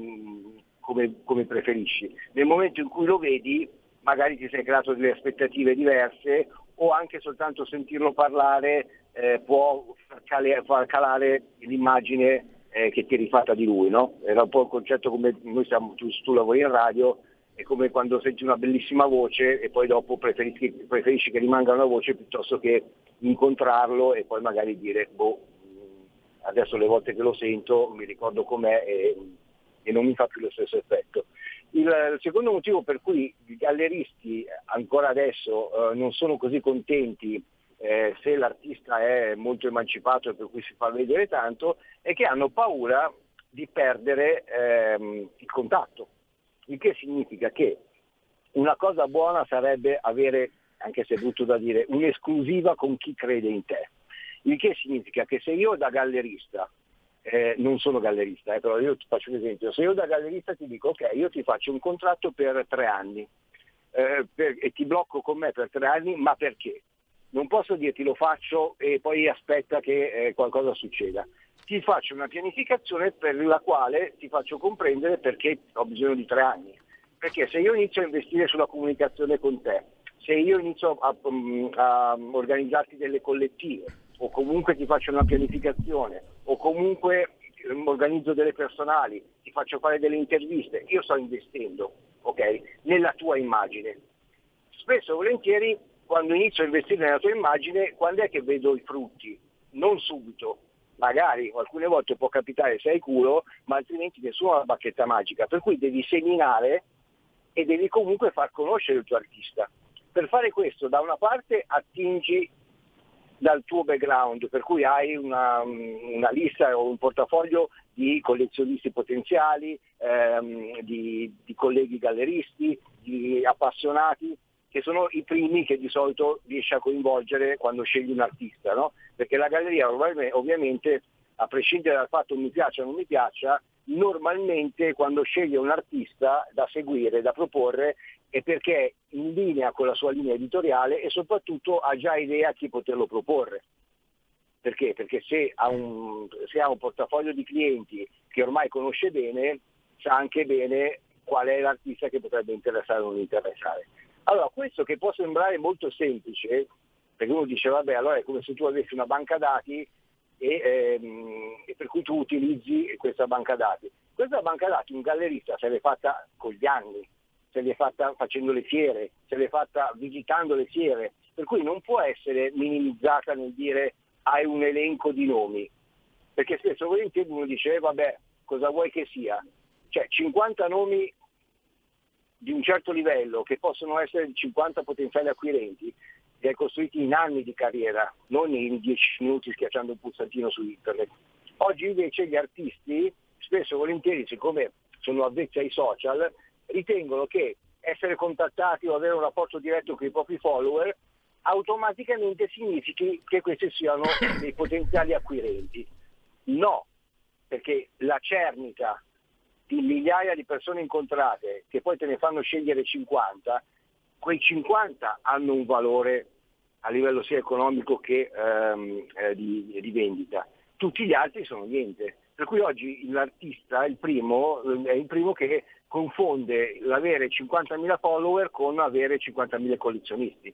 come, come preferisci. Nel momento in cui lo vedi magari ti sei creato delle aspettative diverse o anche soltanto sentirlo parlare eh, può far, cale, far, calare l'immagine eh, che ti è rifatta di lui. No? Era un po' il concetto come noi siamo, tu, tu lavori in radio, è come quando senti una bellissima voce e poi dopo preferisci, preferisci, che rimanga una voce piuttosto che incontrarlo e poi magari dire boh, adesso le volte che lo sento mi ricordo com'è e, e non mi fa più lo stesso effetto. Il secondo motivo per cui i galleristi ancora adesso eh, non sono così contenti eh, se l'artista è molto emancipato e per cui si fa vedere tanto, è che hanno paura di perdere ehm, il contatto, il che significa che una cosa buona sarebbe avere, anche se è brutto da dire, un'esclusiva con chi crede in te. Il che significa che se io da gallerista, eh, non sono gallerista, eh, però io ti faccio un esempio, se io da gallerista ti dico ok, io ti faccio un contratto per tre anni eh, per, e ti blocco con me per tre anni, ma perché? Non posso dirti lo faccio e poi aspetta che eh, qualcosa succeda. Ti faccio una pianificazione per la quale ti faccio comprendere perché ho bisogno di tre anni. Perché se io inizio a investire sulla comunicazione con te, se io inizio a, mm, a, a organizzarti delle collettive, o comunque ti faccio una pianificazione, o comunque mm, organizzo delle personali, ti faccio fare delle interviste, io sto investendo okay, nella tua immagine. Spesso e volentieri quando inizio a investire nella tua immagine, quando è che vedo i frutti? Non subito. Magari alcune volte può capitare sei culo, ma altrimenti nessuno ha la bacchetta magica. Per cui devi seminare e devi comunque far conoscere il tuo artista. Per fare questo, da una parte attingi dal tuo background, per cui hai una, una lista o un portafoglio di collezionisti potenziali, ehm, di, di colleghi galleristi, di appassionati, che sono i primi che di solito riesce a coinvolgere quando scegli un artista, no? perché la galleria ovviamente, a prescindere dal fatto mi piaccia o non mi piaccia, normalmente quando sceglie un artista da seguire, da proporre, è perché è in linea con la sua linea editoriale e soprattutto ha già idea a chi poterlo proporre. Perché? Perché se ha, un, se ha un portafoglio di clienti che ormai conosce bene, sa anche bene qual è l'artista che potrebbe interessare o non interessare. Allora, questo che può sembrare molto semplice, perché uno dice vabbè allora è come se tu avessi una banca dati e, ehm, e, per cui tu utilizzi questa banca dati. Questa banca dati un gallerista se l'è fatta con gli anni, se l'è fatta facendo le fiere, se l'è fatta visitando le fiere, per cui non può essere minimizzata nel dire hai un elenco di nomi, perché spesso volentieri uno dice eh, vabbè cosa vuoi che sia, cioè 50 nomi di un certo livello che possono essere 50 potenziali acquirenti li hai costruiti in anni di carriera, non in 10 minuti schiacciando un pulsantino su internet. Oggi invece gli artisti, spesso e volentieri, siccome sono avvezzi ai social, ritengono che essere contattati o avere un rapporto diretto con i propri follower automaticamente significhi che questi siano (coughs) dei potenziali acquirenti. No, perché la cernita di migliaia di persone incontrate che poi te ne fanno scegliere 50, quei 50 hanno un valore a livello sia economico che ehm, eh, di, di, vendita. Tutti gli altri sono niente. Per cui oggi l'artista è il primo, è il primo che confonde l'avere 50.000 follower con avere 50.000 collezionisti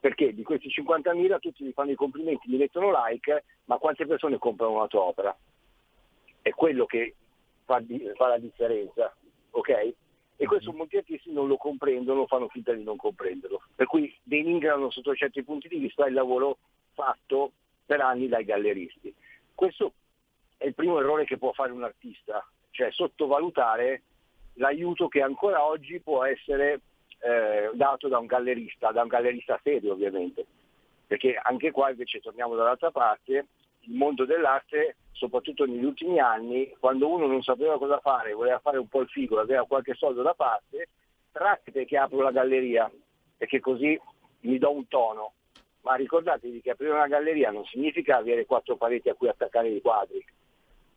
perché di questi 50.000 tutti gli fanno i complimenti, gli mettono like, ma quante persone comprano una tua opera? È quello che fa, fa la differenza, ok? E questo molti artisti non lo comprendono, fanno finta di non comprenderlo. Per cui denigrano sotto certi punti di vista il lavoro fatto per anni dai galleristi. Questo è il primo errore che può fare un artista, cioè sottovalutare l'aiuto che ancora oggi può essere eh, dato da un gallerista, da un gallerista serio ovviamente, perché anche qua invece torniamo dall'altra parte, il mondo dell'arte, soprattutto negli ultimi anni, quando uno non sapeva cosa fare, voleva fare un po' il figo, aveva qualche soldo da parte, tratte che apro la galleria, perché così mi do un tono. Ma ricordatevi che aprire una galleria non significa avere quattro pareti a cui attaccare i quadri.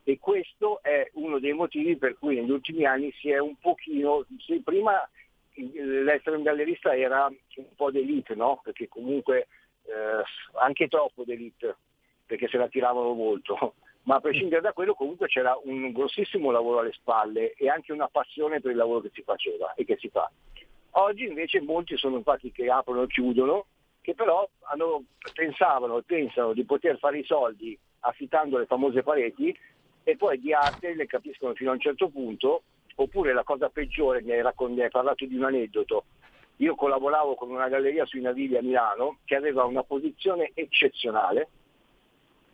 E questo è uno dei motivi per cui negli ultimi anni si è un pochino, sì, prima l'essere un gallerista era un po' d'elite, no? Perché comunque eh, anche troppo d'elite, perché se la tiravano molto. (laughs) Ma a prescindere da quello comunque c'era un grossissimo lavoro alle spalle e anche una passione per il lavoro che si faceva e che si fa. Oggi invece molti sono infatti che aprono e chiudono, che però hanno, pensavano e pensano di poter fare i soldi affittando le famose pareti e poi di arte le capiscono fino a un certo punto Oppure la cosa peggiore, mi hai, raccon- mi hai parlato di un aneddoto, io collaboravo con una galleria sui Navigli a Milano che aveva una posizione eccezionale,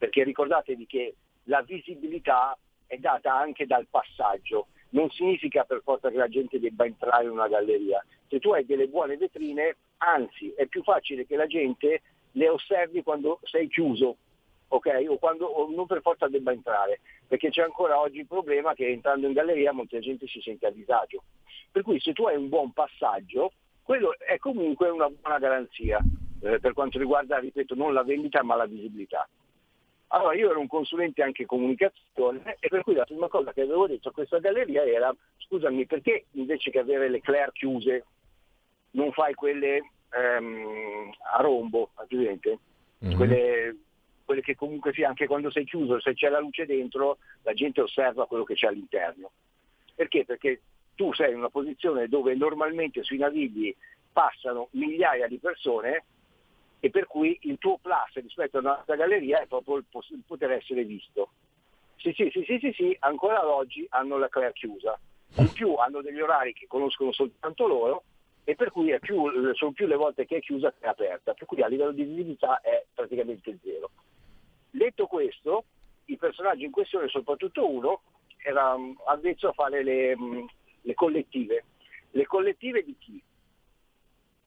perché ricordatevi che la visibilità è data anche dal passaggio, non significa per forza che la gente debba entrare in una galleria. Se tu hai delle buone vetrine, anzi è più facile che la gente le osservi quando sei chiuso, ok? O quando o non per forza debba entrare, perché c'è ancora oggi il problema che entrando in galleria molta gente si sente a disagio. Per cui se tu hai un buon passaggio, quello è comunque una buona garanzia eh, per quanto riguarda, ripeto, non la vendita ma la visibilità. Allora io ero un consulente anche comunicazione e per cui la prima cosa che avevo detto a questa galleria era scusami perché invece che avere le Claire chiuse non fai quelle ehm, a rombo, ovviamente, mm-hmm. quelle quelle che comunque sia, anche quando sei chiuso, se c'è la luce dentro, la gente osserva quello che c'è all'interno. Perché? Perché tu sei in una posizione dove normalmente sui navigli passano migliaia di persone e per cui il tuo plus rispetto a un'altra galleria è proprio il, poter essere visto. Sì, sì, sì, sì, sì, sì, ancora oggi hanno la Claire chiusa. In più hanno degli orari che conoscono soltanto loro e per cui più, sono più le volte che è chiusa che è aperta, per cui a livello di visibilità è praticamente zero. Detto questo, i personaggi in questione, soprattutto uno, era mm, avvezzo a fare le, mm, le collettive. Le collettive di chi?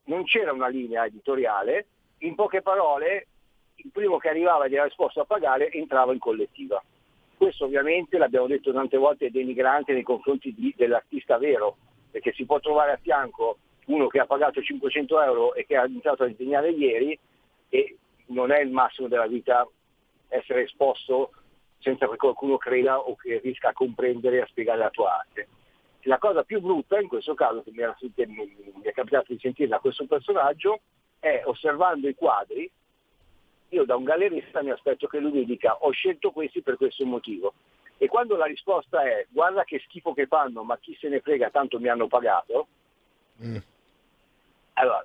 Non c'era una linea editoriale, in poche parole il primo che arrivava ed era disposto a pagare entrava in collettiva. questo ovviamente, l'abbiamo detto tante volte, è denigrante nei confronti di, dell'artista vero, perché si può trovare a fianco uno che ha pagato 500 euro e che ha iniziato a disegnare ieri e non è il massimo della vita essere esposto senza che qualcuno creda o che riesca a comprendere e a spiegare la tua arte. La cosa più brutta in questo caso che mi è capitato di sentire da questo personaggio è osservando i quadri, io da un gallerista mi aspetto che lui mi dica ho scelto questi per questo motivo. E quando la risposta è guarda che schifo che fanno, ma chi se ne frega, tanto mi hanno pagato, mm. allora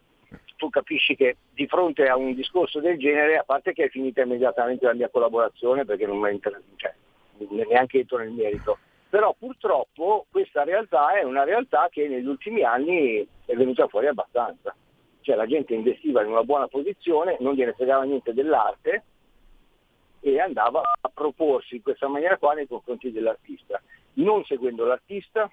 tu capisci che di fronte a un discorso del genere, a parte che è finita immediatamente la mia collaborazione perché non mi interessa, cioè, neanche entro nel merito, però purtroppo questa realtà è una realtà che negli ultimi anni è venuta fuori abbastanza. Cioè la gente investiva in una buona posizione, non gliene fregava niente dell'arte e andava a proporsi in questa maniera qua nei confronti dell'artista, non seguendo l'artista,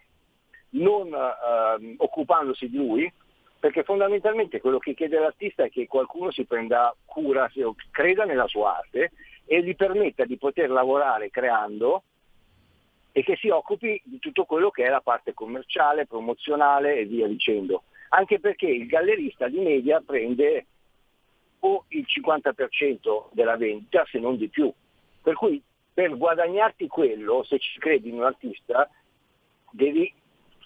non eh, occupandosi di lui, perché fondamentalmente quello che chiede l'artista è che qualcuno si prenda cura, creda nella sua arte e gli permetta di poter lavorare creando e che si occupi di tutto quello che è la parte commerciale, promozionale e via dicendo. Anche perché il gallerista di media prende o il 50% della vendita, se non di più. Per cui per guadagnarti quello, se ci credi in un artista, devi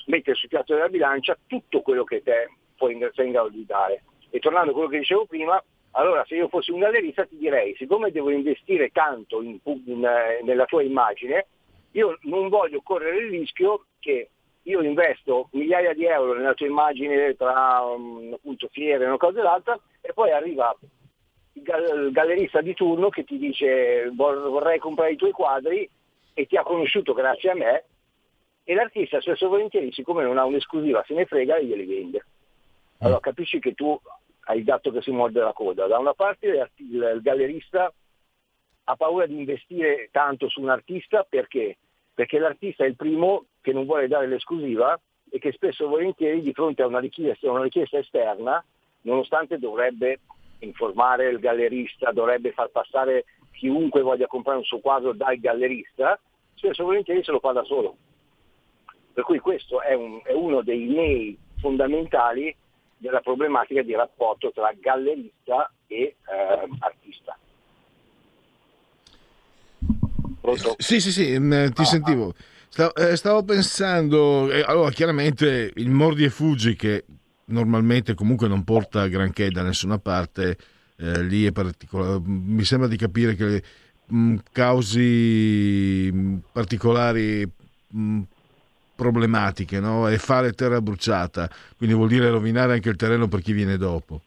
mettere sul piatto della bilancia tutto quello che te puoi sei in grado di dare. E tornando a quello che dicevo prima, allora se io fossi un gallerista ti direi, siccome devo investire tanto in, in, eh, nella tua immagine, io non voglio correre il rischio che io investo migliaia di euro nella tua immagine tra um, appunto fiere una cosa e l'altra e poi arriva il, il gallerista di turno che ti dice vorrei comprare i tuoi quadri e ti ha conosciuto grazie a me e l'artista spesso e volentieri siccome non ha un'esclusiva se ne frega e glieli vende. Allora capisci che tu hai il gatto che si morde la coda. Da una parte il gallerista ha paura di investire tanto su un artista perché? Perché l'artista è il primo che non vuole dare l'esclusiva e che spesso e volentieri di fronte a una richiesta, una richiesta esterna, nonostante dovrebbe informare il gallerista, dovrebbe far passare chiunque voglia comprare un suo quadro dal gallerista, spesso e volentieri se lo fa da solo. Per cui questo è, un, è uno dei nei fondamentali della problematica di rapporto tra gallerista e eh, artista. Pronto? Sì, sì, sì, mm, ti ah, sentivo. Eh, stavo pensando, eh, allora chiaramente il mordi e fuggi che normalmente comunque non porta granché da nessuna parte, eh, lì è particolare. Mi sembra di capire che mh, mm, causi mm, particolari mh, problematiche no? e fare terra bruciata, quindi vuol dire rovinare anche il terreno per chi viene dopo.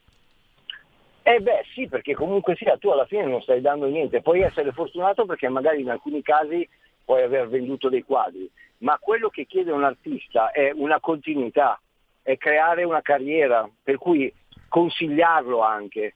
Eh beh sì, perché comunque sia tu alla fine non stai dando niente, puoi essere fortunato perché magari in alcuni casi puoi aver venduto dei quadri, ma quello che chiede un artista è una continuità, è creare una carriera, per cui consigliarlo anche,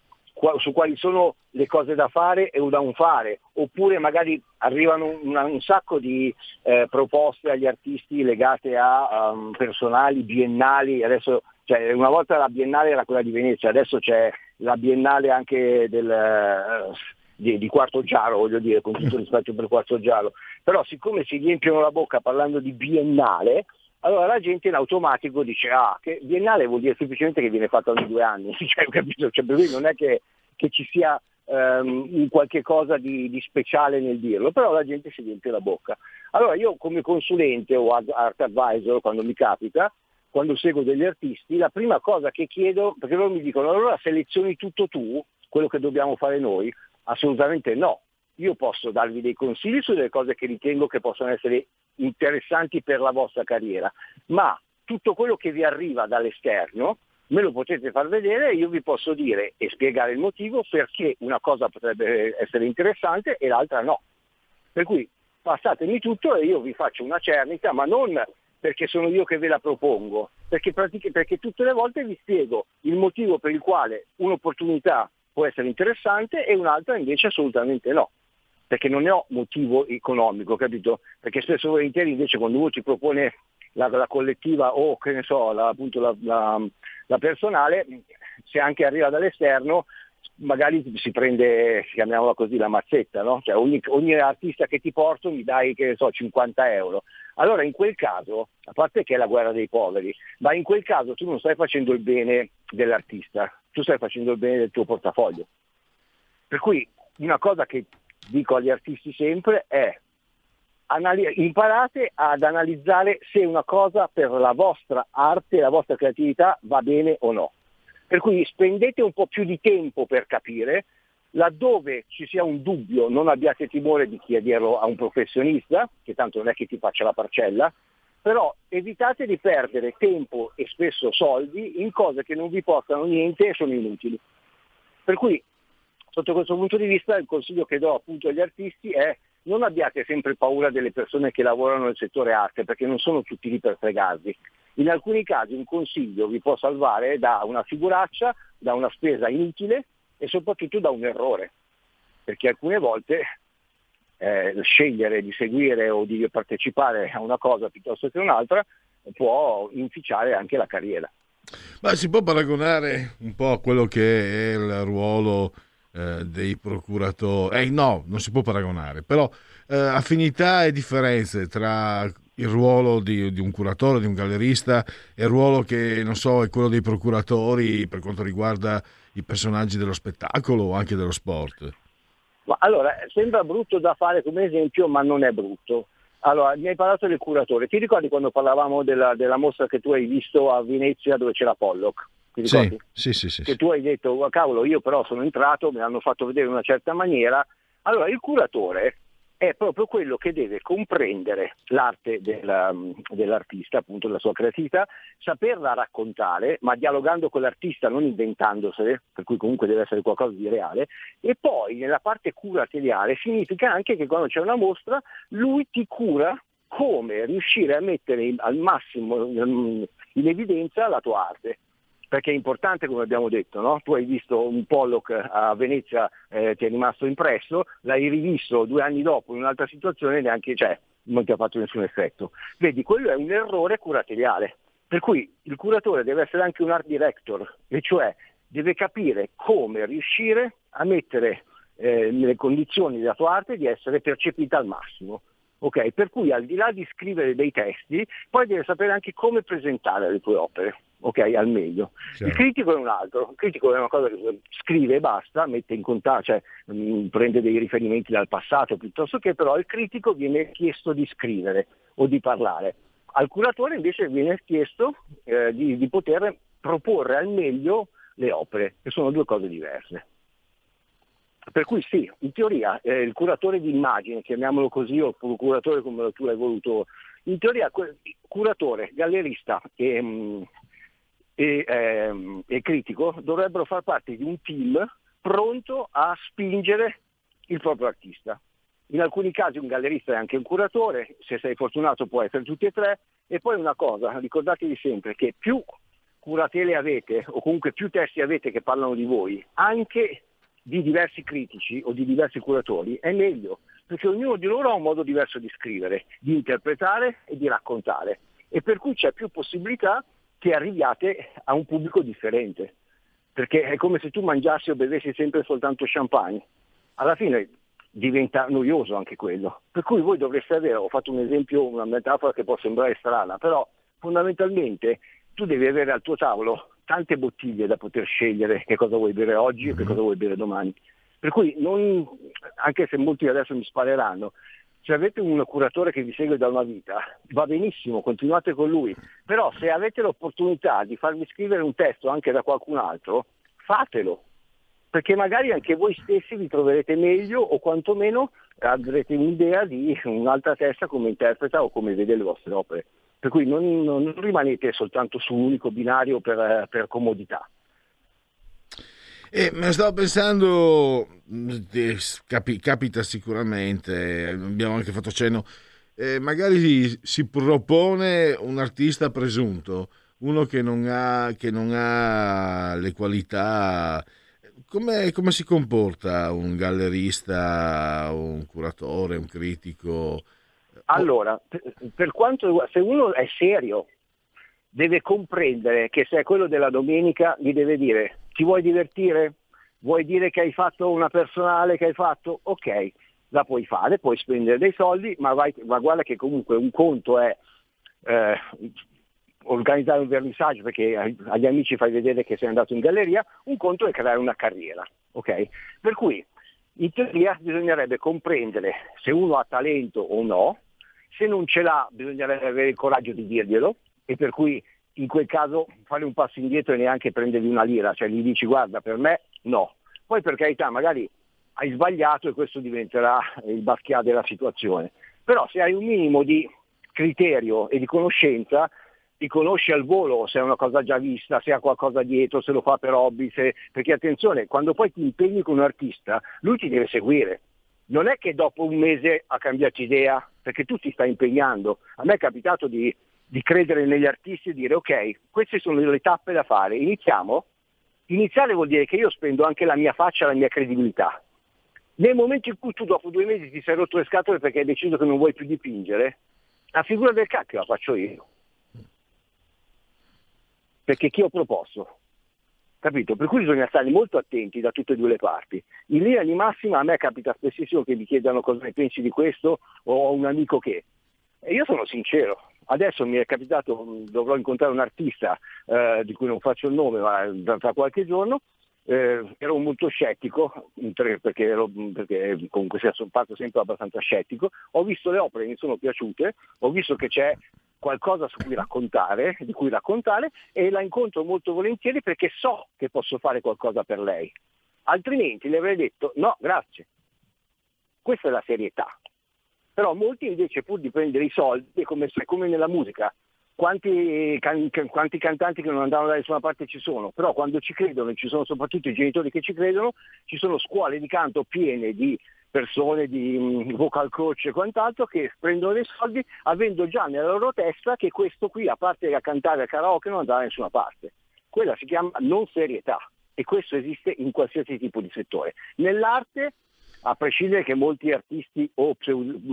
su quali sono le cose da fare e da non fare, oppure magari arrivano un, un sacco di eh, proposte agli artisti legate a um, personali, biennali, adesso cioè, una volta la biennale era quella di Venezia, adesso c'è la biennale anche del, uh, di, di, Quarto Giallo, voglio dire, con tutto rispetto per Quarto Giallo, però siccome si riempiono la bocca parlando di biennale, allora la gente in automatico dice ah, che biennale vuol dire semplicemente che viene fatta ogni due anni, (laughs) cioè? Cioè, per cui non è che, che ci sia um, qualche cosa di, di, speciale nel dirlo, però la gente si riempie la bocca. Allora io come consulente o art advisor, quando mi capita, quando seguo degli artisti, la prima cosa che chiedo, perché loro mi dicono allora selezioni tutto tu, quello che dobbiamo fare noi? Assolutamente no. Io posso darvi dei consigli su delle cose che ritengo che possono essere interessanti per la vostra carriera, ma tutto quello che vi arriva dall'esterno me lo potete far vedere e io vi posso dire e spiegare il motivo perché una cosa potrebbe essere interessante e l'altra no. Per cui passatemi tutto e io vi faccio una cernita, ma non perché sono io che ve la propongo, perché, perché tutte le volte vi spiego il motivo per il quale un'opportunità può essere interessante e un'altra invece assolutamente no perché non ne ho motivo economico, capito? Perché spesso volentieri invece quando uno ti propone la, la collettiva o che ne so, la, appunto la, la, personale, se anche arriva dall'esterno, magari si prende, chiamiamola così, la mazzetta, no? Cioè ogni, ogni, artista che ti porto mi dai, che so, 50 euro. Allora in quel caso, a parte che è la guerra dei poveri, ma in quel caso tu non stai facendo il bene dell'artista, tu stai facendo il bene del tuo portafoglio. Per cui una cosa che dico agli artisti sempre è imparate ad analizzare se una cosa per la vostra arte, la vostra creatività va bene o no. Per cui spendete un po' più di tempo per capire, laddove ci sia un dubbio non abbiate timore di chiederlo a un professionista, che tanto non è che ti faccia la parcella, però evitate di perdere tempo e spesso soldi in cose che non vi portano niente e sono inutili. Per cui sotto questo punto di vista il consiglio che do appunto agli artisti è non abbiate sempre paura delle persone che lavorano nel settore arte, perché non sono tutti lì per fregarvi. In alcuni casi un consiglio vi può salvare da una figuraccia, da una spesa inutile e soprattutto da un errore, perché alcune volte eh, scegliere di seguire o di partecipare a una cosa piuttosto che un'altra può inficiare anche la carriera. Ma si può paragonare un po' a quello che è il ruolo eh, dei procuratori? Eh, no, non si può paragonare, però eh, affinità e differenze tra il ruolo di, di, un curatore, di un gallerista e il ruolo che, non so, è quello dei procuratori per quanto riguarda i personaggi dello spettacolo o anche dello sport? Ma allora, sembra brutto da fare come esempio, ma non è brutto. Allora, mi hai parlato del curatore. Ti ricordi quando parlavamo della, della mostra che tu hai visto a Venezia dove c'era Pollock? Sì, sì, sì, sì, Che tu hai detto, cavolo, io però sono entrato, me l'hanno fatto vedere in una certa maniera. Allora, il curatore è proprio quello che deve comprendere l'arte della, dell'artista, appunto la sua creatività, saperla raccontare, ma dialogando con l'artista, non inventandosene, per cui comunque deve essere qualcosa di reale, e poi nella parte curatoriale significa anche che quando c'è una mostra lui ti cura come riuscire a mettere al massimo in evidenza la tua arte perché è importante come abbiamo detto, no? tu hai visto un Pollock a Venezia, eh, ti è rimasto impresso, l'hai rivisto due anni dopo in un'altra situazione e neanche, cioè, non ti ha fatto nessun effetto. Vedi, quello è un errore curatoriale, per cui il curatore deve essere anche un art director, e cioè deve capire come riuscire a mettere eh, nelle condizioni della tua arte di essere percepita al massimo. Okay? Per cui al di là di scrivere dei testi, poi deve sapere anche come presentare le tue opere ok, al meglio. Chiaro. Il critico è un altro, il critico è una cosa che scrive e basta, mette in contatto, cioè mh, mm, prende dei riferimenti dal passato piuttosto che però il critico viene chiesto di scrivere o di parlare. Al curatore invece viene chiesto eh, di, di poter proporre al meglio le opere, che sono due cose diverse. Per cui sì, in teoria eh, il curatore di immagine, chiamiamolo così, o curatore come tu hai voluto, in teoria curatore, gallerista e, mh, e, ehm, e critico dovrebbero far parte di un team pronto a spingere il proprio artista. In alcuni casi un gallerista è anche un curatore, se sei fortunato può essere tutti e tre. E poi una cosa, ricordatevi sempre che più curatele avete o comunque più testi avete che parlano di voi, anche di diversi critici o di diversi curatori, è meglio, perché ognuno di loro ha un modo diverso di scrivere, di interpretare e di raccontare. E per cui c'è più possibilità che arriviate a un pubblico differente, perché è come se tu mangiassi o bevessi sempre soltanto champagne. Alla fine diventa noioso anche quello. Per cui voi dovreste avere, ho fatto un esempio, una metafora che può sembrare strana, però fondamentalmente tu devi avere al tuo tavolo tante bottiglie da poter scegliere che cosa vuoi bere oggi e che mhm. cosa vuoi bere domani. Per cui non, anche se molti adesso mi spareranno, se avete un curatore che vi segue da una vita, va benissimo, continuate con lui, però se avete l'opportunità di farvi scrivere un testo anche da qualcun altro, fatelo, perché magari anche voi stessi vi troverete meglio o quantomeno avrete un'idea di un'altra testa come interpreta o come vede le vostre opere. Per cui non, non rimanete soltanto su un unico binario per, per comodità. E me stavo pensando, eh, capi, capita sicuramente, abbiamo anche fatto cenno, eh, magari si propone un artista presunto, uno che non ha, che non ha le qualità. Come, come, si comporta un gallerista, un curatore, un critico? Allora, per quanto se uno è serio, deve comprendere che se è quello della domenica gli deve dire ti vuoi divertire? vuoi dire che hai fatto una personale che hai fatto? Ok, la puoi fare, puoi spendere dei soldi, ma, vai, ma guarda che comunque un conto è eh, organizzare un vernissaggio perché agli amici fai vedere che sei andato in galleria, un conto è creare una carriera. ok? Per cui in teoria bisognerebbe comprendere se uno ha talento o no, se non ce l'ha bisognerebbe avere il coraggio di dirglielo e per cui in quel caso fare un passo indietro e neanche prendergli una lira, cioè gli dici guarda per me no. Poi per carità magari hai sbagliato e questo diventerà il baschià della situazione. Però se hai un minimo di criterio e di conoscenza, ti conosci al volo se è una cosa già vista, se ha qualcosa dietro, se lo fa per hobby, se... perché attenzione, quando poi ti impegni con un artista, lui ti deve seguire. Non è che dopo un mese ha cambiato idea, perché tu ti stai impegnando. A me è capitato di, di credere negli artisti e dire ok, queste sono le tappe da fare, iniziamo? Iniziare vuol dire che io spendo anche la mia faccia, la mia credibilità. Nel momento in cui tu dopo due mesi ti sei rotto le scatole perché hai deciso che non vuoi più dipingere, la figura del cacchio la faccio io. Perché chi ho proposto? Capito? Per cui bisogna stare molto attenti da tutte e due le parti. In linea di massima a me capita spessissimo che mi chiedano cosa ne pensi di questo o ho un amico che. E io sono sincero. Adesso mi è capitato, dovrò incontrare un artista eh, di cui non faccio il nome, ma tra qualche giorno, eh, ero molto scettico, perché, ero, perché comunque sono parto sempre abbastanza scettico, ho visto le opere, mi sono piaciute, ho visto che c'è qualcosa su cui raccontare, di cui raccontare e la incontro molto volentieri perché so che posso fare qualcosa per lei. Altrimenti le avrei detto no, grazie. Questa è la serietà. Però molti invece pur di prendere i soldi, come, come nella musica, quanti, can, quanti, cantanti che non andavano da nessuna parte ci sono, però quando ci credono, e ci sono soprattutto i genitori che ci credono, ci sono scuole di canto piene di persone di mm, vocal coach e quant'altro che prendono dei soldi avendo già nella loro testa che questo qui, a parte a cantare al karaoke, non andrà da nessuna parte. Quella si chiama non serietà e questo esiste in qualsiasi tipo di settore. Nell'arte a prescindere che molti artisti o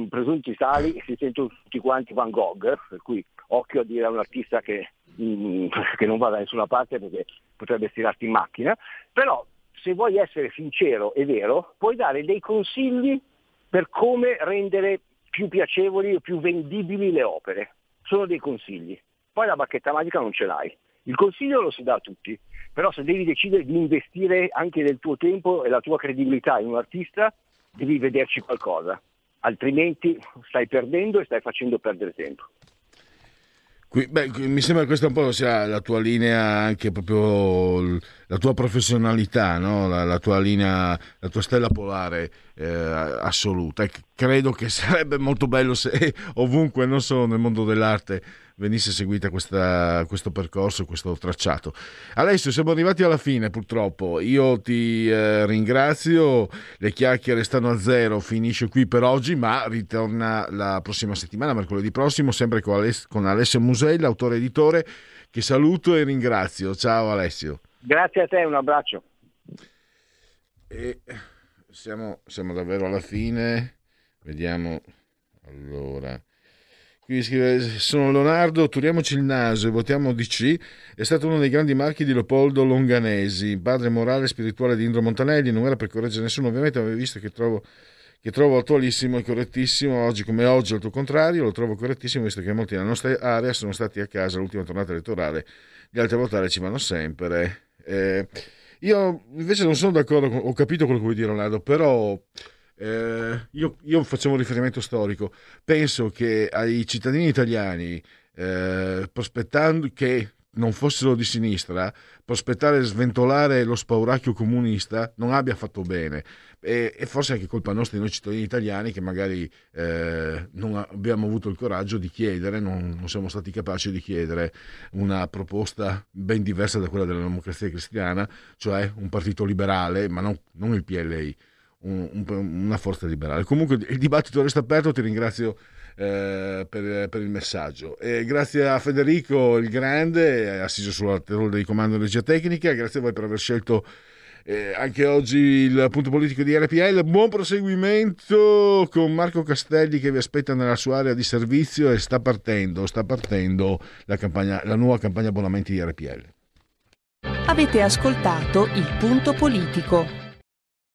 presunti tali si sentono tutti quanti Van Gogh, per cui occhio a dire a un artista che, mm, che non va da nessuna parte perché potrebbe stirarti in macchina, però se vuoi essere sincero e vero, puoi dare dei consigli per come rendere più piacevoli o più vendibili le opere. Sono dei consigli. Poi la bacchetta magica non ce l'hai. Il consiglio lo si dà a tutti, però se devi decidere di investire anche del tuo tempo e la tua credibilità in un artista, devi vederci qualcosa, altrimenti stai perdendo e stai facendo perdere tempo. Beh, mi sembra che questa un po' sia la tua linea, anche proprio la tua professionalità, no? la, la, tua linea, la tua stella polare eh, assoluta. credo che (laughs) sarebbe molto bello se ovunque, non solo nel mondo dell'arte, venisse seguita questa, questo percorso, questo tracciato. Alessio, siamo arrivati alla fine purtroppo. Io ti eh, ringrazio, le chiacchiere stanno a zero, finisce qui per oggi, ma ritorna la prossima settimana, mercoledì prossimo, sempre con, Aless- con Alessio Musei, l'autore editore, che saluto e ringrazio. Ciao Alessio. Grazie a te, un abbraccio. E siamo, siamo davvero alla fine. Vediamo. Allora. Qui scrive, sono Leonardo, turiamoci il naso e votiamo DC. È stato uno dei grandi marchi di Leopoldo Longanesi, padre morale e spirituale di Indro Montanelli. Non era per correggere nessuno, ovviamente, ma visto che trovo, che trovo attualissimo e correttissimo, oggi come oggi, al tuo contrario, lo trovo correttissimo, visto che molti nella nostra area sono stati a casa l'ultima tornata elettorale. Gli altri a votare ci vanno sempre. Eh, io invece non sono d'accordo, ho capito quello che vuoi dire, Leonardo, però eh, io, io, facciamo un riferimento storico. Penso che ai cittadini italiani, eh, prospettando che non fossero di sinistra, prospettare e sventolare lo spauracchio comunista non abbia fatto bene. E, e forse è anche colpa nostra, di noi cittadini italiani, che magari eh, non abbiamo avuto il coraggio di chiedere, non, non, siamo stati capaci di chiedere una proposta ben diversa da quella della democrazia cristiana, cioè un partito liberale, ma non, non il PLI un, una forza liberale. Comunque il dibattito resta aperto, ti ringrazio eh, per, per, il messaggio. E grazie a Federico il Grande, assiso sulla terrore di comando energia tecnica, grazie a voi per aver scelto eh, anche oggi il punto politico di RPL. Buon proseguimento con Marco Castelli che vi aspetta nella sua area di servizio e sta partendo, sta partendo la, campagna, la nuova campagna abbonamenti di RPL. Avete ascoltato Il punto politico.